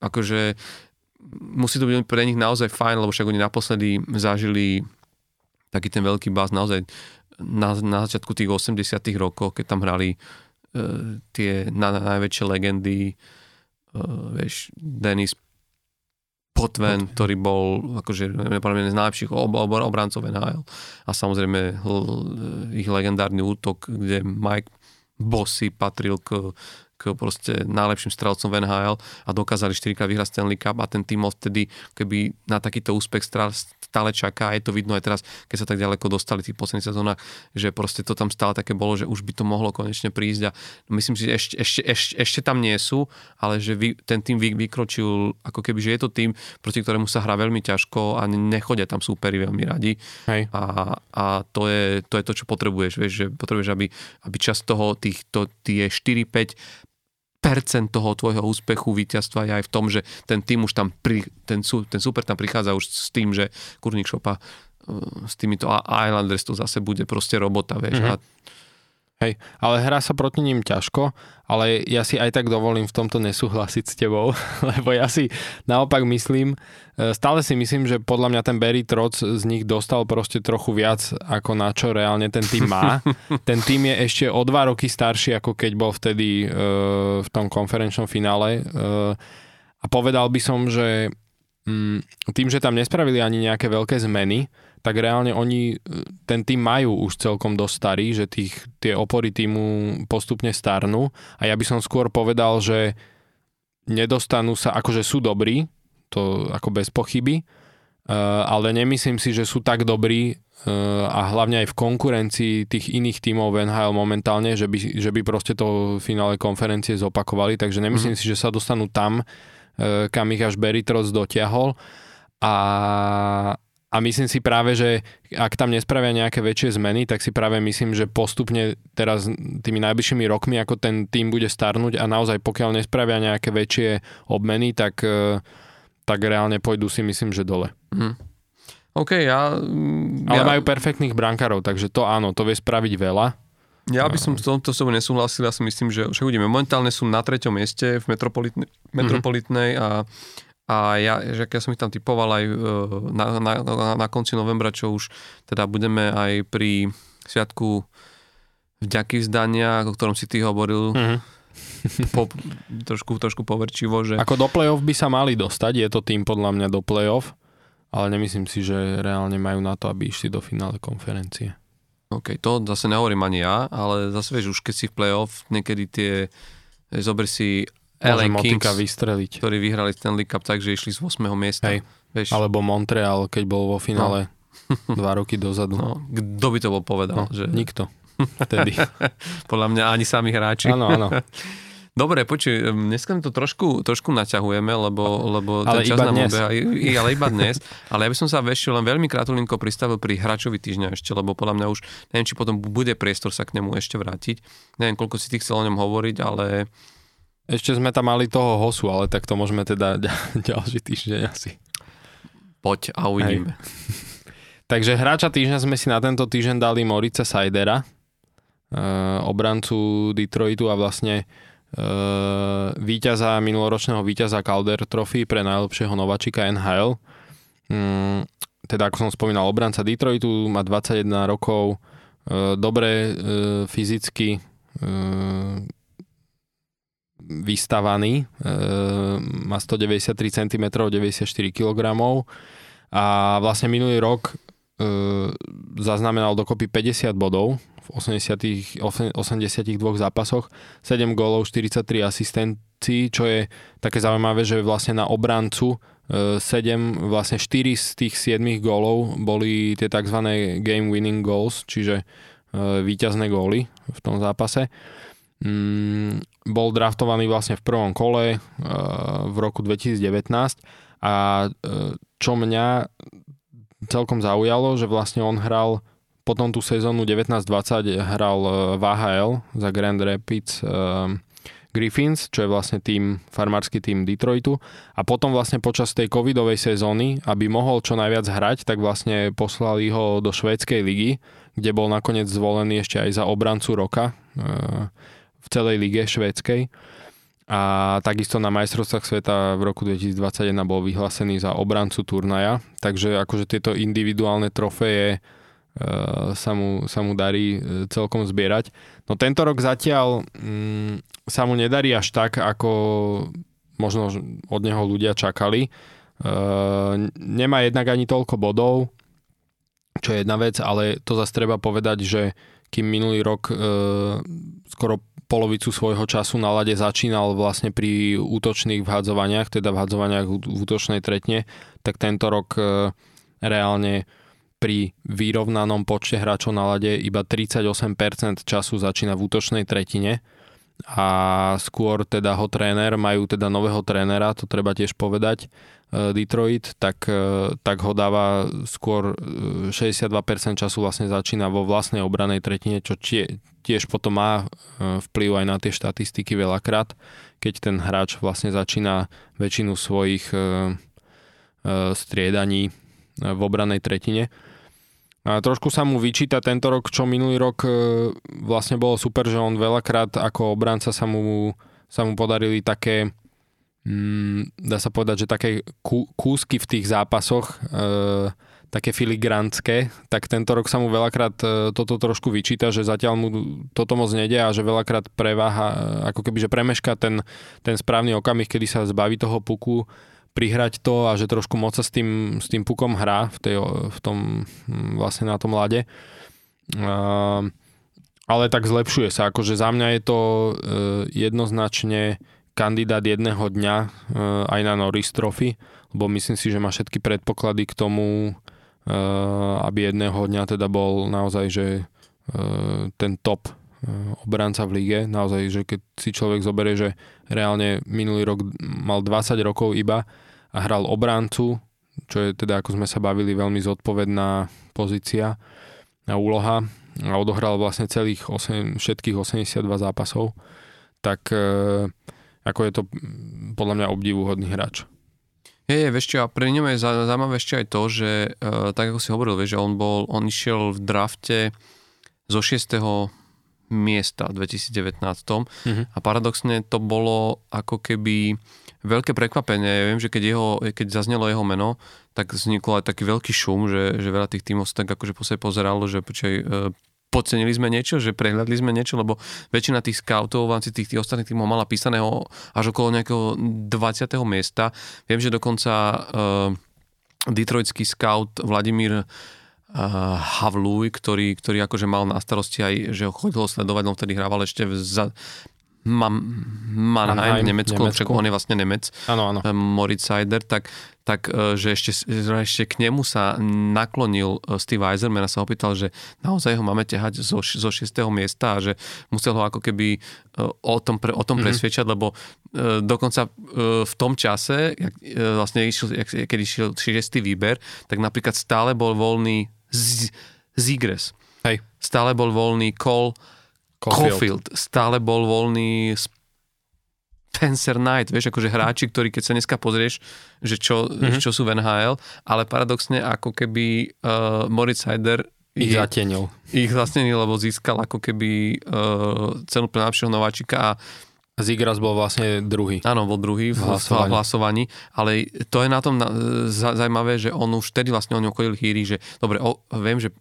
akože musí to byť pre nich naozaj fajn, lebo však oni naposledy zažili taký ten veľký bás naozaj na, na začiatku tých 80 rokov, keď tam hrali e, tie na, na najväčšie legendy, e, vieš, Denis Potven, ktorý bol akože z najlepších ob, ob, obrancov NHL. A samozrejme ich legendárny útok, kde Mike Bossy patril k, k proste najlepším strelcom v NHL a dokázali 4 vyhrať Stanley Cup a ten tým vtedy keby na takýto úspech stále čaká a je to vidno aj teraz, keď sa tak ďaleko dostali v tých posledných sezónach, že proste to tam stále také bolo, že už by to mohlo konečne prísť a myslím si, že ešte, ešte, ešte, ešte tam nie sú, ale že vy, ten tým vy, vykročil, ako keby, že je to tým, proti ktorému sa hrá veľmi ťažko a nechodia tam súperi veľmi radi Hej. A, a to, je, to je to, čo potrebuješ, vieš, že potrebuješ, aby, aby čas toho, tých, to, tie 4-5 percent toho tvojho úspechu, víťazstva je aj v tom, že ten tým už tam, pri, ten, ten super tam prichádza už s tým, že Kurník Šopa e, s týmito Islanders to zase bude proste robota, vieš. Mm-hmm. A Hej, ale hrá sa proti ním ťažko, ale ja si aj tak dovolím v tomto nesúhlasiť s tebou, lebo ja si naopak myslím, e, stále si myslím, že podľa mňa ten Barry Troc z nich dostal proste trochu viac, ako na čo reálne ten tým má. ten tým je ešte o dva roky starší, ako keď bol vtedy uh, v tom konferenčnom finále uh, a povedal by som, že um, tým, že tam nespravili ani nejaké veľké zmeny, tak reálne oni ten tým majú už celkom dosť starý, že tých, tie opory týmu postupne starnú. A ja by som skôr povedal, že nedostanú sa, akože sú dobrí, to ako bez pochyby, uh, ale nemyslím si, že sú tak dobrí uh, a hlavne aj v konkurencii tých iných tímov v NHL momentálne, že by, že by proste to finále konferencie zopakovali, takže nemyslím mm. si, že sa dostanú tam, kam ich až Beritros dotiahol. A a myslím si práve, že ak tam nespravia nejaké väčšie zmeny, tak si práve myslím, že postupne teraz tými najbližšími rokmi, ako ten tým bude starnúť a naozaj pokiaľ nespravia nejaké väčšie obmeny, tak, e, tak reálne pôjdu si myslím, že dole. Mm. OK, ja... Ale ja... majú perfektných brankárov, takže to áno, to vie spraviť veľa. Ja by som s tomto sebou nesúhlasil, ja si myslím, že však uvidíme. Momentálne sú na treťom mieste v metropolitnej, metropolitnej mm-hmm. a a ja, že ja som ich tam typoval aj e, na, na, na konci novembra, čo už teda budeme aj pri Sviatku vďaky vzdania, o ktorom si ty hovoril, mm-hmm. po, trošku, trošku poverčivo, že... Ako do play-off by sa mali dostať, je to tým podľa mňa do play-off, ale nemyslím si, že reálne majú na to, aby išli do finále konferencie. OK, to zase nehovorím ani ja, ale zase vieš, už keď si v play-off, niekedy tie, zober si LA Kings, vystreliť. ktorí vyhrali Stanley Cup tak, že išli z 8. miesta. Hej. Vieš? Alebo Montreal, keď bol vo finále no. dva roky dozadu. No, kto by to bol povedal? No, že... Nikto. Vtedy. Podľa mňa ani sami hráči. Áno, áno. Dobre, počuj, dneska to trošku, trošku naťahujeme, lebo, lebo ale ten čas nám obeha, ale iba dnes. Ale ja by som sa ešte len veľmi krátko pristavil pri hráčovi týždňa ešte, lebo podľa mňa už, neviem, či potom bude priestor sa k nemu ešte vrátiť. Neviem, koľko si ty chcel o ňom hovoriť, ale ešte sme tam mali toho hosu, ale tak to môžeme teda ďalší týždeň asi. Poď a uvidíme. Takže hráča týždňa sme si na tento týždeň dali Morica Sajdera, uh, obrancu Detroitu a vlastne uh, víťaza, minuloročného víťaza Calder Trophy pre najlepšieho nováčika NHL. Um, teda ako som spomínal, obranca Detroitu, má 21 rokov, uh, dobre fyzicky, vystavaný, e, má 193 cm, 94 kg a vlastne minulý rok e, zaznamenal dokopy 50 bodov v 80, 82 zápasoch, 7 gólov, 43 asistencií, čo je také zaujímavé, že vlastne na obrancu 7, e, vlastne 4 z tých 7 gólov boli tie tzv. game winning goals, čiže víťazné góly v tom zápase. Bol draftovaný vlastne v prvom kole uh, v roku 2019 a uh, čo mňa celkom zaujalo, že vlastne on hral potom tú sezónu 19-20 hral uh, v AHL za Grand Rapids Griffins, čo je vlastne tým, farmársky tým Detroitu a potom vlastne počas tej covidovej sezóny, aby mohol čo najviac hrať, tak vlastne poslali ho do švédskej ligy, kde bol nakoniec zvolený ešte aj za obrancu roka. V celej lige švédskej. A takisto na majstrovstvách sveta v roku 2021 bol vyhlásený za obrancu turnaja. Takže akože tieto individuálne trofeje e, sa mu, sa mu darí e, celkom zbierať. No tento rok zatiaľ mm, sa mu nedarí až tak, ako možno od neho ľudia čakali. E, nemá jednak ani toľko bodov, čo je jedna vec, ale to zase treba povedať, že kým minulý rok e, skoro polovicu svojho času na lade začínal vlastne pri útočných vhadzovaniach, teda vhadzovaniach v útočnej tretne, tak tento rok e, reálne pri vyrovnanom počte hráčov na lade iba 38% času začína v útočnej tretine. A skôr teda ho tréner, majú teda nového trénera, to treba tiež povedať, e, Detroit, tak, e, tak ho dáva skôr 62% času vlastne začína vo vlastnej obranej tretine, čo tie, tiež potom má vplyv aj na tie štatistiky veľakrát, keď ten hráč vlastne začína väčšinu svojich striedaní v obranej tretine. A trošku sa mu vyčíta tento rok, čo minulý rok e, vlastne bolo super, že on veľakrát ako obranca sa mu, sa mu podarili také, mm, dá sa povedať, že také kú, kúsky v tých zápasoch, e, také filigrantské, tak tento rok sa mu veľakrát e, toto trošku vyčíta, že zatiaľ mu toto moc nejde a že veľakrát preváha, e, ako keby, že premeška ten, ten správny okamih, kedy sa zbaví toho puku prihrať to a že trošku moc sa s tým, s tým pukom hrá v, tej, v tom hm, vlastne na tom lade. Ale tak zlepšuje sa, akože za mňa je to uh, jednoznačne kandidát jedného dňa uh, aj na Norris Trophy, lebo myslím si, že má všetky predpoklady k tomu, aby jedného dňa teda bol naozaj, že uh, ten top obranca v lige. Naozaj, že keď si človek zoberie, že reálne minulý rok mal 20 rokov iba a hral obrancu, čo je teda, ako sme sa bavili, veľmi zodpovedná pozícia a úloha a odohral vlastne celých 8, všetkých 82 zápasov, tak ako je to podľa mňa obdivuhodný hráč. Je, je, vieš čo, a pre ňom je zaujímavé ešte aj to, že uh, tak ako si hovoril, vieš, že on bol, on išiel v drafte zo 6 miesta v 2019. Mm-hmm. A paradoxne to bolo ako keby veľké prekvapenie. Ja viem, že keď, jeho, keď zaznelo jeho meno, tak vzniklo aj taký veľký šum, že, že veľa tých tímov sa tak akože po pozeralo, že počkaj, e, podcenili sme niečo, že prehľadli sme niečo, lebo väčšina tých scoutov v rámci tých, tých ostatných tímov mala písaného až okolo nejakého 20. miesta. Viem, že dokonca uh, detroitský scout Vladimír uh, Havluj, ktorý, ktorý akože mal na starosti aj, že ho chodilo sledovať, on vtedy hrával ešte v za, Mam, Mannheim, v Nemecku, Nemecku. Však on je vlastne Nemec, ano, ano. Moritz Seider, tak, tak e, že ešte, ešte k nemu sa naklonil e, Steve Eiserman a sa opýtal, že naozaj ho máme ťahať zo, zo 6. miesta a že musel ho ako keby e, o tom, pre, o tom mm-hmm. presviečať, lebo dokonca v tom čase, vlastne išiel, keď išiel 6. výber, tak napríklad stále bol voľný z, Zigres. Hej. Stále bol voľný Cole Caulfield. Caulfield. Stále bol voľný Spencer Knight, vieš, akože hráči, ktorí keď sa dneska pozrieš, že čo, mm-hmm. čo sú v NHL, ale paradoxne ako keby uh, Moritz Heider ich zatenil. Ich zatenil, lebo získal ako keby uh, cenu pre najlepšieho nováčika a Zigras bol vlastne druhý. Áno, bol druhý v hlasovaní. v hlasovaní, ale to je na tom zaujímavé, že on už vtedy vlastne o ňom chodil chýry, že dobre, o, viem, že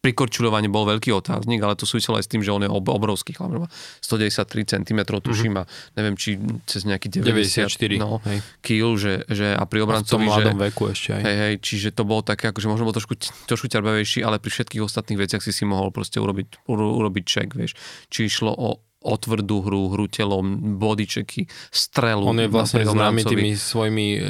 pri korčulovaní bol veľký otáznik, ale to súviselo aj s tým, že on je ob, obrovský chlap, 193 cm tuším mm-hmm. a neviem, či cez nejaký 90 94 no, hej. kýl, že, že a pri obrancovi, a v tom že, veku ešte aj. Hej, hej, čiže to bolo také, akože možno bol trošku, trošku ťarbavejší, ale pri všetkých ostatných veciach si si mohol proste urobiť, urobiť check, vieš. Či išlo o o tvrdú hru, hru telom, bodyčeky, strelu. On je vlastne známy tými svojimi uh,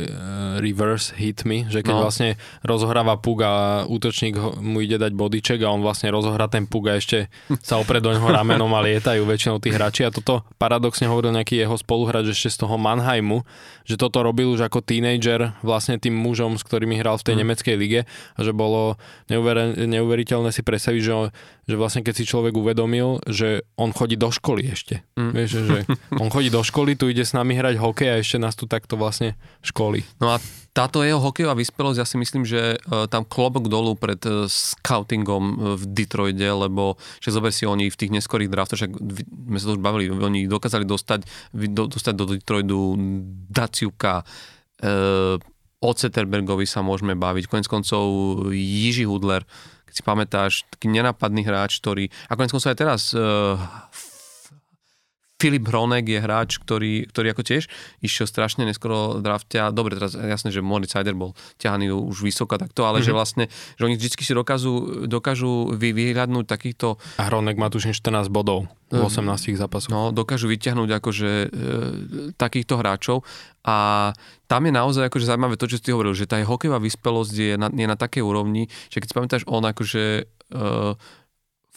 reverse hitmi, že keď no. vlastne rozohráva puk a útočník mu ide dať bodyček a on vlastne rozohrá ten puk a ešte sa opred do ňoho ramenom a lietajú väčšinou tí hráči a toto paradoxne hovoril nejaký jeho spoluhráč ešte z toho Mannheimu, že toto robil už ako tínejžer vlastne tým mužom, s ktorými hral v tej mm. nemeckej lige a že bolo neuver, neuveriteľné si predstaviť, že, že vlastne keď si človek uvedomil, že on chodí do školy ešte. Mm. Vieš, že on chodí do školy, tu ide s nami hrať hokej a ešte nás tu takto vlastne školy. No a táto jeho hokejová vyspelosť, ja si myslím, že uh, tam klobok dolu pred uh, scoutingom uh, v Detroite, lebo že zober si oni v tých neskorých draftoch, však sme sa to už bavili, oni dokázali dostať, do, dostať do Detroitu Daciuka, uh, o Ceterbergovi sa môžeme baviť, konec koncov Jiži Hudler, keď si pamätáš, taký nenapadný hráč, ktorý, a koncov aj teraz uh, Filip Hronek je hráč, ktorý, ktorý ako tiež išiel strašne neskoro drafte a dobre, teraz jasné, že Moritz Heider bol ťahaný už vysoko takto, ale mm-hmm. že Mhm. vlastne, že oni vždy si dokážu, dokážu vy, vyhľadnúť takýchto A Hronek má tuším 14 bodov v 18 zápasoch. No, dokážu vyťahnuť akože e, takýchto hráčov a tam je naozaj akože zaujímavé to, čo si ty hovoril, že tá hokejová vyspelosť je na, je na takej úrovni, že keď si pamätáš, on akože e,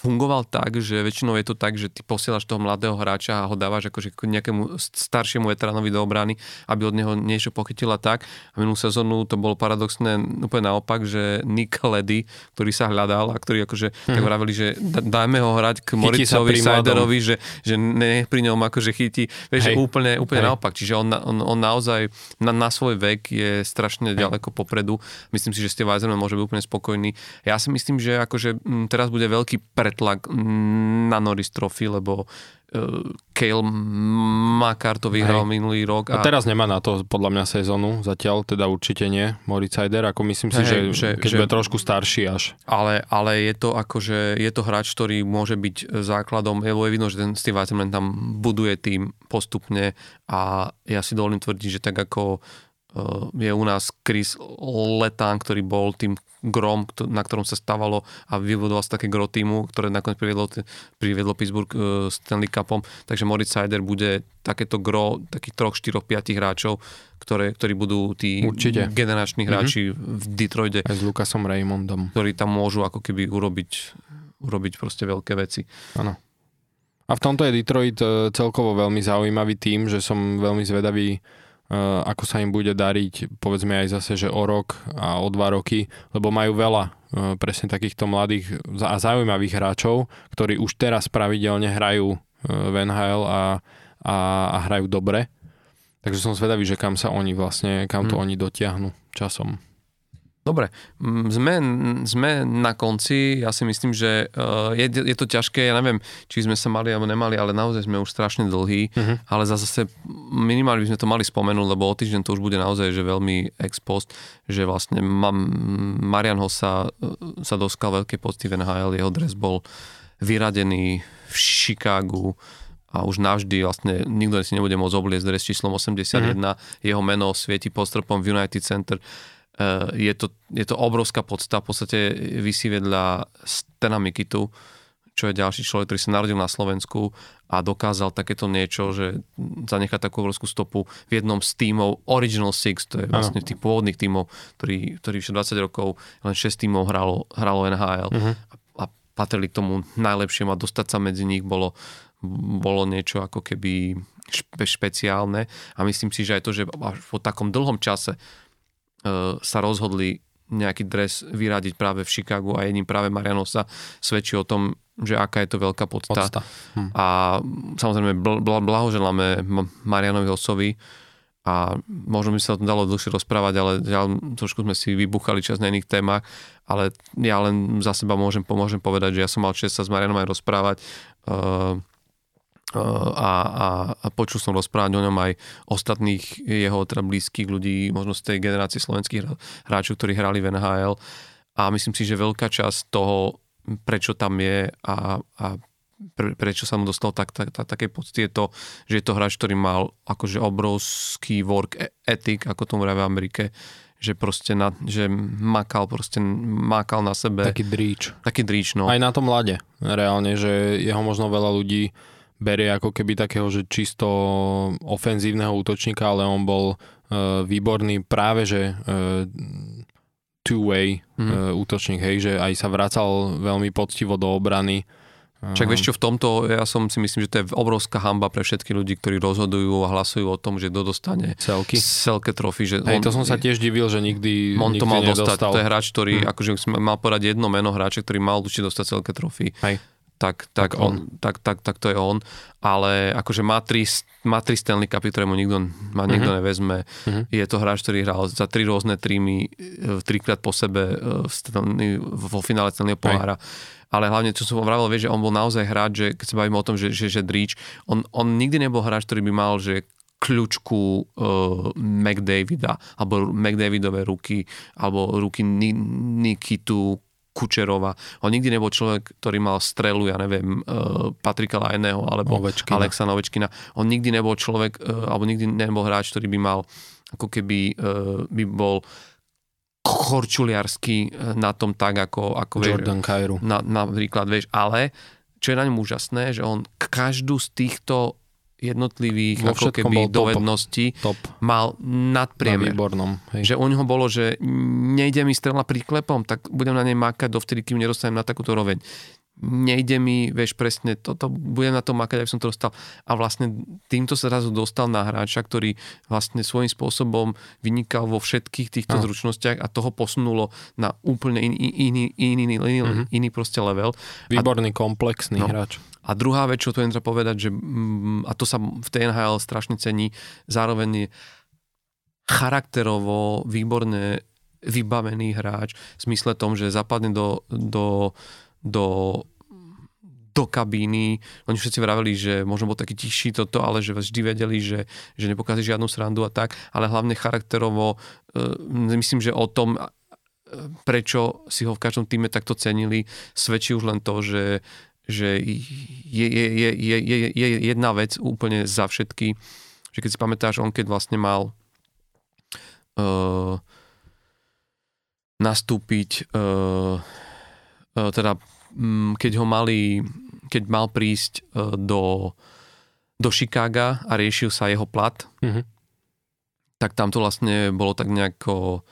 fungoval tak, že väčšinou je to tak, že ty posielaš toho mladého hráča a ho dávaš akože k nejakému staršiemu veteránovi do obrany, aby od neho niečo pochytila tak. A minulú sezónu to bolo paradoxné úplne naopak, že Nick Ledy, ktorý sa hľadal a ktorý akože hmm. tak vraveli, že da- dajme ho hrať k Mhm. Moricovi. Sajderovi, že, že ne pri ňom akože chytí. Vieš, Hej. úplne, úplne Hej. naopak. Čiže on, on, on naozaj na, na svoj vek je strašne ďaleko popredu. Myslím si, že Steve Eisenman môže byť úplne spokojný. Ja si myslím, že akože m, teraz bude veľký pretlak na Norris Trophy, lebo uh, Kale Makar to vyhral Hej. minulý rok. A teraz nemá na to podľa mňa sezónu, zatiaľ teda určite nie, Moritz Heider, ako myslím si, Hej, že, že- keď že- bude trošku starší až. Ale, ale je to akože, je to hráč, ktorý môže byť základom, lebo je vidno, že ten Steve Eisenman tam buduje tým postupne a ja si dovolím tvrdiť, že tak ako je u nás Chris Letán, ktorý bol tým grom, na ktorom sa stávalo a vybudoval sa také gro týmu, ktoré nakoniec priviedlo, priviedlo Pittsburgh uh, Stanley Cupom, takže Moritz Seider bude takéto gro takých troch, štyroch, piatich hráčov, ktoré, ktorí budú tí Určite. generační hráči v Detroite Aj s Lukasom Raymondom. ktorí tam môžu ako keby urobiť, urobiť proste veľké veci. Áno. A v tomto je Detroit e, celkovo veľmi zaujímavý tým, že som veľmi zvedavý, ako sa im bude dariť, povedzme aj zase, že o rok a o dva roky, lebo majú veľa e, presne takýchto mladých a zaujímavých hráčov, ktorí už teraz pravidelne hrajú e, v NHL a, a, a hrajú dobre. Takže som zvedavý, že kam sa oni vlastne, kam to Hm. oni dotiahnu časom. Dobre, mm, sme, sme na konci, ja si myslím, že uh, je, je to ťažké, ja neviem, či sme sa mali alebo nemali, ale naozaj sme už strašne dlhí, Mhm. ale zase minimálne by sme to mali spomenúť, lebo o týždeň to už bude naozaj že veľmi ex post, že vlastne mám, Marian Hossa uh, sa doskal veľké pocty v NHL, jeho dres bol vyradený v Chicagu a už navždy vlastne nikto si nebude môcť obliecť dres číslom 81, jeho meno svieti pod stropom v United Center. Uh, je, to, je to obrovská podsta, v podstate vysí vedľa Stena Mikitu, čo je ďalší človek, ktorý sa narodil na Slovensku a dokázal takéto niečo, že zanechať takú obrovskú stopu v jednom z tímov Original Six, to je vlastne tých pôvodných tímov, ktorí vyše 20 rokov, len 6 tímov hralo, hralo NHL Mhm. a, a patrili k tomu najlepšiemu a dostať sa medzi nich bolo, bolo niečo ako keby špe, špeciálne. A myslím si, že aj to, že po takom dlhom čase sa rozhodli nejaký dres vyradiť práve v Chicagu a jedním práve Marianosa svedčí o tom, že aká je to veľká podsta. Podsta. Hm. A samozrejme bl- bl- blahoželáme Marianovi Hosovi a možno by sa o tom dalo dlhšie rozprávať, ale žiaľ, trošku sme si vybuchali čas na iných témach, ale ja len za seba môžem, môžem povedať, že ja som mal čest sa s Marianom aj rozprávať uh, a, a, a počul som rozprávať o ňom aj ostatných jeho teda blízkych ľudí, možno z tej generácie slovenských hráčov, ktorí hrali v NHL a myslím si, že veľká časť toho, prečo tam je a, a pre, prečo sa mu dostal tak, tak, tak, také pocty je to, že je to hráč, ktorý mal akože obrovský work e- ethic, ako tomu v Amerike, že proste na, že makal, proste makal na sebe. Taký dríč. taký dríč, no. Aj na tom mlade, reálne, že jeho možno veľa ľudí berie ako keby takého, že čisto ofenzívneho útočníka, ale on bol uh, výborný práve, že uh, two-way uh, útočník, hej, že aj sa vracal veľmi poctivo do obrany. Však vieš čo, v tomto ja som si myslím, že to je obrovská hamba pre všetky ľudí, ktorí rozhodujú a hlasujú o tom, že kto dostane celky. selke trofy. Že Hej, to som sa tiež divil, že nikdy, on nikdy to mal nedostal. dostať. To je hráč, ktorý, Hm. akože mal povedať jedno meno hráča, ktorý mal určite dostať celké trofy. Hej. Tak, tak, Tak on, tak, tak, tak, to je on. Ale akože má tri, má tri Stanley Cupy, ktoré mu nikto, má nikto Mhm. nevezme. Mhm. Je to hráč, ktorý hral za tri rôzne týmy, e, trikrát po sebe e, v Stanley- vo finále Stanleyho pohára. Ale hlavne, čo som vravel, vieš, že on bol naozaj hráč, že keď sa bavíme o tom, že, že, že Dríč, on, on nikdy nebol hráč, ktorý by mal, že kľúčku uh, McDavida, alebo McDavidové ruky, alebo ruky Ni- Nikitu Kučerova. On nikdy nebol človek, ktorý mal strelu, ja neviem, uh, Patrika Lajného alebo Ovečkina. Alexa Novečkina. On nikdy nebol človek, uh, alebo nikdy nebol hráč, ktorý by mal ako keby uh, by bol chorčuliarsky na tom tak, ako, ako Jordan vieš, Kairu. na, napríklad, vieš, ale čo je na ňom úžasné, že on každú z týchto jednotlivých Vo ako keby top. dovedností Top. mal Na nadpriemer. výbornom. Hej. Že u neho bolo, že nejde mi strela príklepom, tak budem na nej makať dovtedy, kým nedostanem na takúto roveň. Nejde mi, vieš, presne toto, budem na to makať, aby som to dostal. A vlastne týmto sa zrazu dostal na hráča, ktorý vlastne svojím spôsobom vynikal vo všetkých týchto Áno. zručnostiach a toho posunulo na úplne iný, iný, iný, iný, iný, Mhm. iný proste level. Výborný, komplexný No. hráč. A druhá vec, čo tu treba povedať, že, mm, a to sa v tej NHL strašne cení, zároveň je charakterovo výborne vybavený hráč v zmysle tom, že zapadne do, do, do, do kabíny. Oni všetci vraveli, že možno bol taký tichší toto, ale že vždy vedeli, že, že nepokazí žiadnu srandu a tak, ale hlavne charakterovo e, myslím, že o tom, e, prečo si ho v každom týme takto cenili, svedčí už len to, že, že je, je, je, je, je, je jedna vec úplne za všetky, že keď si pamätáš, on keď vlastne mal uh, nastúpiť, uh, uh, teda um, keď ho mali, keď mal prísť uh, do, do Chicaga a riešil sa jeho plat, Mhm. tak tam to vlastne bolo tak nejako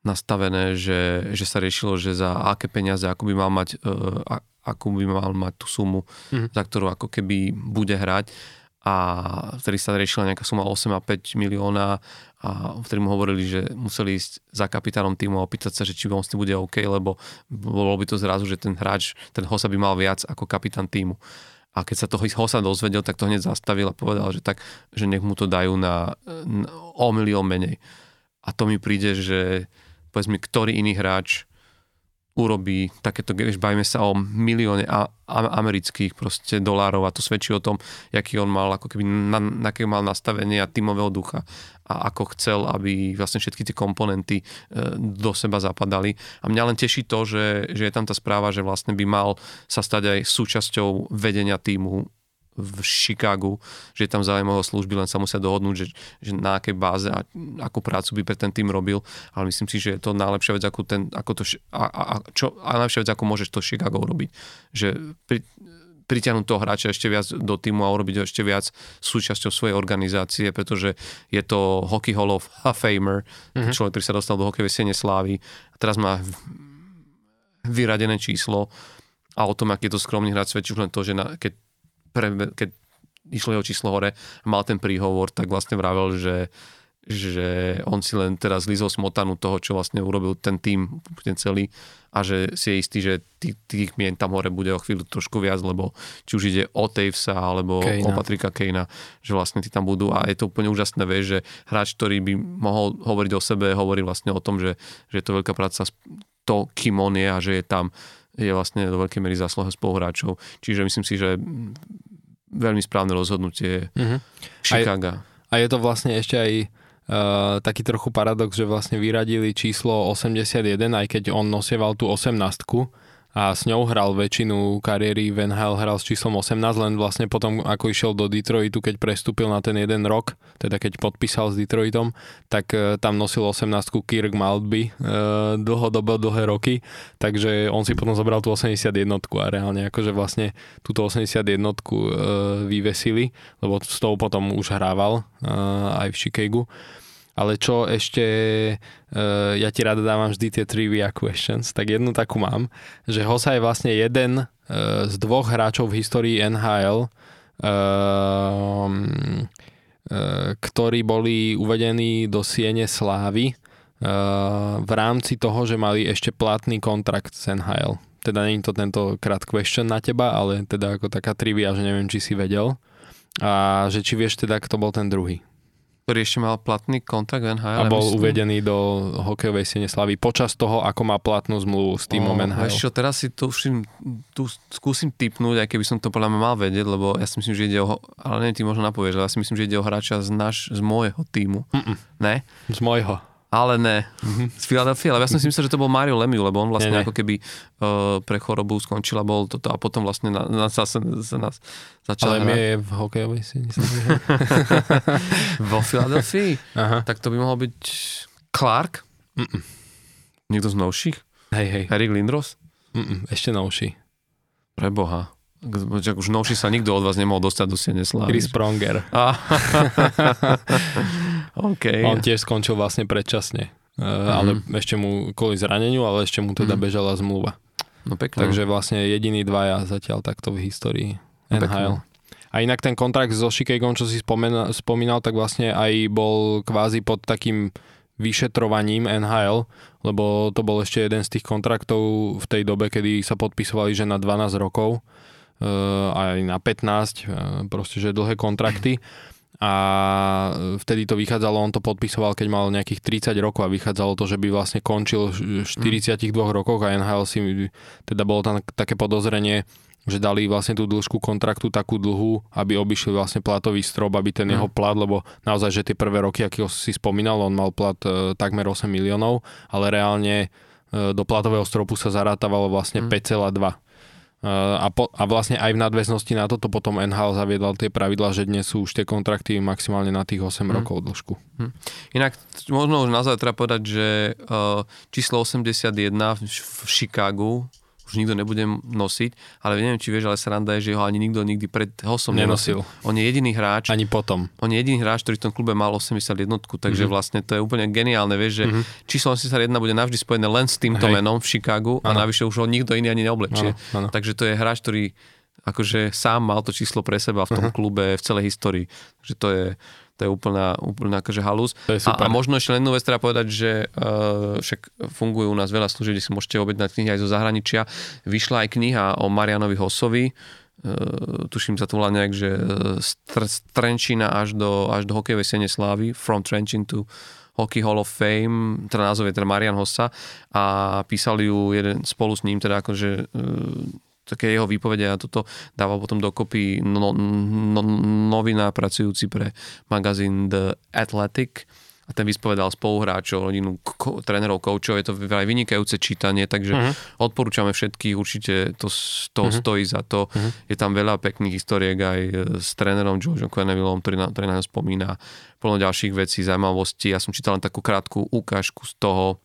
nastavené, že, že sa riešilo, že za aké peniaze, ako by mal mať, uh, akú by mal mať tú sumu, Mhm. za ktorú ako keby bude hrať a vtedy sa riešila nejaká suma 8 a 5 milióna a vtedy mu hovorili, že museli ísť za kapitánom týmu a opýtať sa, že či on s tým bude OK, lebo bolo by to zrazu, že ten hráč, ten hosa by mal viac ako kapitán týmu. A keď sa toho hosa dozvedel, tak to hneď zastavil a povedal, že tak, že nech mu to dajú na, na o milión menej. A to mi príde, že povedz mi, ktorý iný hráč urobí takéto, vieš, bavíme sa o milióne amerických proste dolárov a to svedčí o tom, jaký on mal, ako keby na, na aké mal nastavenie a tímového ducha a ako chcel, aby vlastne všetky tie komponenty e, do seba zapadali. A mňa len teší to, že, že je tam tá správa, že vlastne by mal sa stať aj súčasťou vedenia týmu v Chicagu, že je tam záujem o služby, len sa musia dohodnúť, že, že na akej báze a akú prácu by pre ten tým robil, ale myslím si, že je to najlepšia vec, ako, ten, ako to, a, a, čo, a najlepšia vec, ako môžeš to Chicago robiť. Že pri, pritiahnuť toho hráča ešte viac do týmu a urobiť ho ešte viac súčasťou svojej organizácie, pretože je to Hockey Hall of Famer, mm-hmm. človek, ktorý sa dostal do hokejovej siene slávy a teraz má vyradené číslo a o tom, aký je to skromný hráč, svedčí už len to, že na, keď, pre, keď išlo jeho číslo hore mal ten príhovor, tak vlastne vravel, že že on si len teraz zlizol smotanu toho, čo vlastne urobil ten tým, ten celý a že si je istý, že tých, tých mien tam hore bude o chvíľu trošku viac, lebo či už ide o Tavesa alebo Kejna. o Patrika Kejna, že vlastne tí tam budú a je to úplne úžasné, vieš, že hráč, ktorý by mohol hovoriť o sebe, hovorí vlastne o tom, že, že je to veľká práca to, kým on je a že je tam je vlastne do veľkej miery zásluha spoluhráčov. Čiže myslím si, že veľmi správne rozhodnutie Mhm. Chicago. A je to vlastne ešte aj uh, taký trochu paradox, že vlastne vyradili číslo 81, aj keď on nosieval tú 18 a s ňou hral väčšinu kariéry v NHL, hral s číslom 18, len vlastne potom, ako išiel do Detroitu, keď prestúpil na ten jeden rok, teda keď podpísal s Detroitom, tak uh, tam nosil 18 Kirk Maltby uh, dlhodobo, dlhé roky, takže on si potom zobral tú 81 a reálne akože vlastne túto 81 uh, vyvesili, lebo s tou potom už hrával uh, aj v Chicagu. Ale čo ešte, uh, ja ti rada dávam vždy tie trivia questions, tak jednu takú mám, že Hosa je vlastne jeden uh, z dvoch hráčov v histórii NHL, uh, uh, ktorí boli uvedení do siene slávy v rámci toho, že mali ešte platný kontrakt z NHL. Teda je to tentokrát question na teba, ale teda ako taká trivia, že neviem, či si vedel. A že či vieš teda, kto bol ten druhý. Ktorý ešte mal platný kontrakt v NHL. A bol myslím. uvedený do hokejovej siene slavy počas toho, ako má platnú zmluvu s týmom O, NHL. Čo, teraz si to už tu skúsim typnúť, aj keby som to podľa mňa mal vedieť, lebo ja si myslím, že ide o, ale neviem, ty možno napovieš, ale ja si myslím, že ide o hráča z, naš, z môjho týmu. Mm-mm. Ne? Z môjho. Ale ne, z Philadelphia, ale ja som si myslel, že to bol Mario Lemieux, lebo on vlastne Nie, nie. ako keby uh, pre chorobu skončil a bol toto a potom vlastne na, na, zase sa nás začal Ale je v hokejovej si vo Philadelphii. Aha. Tak to by mohol byť Clark? Mm-mm. Niekto z novších? Hej, hej. Eric Lindros? Mm-mm, ešte novší. Preboha. Ak už novší sa nikto od vás nemohol dostať do Siene slávy. Chris Pronger. A, OK. On tiež skončil vlastne predčasne. Uh, ale ešte mu kvôli zraneniu, ale ešte mu teda Mhm. bežala zmluva. No pekne. Takže vlastne jediný dvaja zatiaľ takto v histórii No, NHL. A inak ten kontrakt so Chicagom, čo si spomena, spomínal, tak vlastne aj bol kvázi pod takým vyšetrovaním NHL, lebo to bol ešte jeden z tých kontraktov v tej dobe, kedy sa podpisovali, že na 12 rokov, e, aj na 15, e, proste, že dlhé kontrakty. A vtedy to vychádzalo, on to podpisoval, keď mal nejakých 30 rokov a vychádzalo to, že by vlastne končil v 42 rokoch a NHL si, teda bolo tam také podozrenie, že dali vlastne tú dĺžku kontraktu takú dlhú, aby obišli vlastne platový strop, aby ten Mm. jeho plat, lebo naozaj, že tie prvé roky, aký si spomínal, on mal plat e, takmer 8 miliónov, ale reálne e, do platového stropu sa zarátavalo vlastne Mm. 5,2. A, po, a vlastne aj v nadväznosti na toto potom NHL zaviedal tie pravidla, že dnes sú už tie kontrakty maximálne na tých 8 Mm. rokov dĺžku. Inak t- možno už na záver treba povedať, že uh, číslo 81 v, v Chicagu už nikto nebude nosiť, ale neviem, či vieš, ale sranda je, že ho ani nikto nikdy pred Hosom Nenosil. nenosil. On je jediný hráč, Ani potom. on je jediný hráč, ktorý v tom klube mal 81, takže Mhm. vlastne to je úplne geniálne, vieš, že číslo 81 bude navždy spojené len s týmto Hej. menom v Chicagu a Áno. navyše už ho nikto iný ani neoblečie. Áno, áno. Takže to je hráč, ktorý akože sám mal to číslo pre seba v tom Mhm. klube v celej histórii. Takže to je, to je úplná, úplná akože halus. To je super. A, a možno ešte len vec treba povedať, že uh, však fungujú u nás veľa služieb, kde si môžete objednať knihy aj zo zahraničia. Vyšla aj kniha o Marianovi Hosovi, uh, tuším sa to volá nejak, že uh, z Tr- z Trenčína až do, až do hokejovej siene slávy, From Trenčín to Hockey Hall of Fame, teda názov je teda Marian Hossa a písali ju jeden spolu s ním, teda akože uh, také jeho výpovede a toto dával potom dokopy no, no, novinár pracujúci pre magazín The Athletic a ten vyspovedal spoluhráčov, rodinu, ko, trénerov, koučov, je to vraj vynikajúce čítanie, takže uh-huh. odporúčame všetkých, určite to, to uh-huh. stojí za to. Uh-huh. Je tam veľa pekných historiek aj s trénerom Georgeom Quennevillom, ktorý na, ktorý ňo spomína, plno ďalších vecí, zaujímavostí. Ja som čítal len takú krátku ukážku z toho,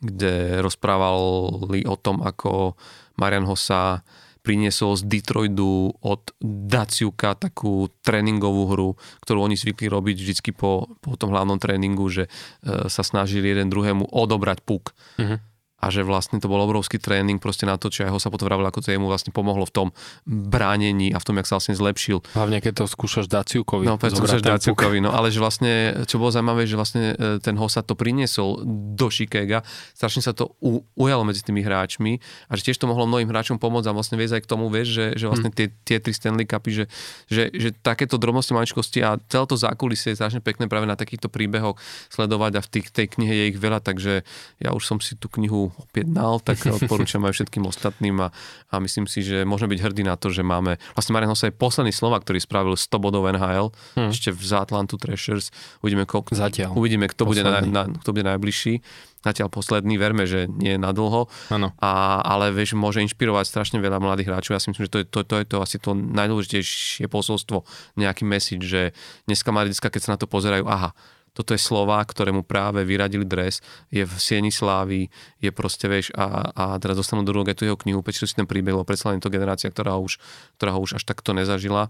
kde rozprávali o tom, ako Marian Hossa priniesol z Detroitu od Daciuka takú tréningovú hru, ktorú oni zvykli robiť vždycky po, po tom hlavnom tréningu, že e, sa snažili jeden druhému odobrať puk. Mhm. A že vlastne to bol obrovský tréning proste na to, čo aj ho sa potom vravil, ako to jemu vlastne pomohlo v tom bránení a v tom, jak sa vlastne zlepšil. Hlavne keď to skúšaš Daciukovi. No, preto skúšaš. Cukovi, no ale že vlastne, čo bolo zaujímavé, že vlastne e, ten Hossa to priniesol do Chicaga, strašne sa to u, ujalo medzi tými hráčmi a že tiež to mohlo mnohým hráčom pomôcť a vlastne viesť aj k tomu, vieš, že, že vlastne tie, tie tri Stanley Cupy, že, že, že takéto drobnosti maličkosti a celé to zákulisie je strašne pekné práve na takýchto príbehoch sledovať a v tých, tej knihe je ich veľa, takže ja už som si tú knihu objednal, tak odporúčam aj všetkým ostatným a, a myslím si, že môžeme byť hrdí na to, že máme, vlastne Marian Hossa je posledný Slovak, ktorý spravil 100 bodov NHL, hmm. ešte v Atlantu Thrashers, uvidíme, ko, Zatiaľ. uvidíme kto, bude na, na, kto bude najbližší, zatiaľ posledný, verme, že nie je na dlho, a, ale vieš, môže inšpirovať strašne veľa mladých hráčov. Ja si myslím, že to je to, to, je to asi to najdôležitejšie posolstvo, nejaký message, že dneska mladí keď sa na to pozerajú, aha, toto je Slovák, ktorému práve vyradili dres, je v Sieni Slávy, je proste, vieš, a, a teraz dostanú do rúk aj tú jeho knihu, prečo si ten príbeh, lebo predsa to generácia, ktorá už, ktorá ho už až takto nezažila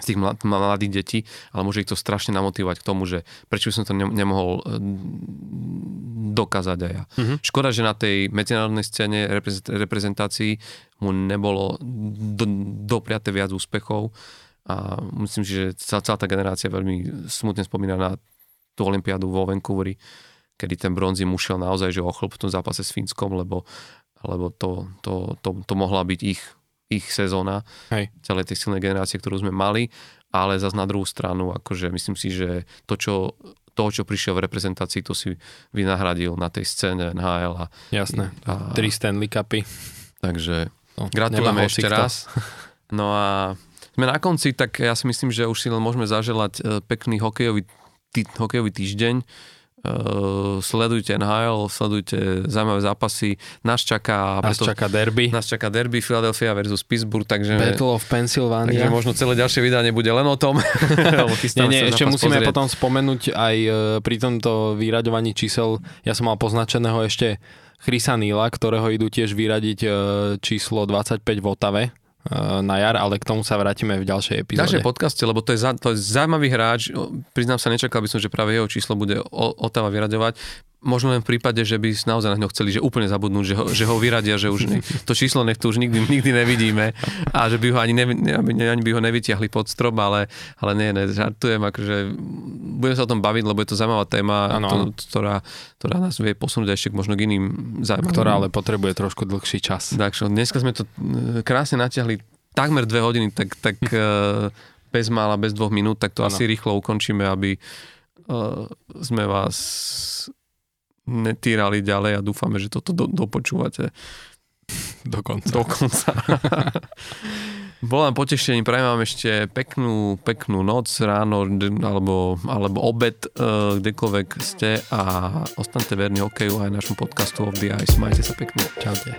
z tých mlad- mladých detí, ale môže ich to strašne namotivovať k tomu, že prečo by som to ne- nemohol eh, dokázať aj ja. Mm-hmm. Škoda, že na tej medzinárodnej scéne reprezent- reprezentácii mu nebolo do, dopriate viac úspechov a myslím si, že celá, celá tá generácia veľmi smutne spomína na tú olympiádu vo Vancouveri, kedy ten bronzy mu šiel naozaj že ochlop v tom zápase s Fínskom, lebo, lebo to, to, to, to mohla byť ich, ich sezóna Hej. celej tej silnej generácie, ktorú sme mali, ale zase na druhú stranu, akože myslím si, že to, čo, toho, čo prišiel v reprezentácii, to si vynahradil na tej scéne NHL. A, Jasné. a, Tri Stanley Cupy. takže No, gratulujeme ešte raz. No a sme na konci, tak ja si myslím, že už si len môžeme zaželať e, pekný hokejový, tý, hokejový týždeň. Uh, sledujte NHL, sledujte zaujímavé zápasy. Nás čaká... Nás preto, čaká derby. Nás čaká derby Philadelphia versus Pittsburgh, takže... Battle of Pennsylvania. Takže možno celé ďalšie vydanie bude len o tom. nie, nie, ešte musíme pozrieť. potom spomenúť aj uh, pri tomto vyraďovaní čísel, ja som mal poznačeného ešte Chrisa Nila, ktorého idú tiež vyradiť uh, číslo 25 v Otave na jar, ale k tomu sa vrátime v ďalšej epizóde. Ďalšej podcaste, lebo to je, za, to je zaujímavý hráč, priznám sa, nečakal by som, že práve jeho číslo bude Otava vyraďovať možno len v prípade, že by naozaj na ňo chceli, že úplne zabudnúť, že ho, že ho vyradia, že už ne, to číslo nech tu už nikdy, nikdy nevidíme a že by ho ani, ne, ani by ho nevytiahli pod strop, ale, ale nie, ne, žartujem, akože budeme sa o tom baviť, lebo je to zaujímavá téma, ano. to, ktorá, ktorá nás vie posunúť ešte možno k iným zaujímavým. Ktorá ale potrebuje trošku dlhší čas. Takže dneska sme to e, krásne natiahli takmer dve hodiny, tak, tak e, bez mála, bez dvoch minút, tak to ano. asi rýchlo ukončíme, aby uh, sme vás netýrali ďalej a dúfame, že toto do, dopočúvate. Dokonca. Dokonca. Bolo nám potešením, prajem vám ešte peknú, peknú noc, ráno alebo, alebo obed, uh, kdekoľvek ste a ostaňte verní hokeju aj našom podcastu of the Ice. Majte sa pekne. Čaute.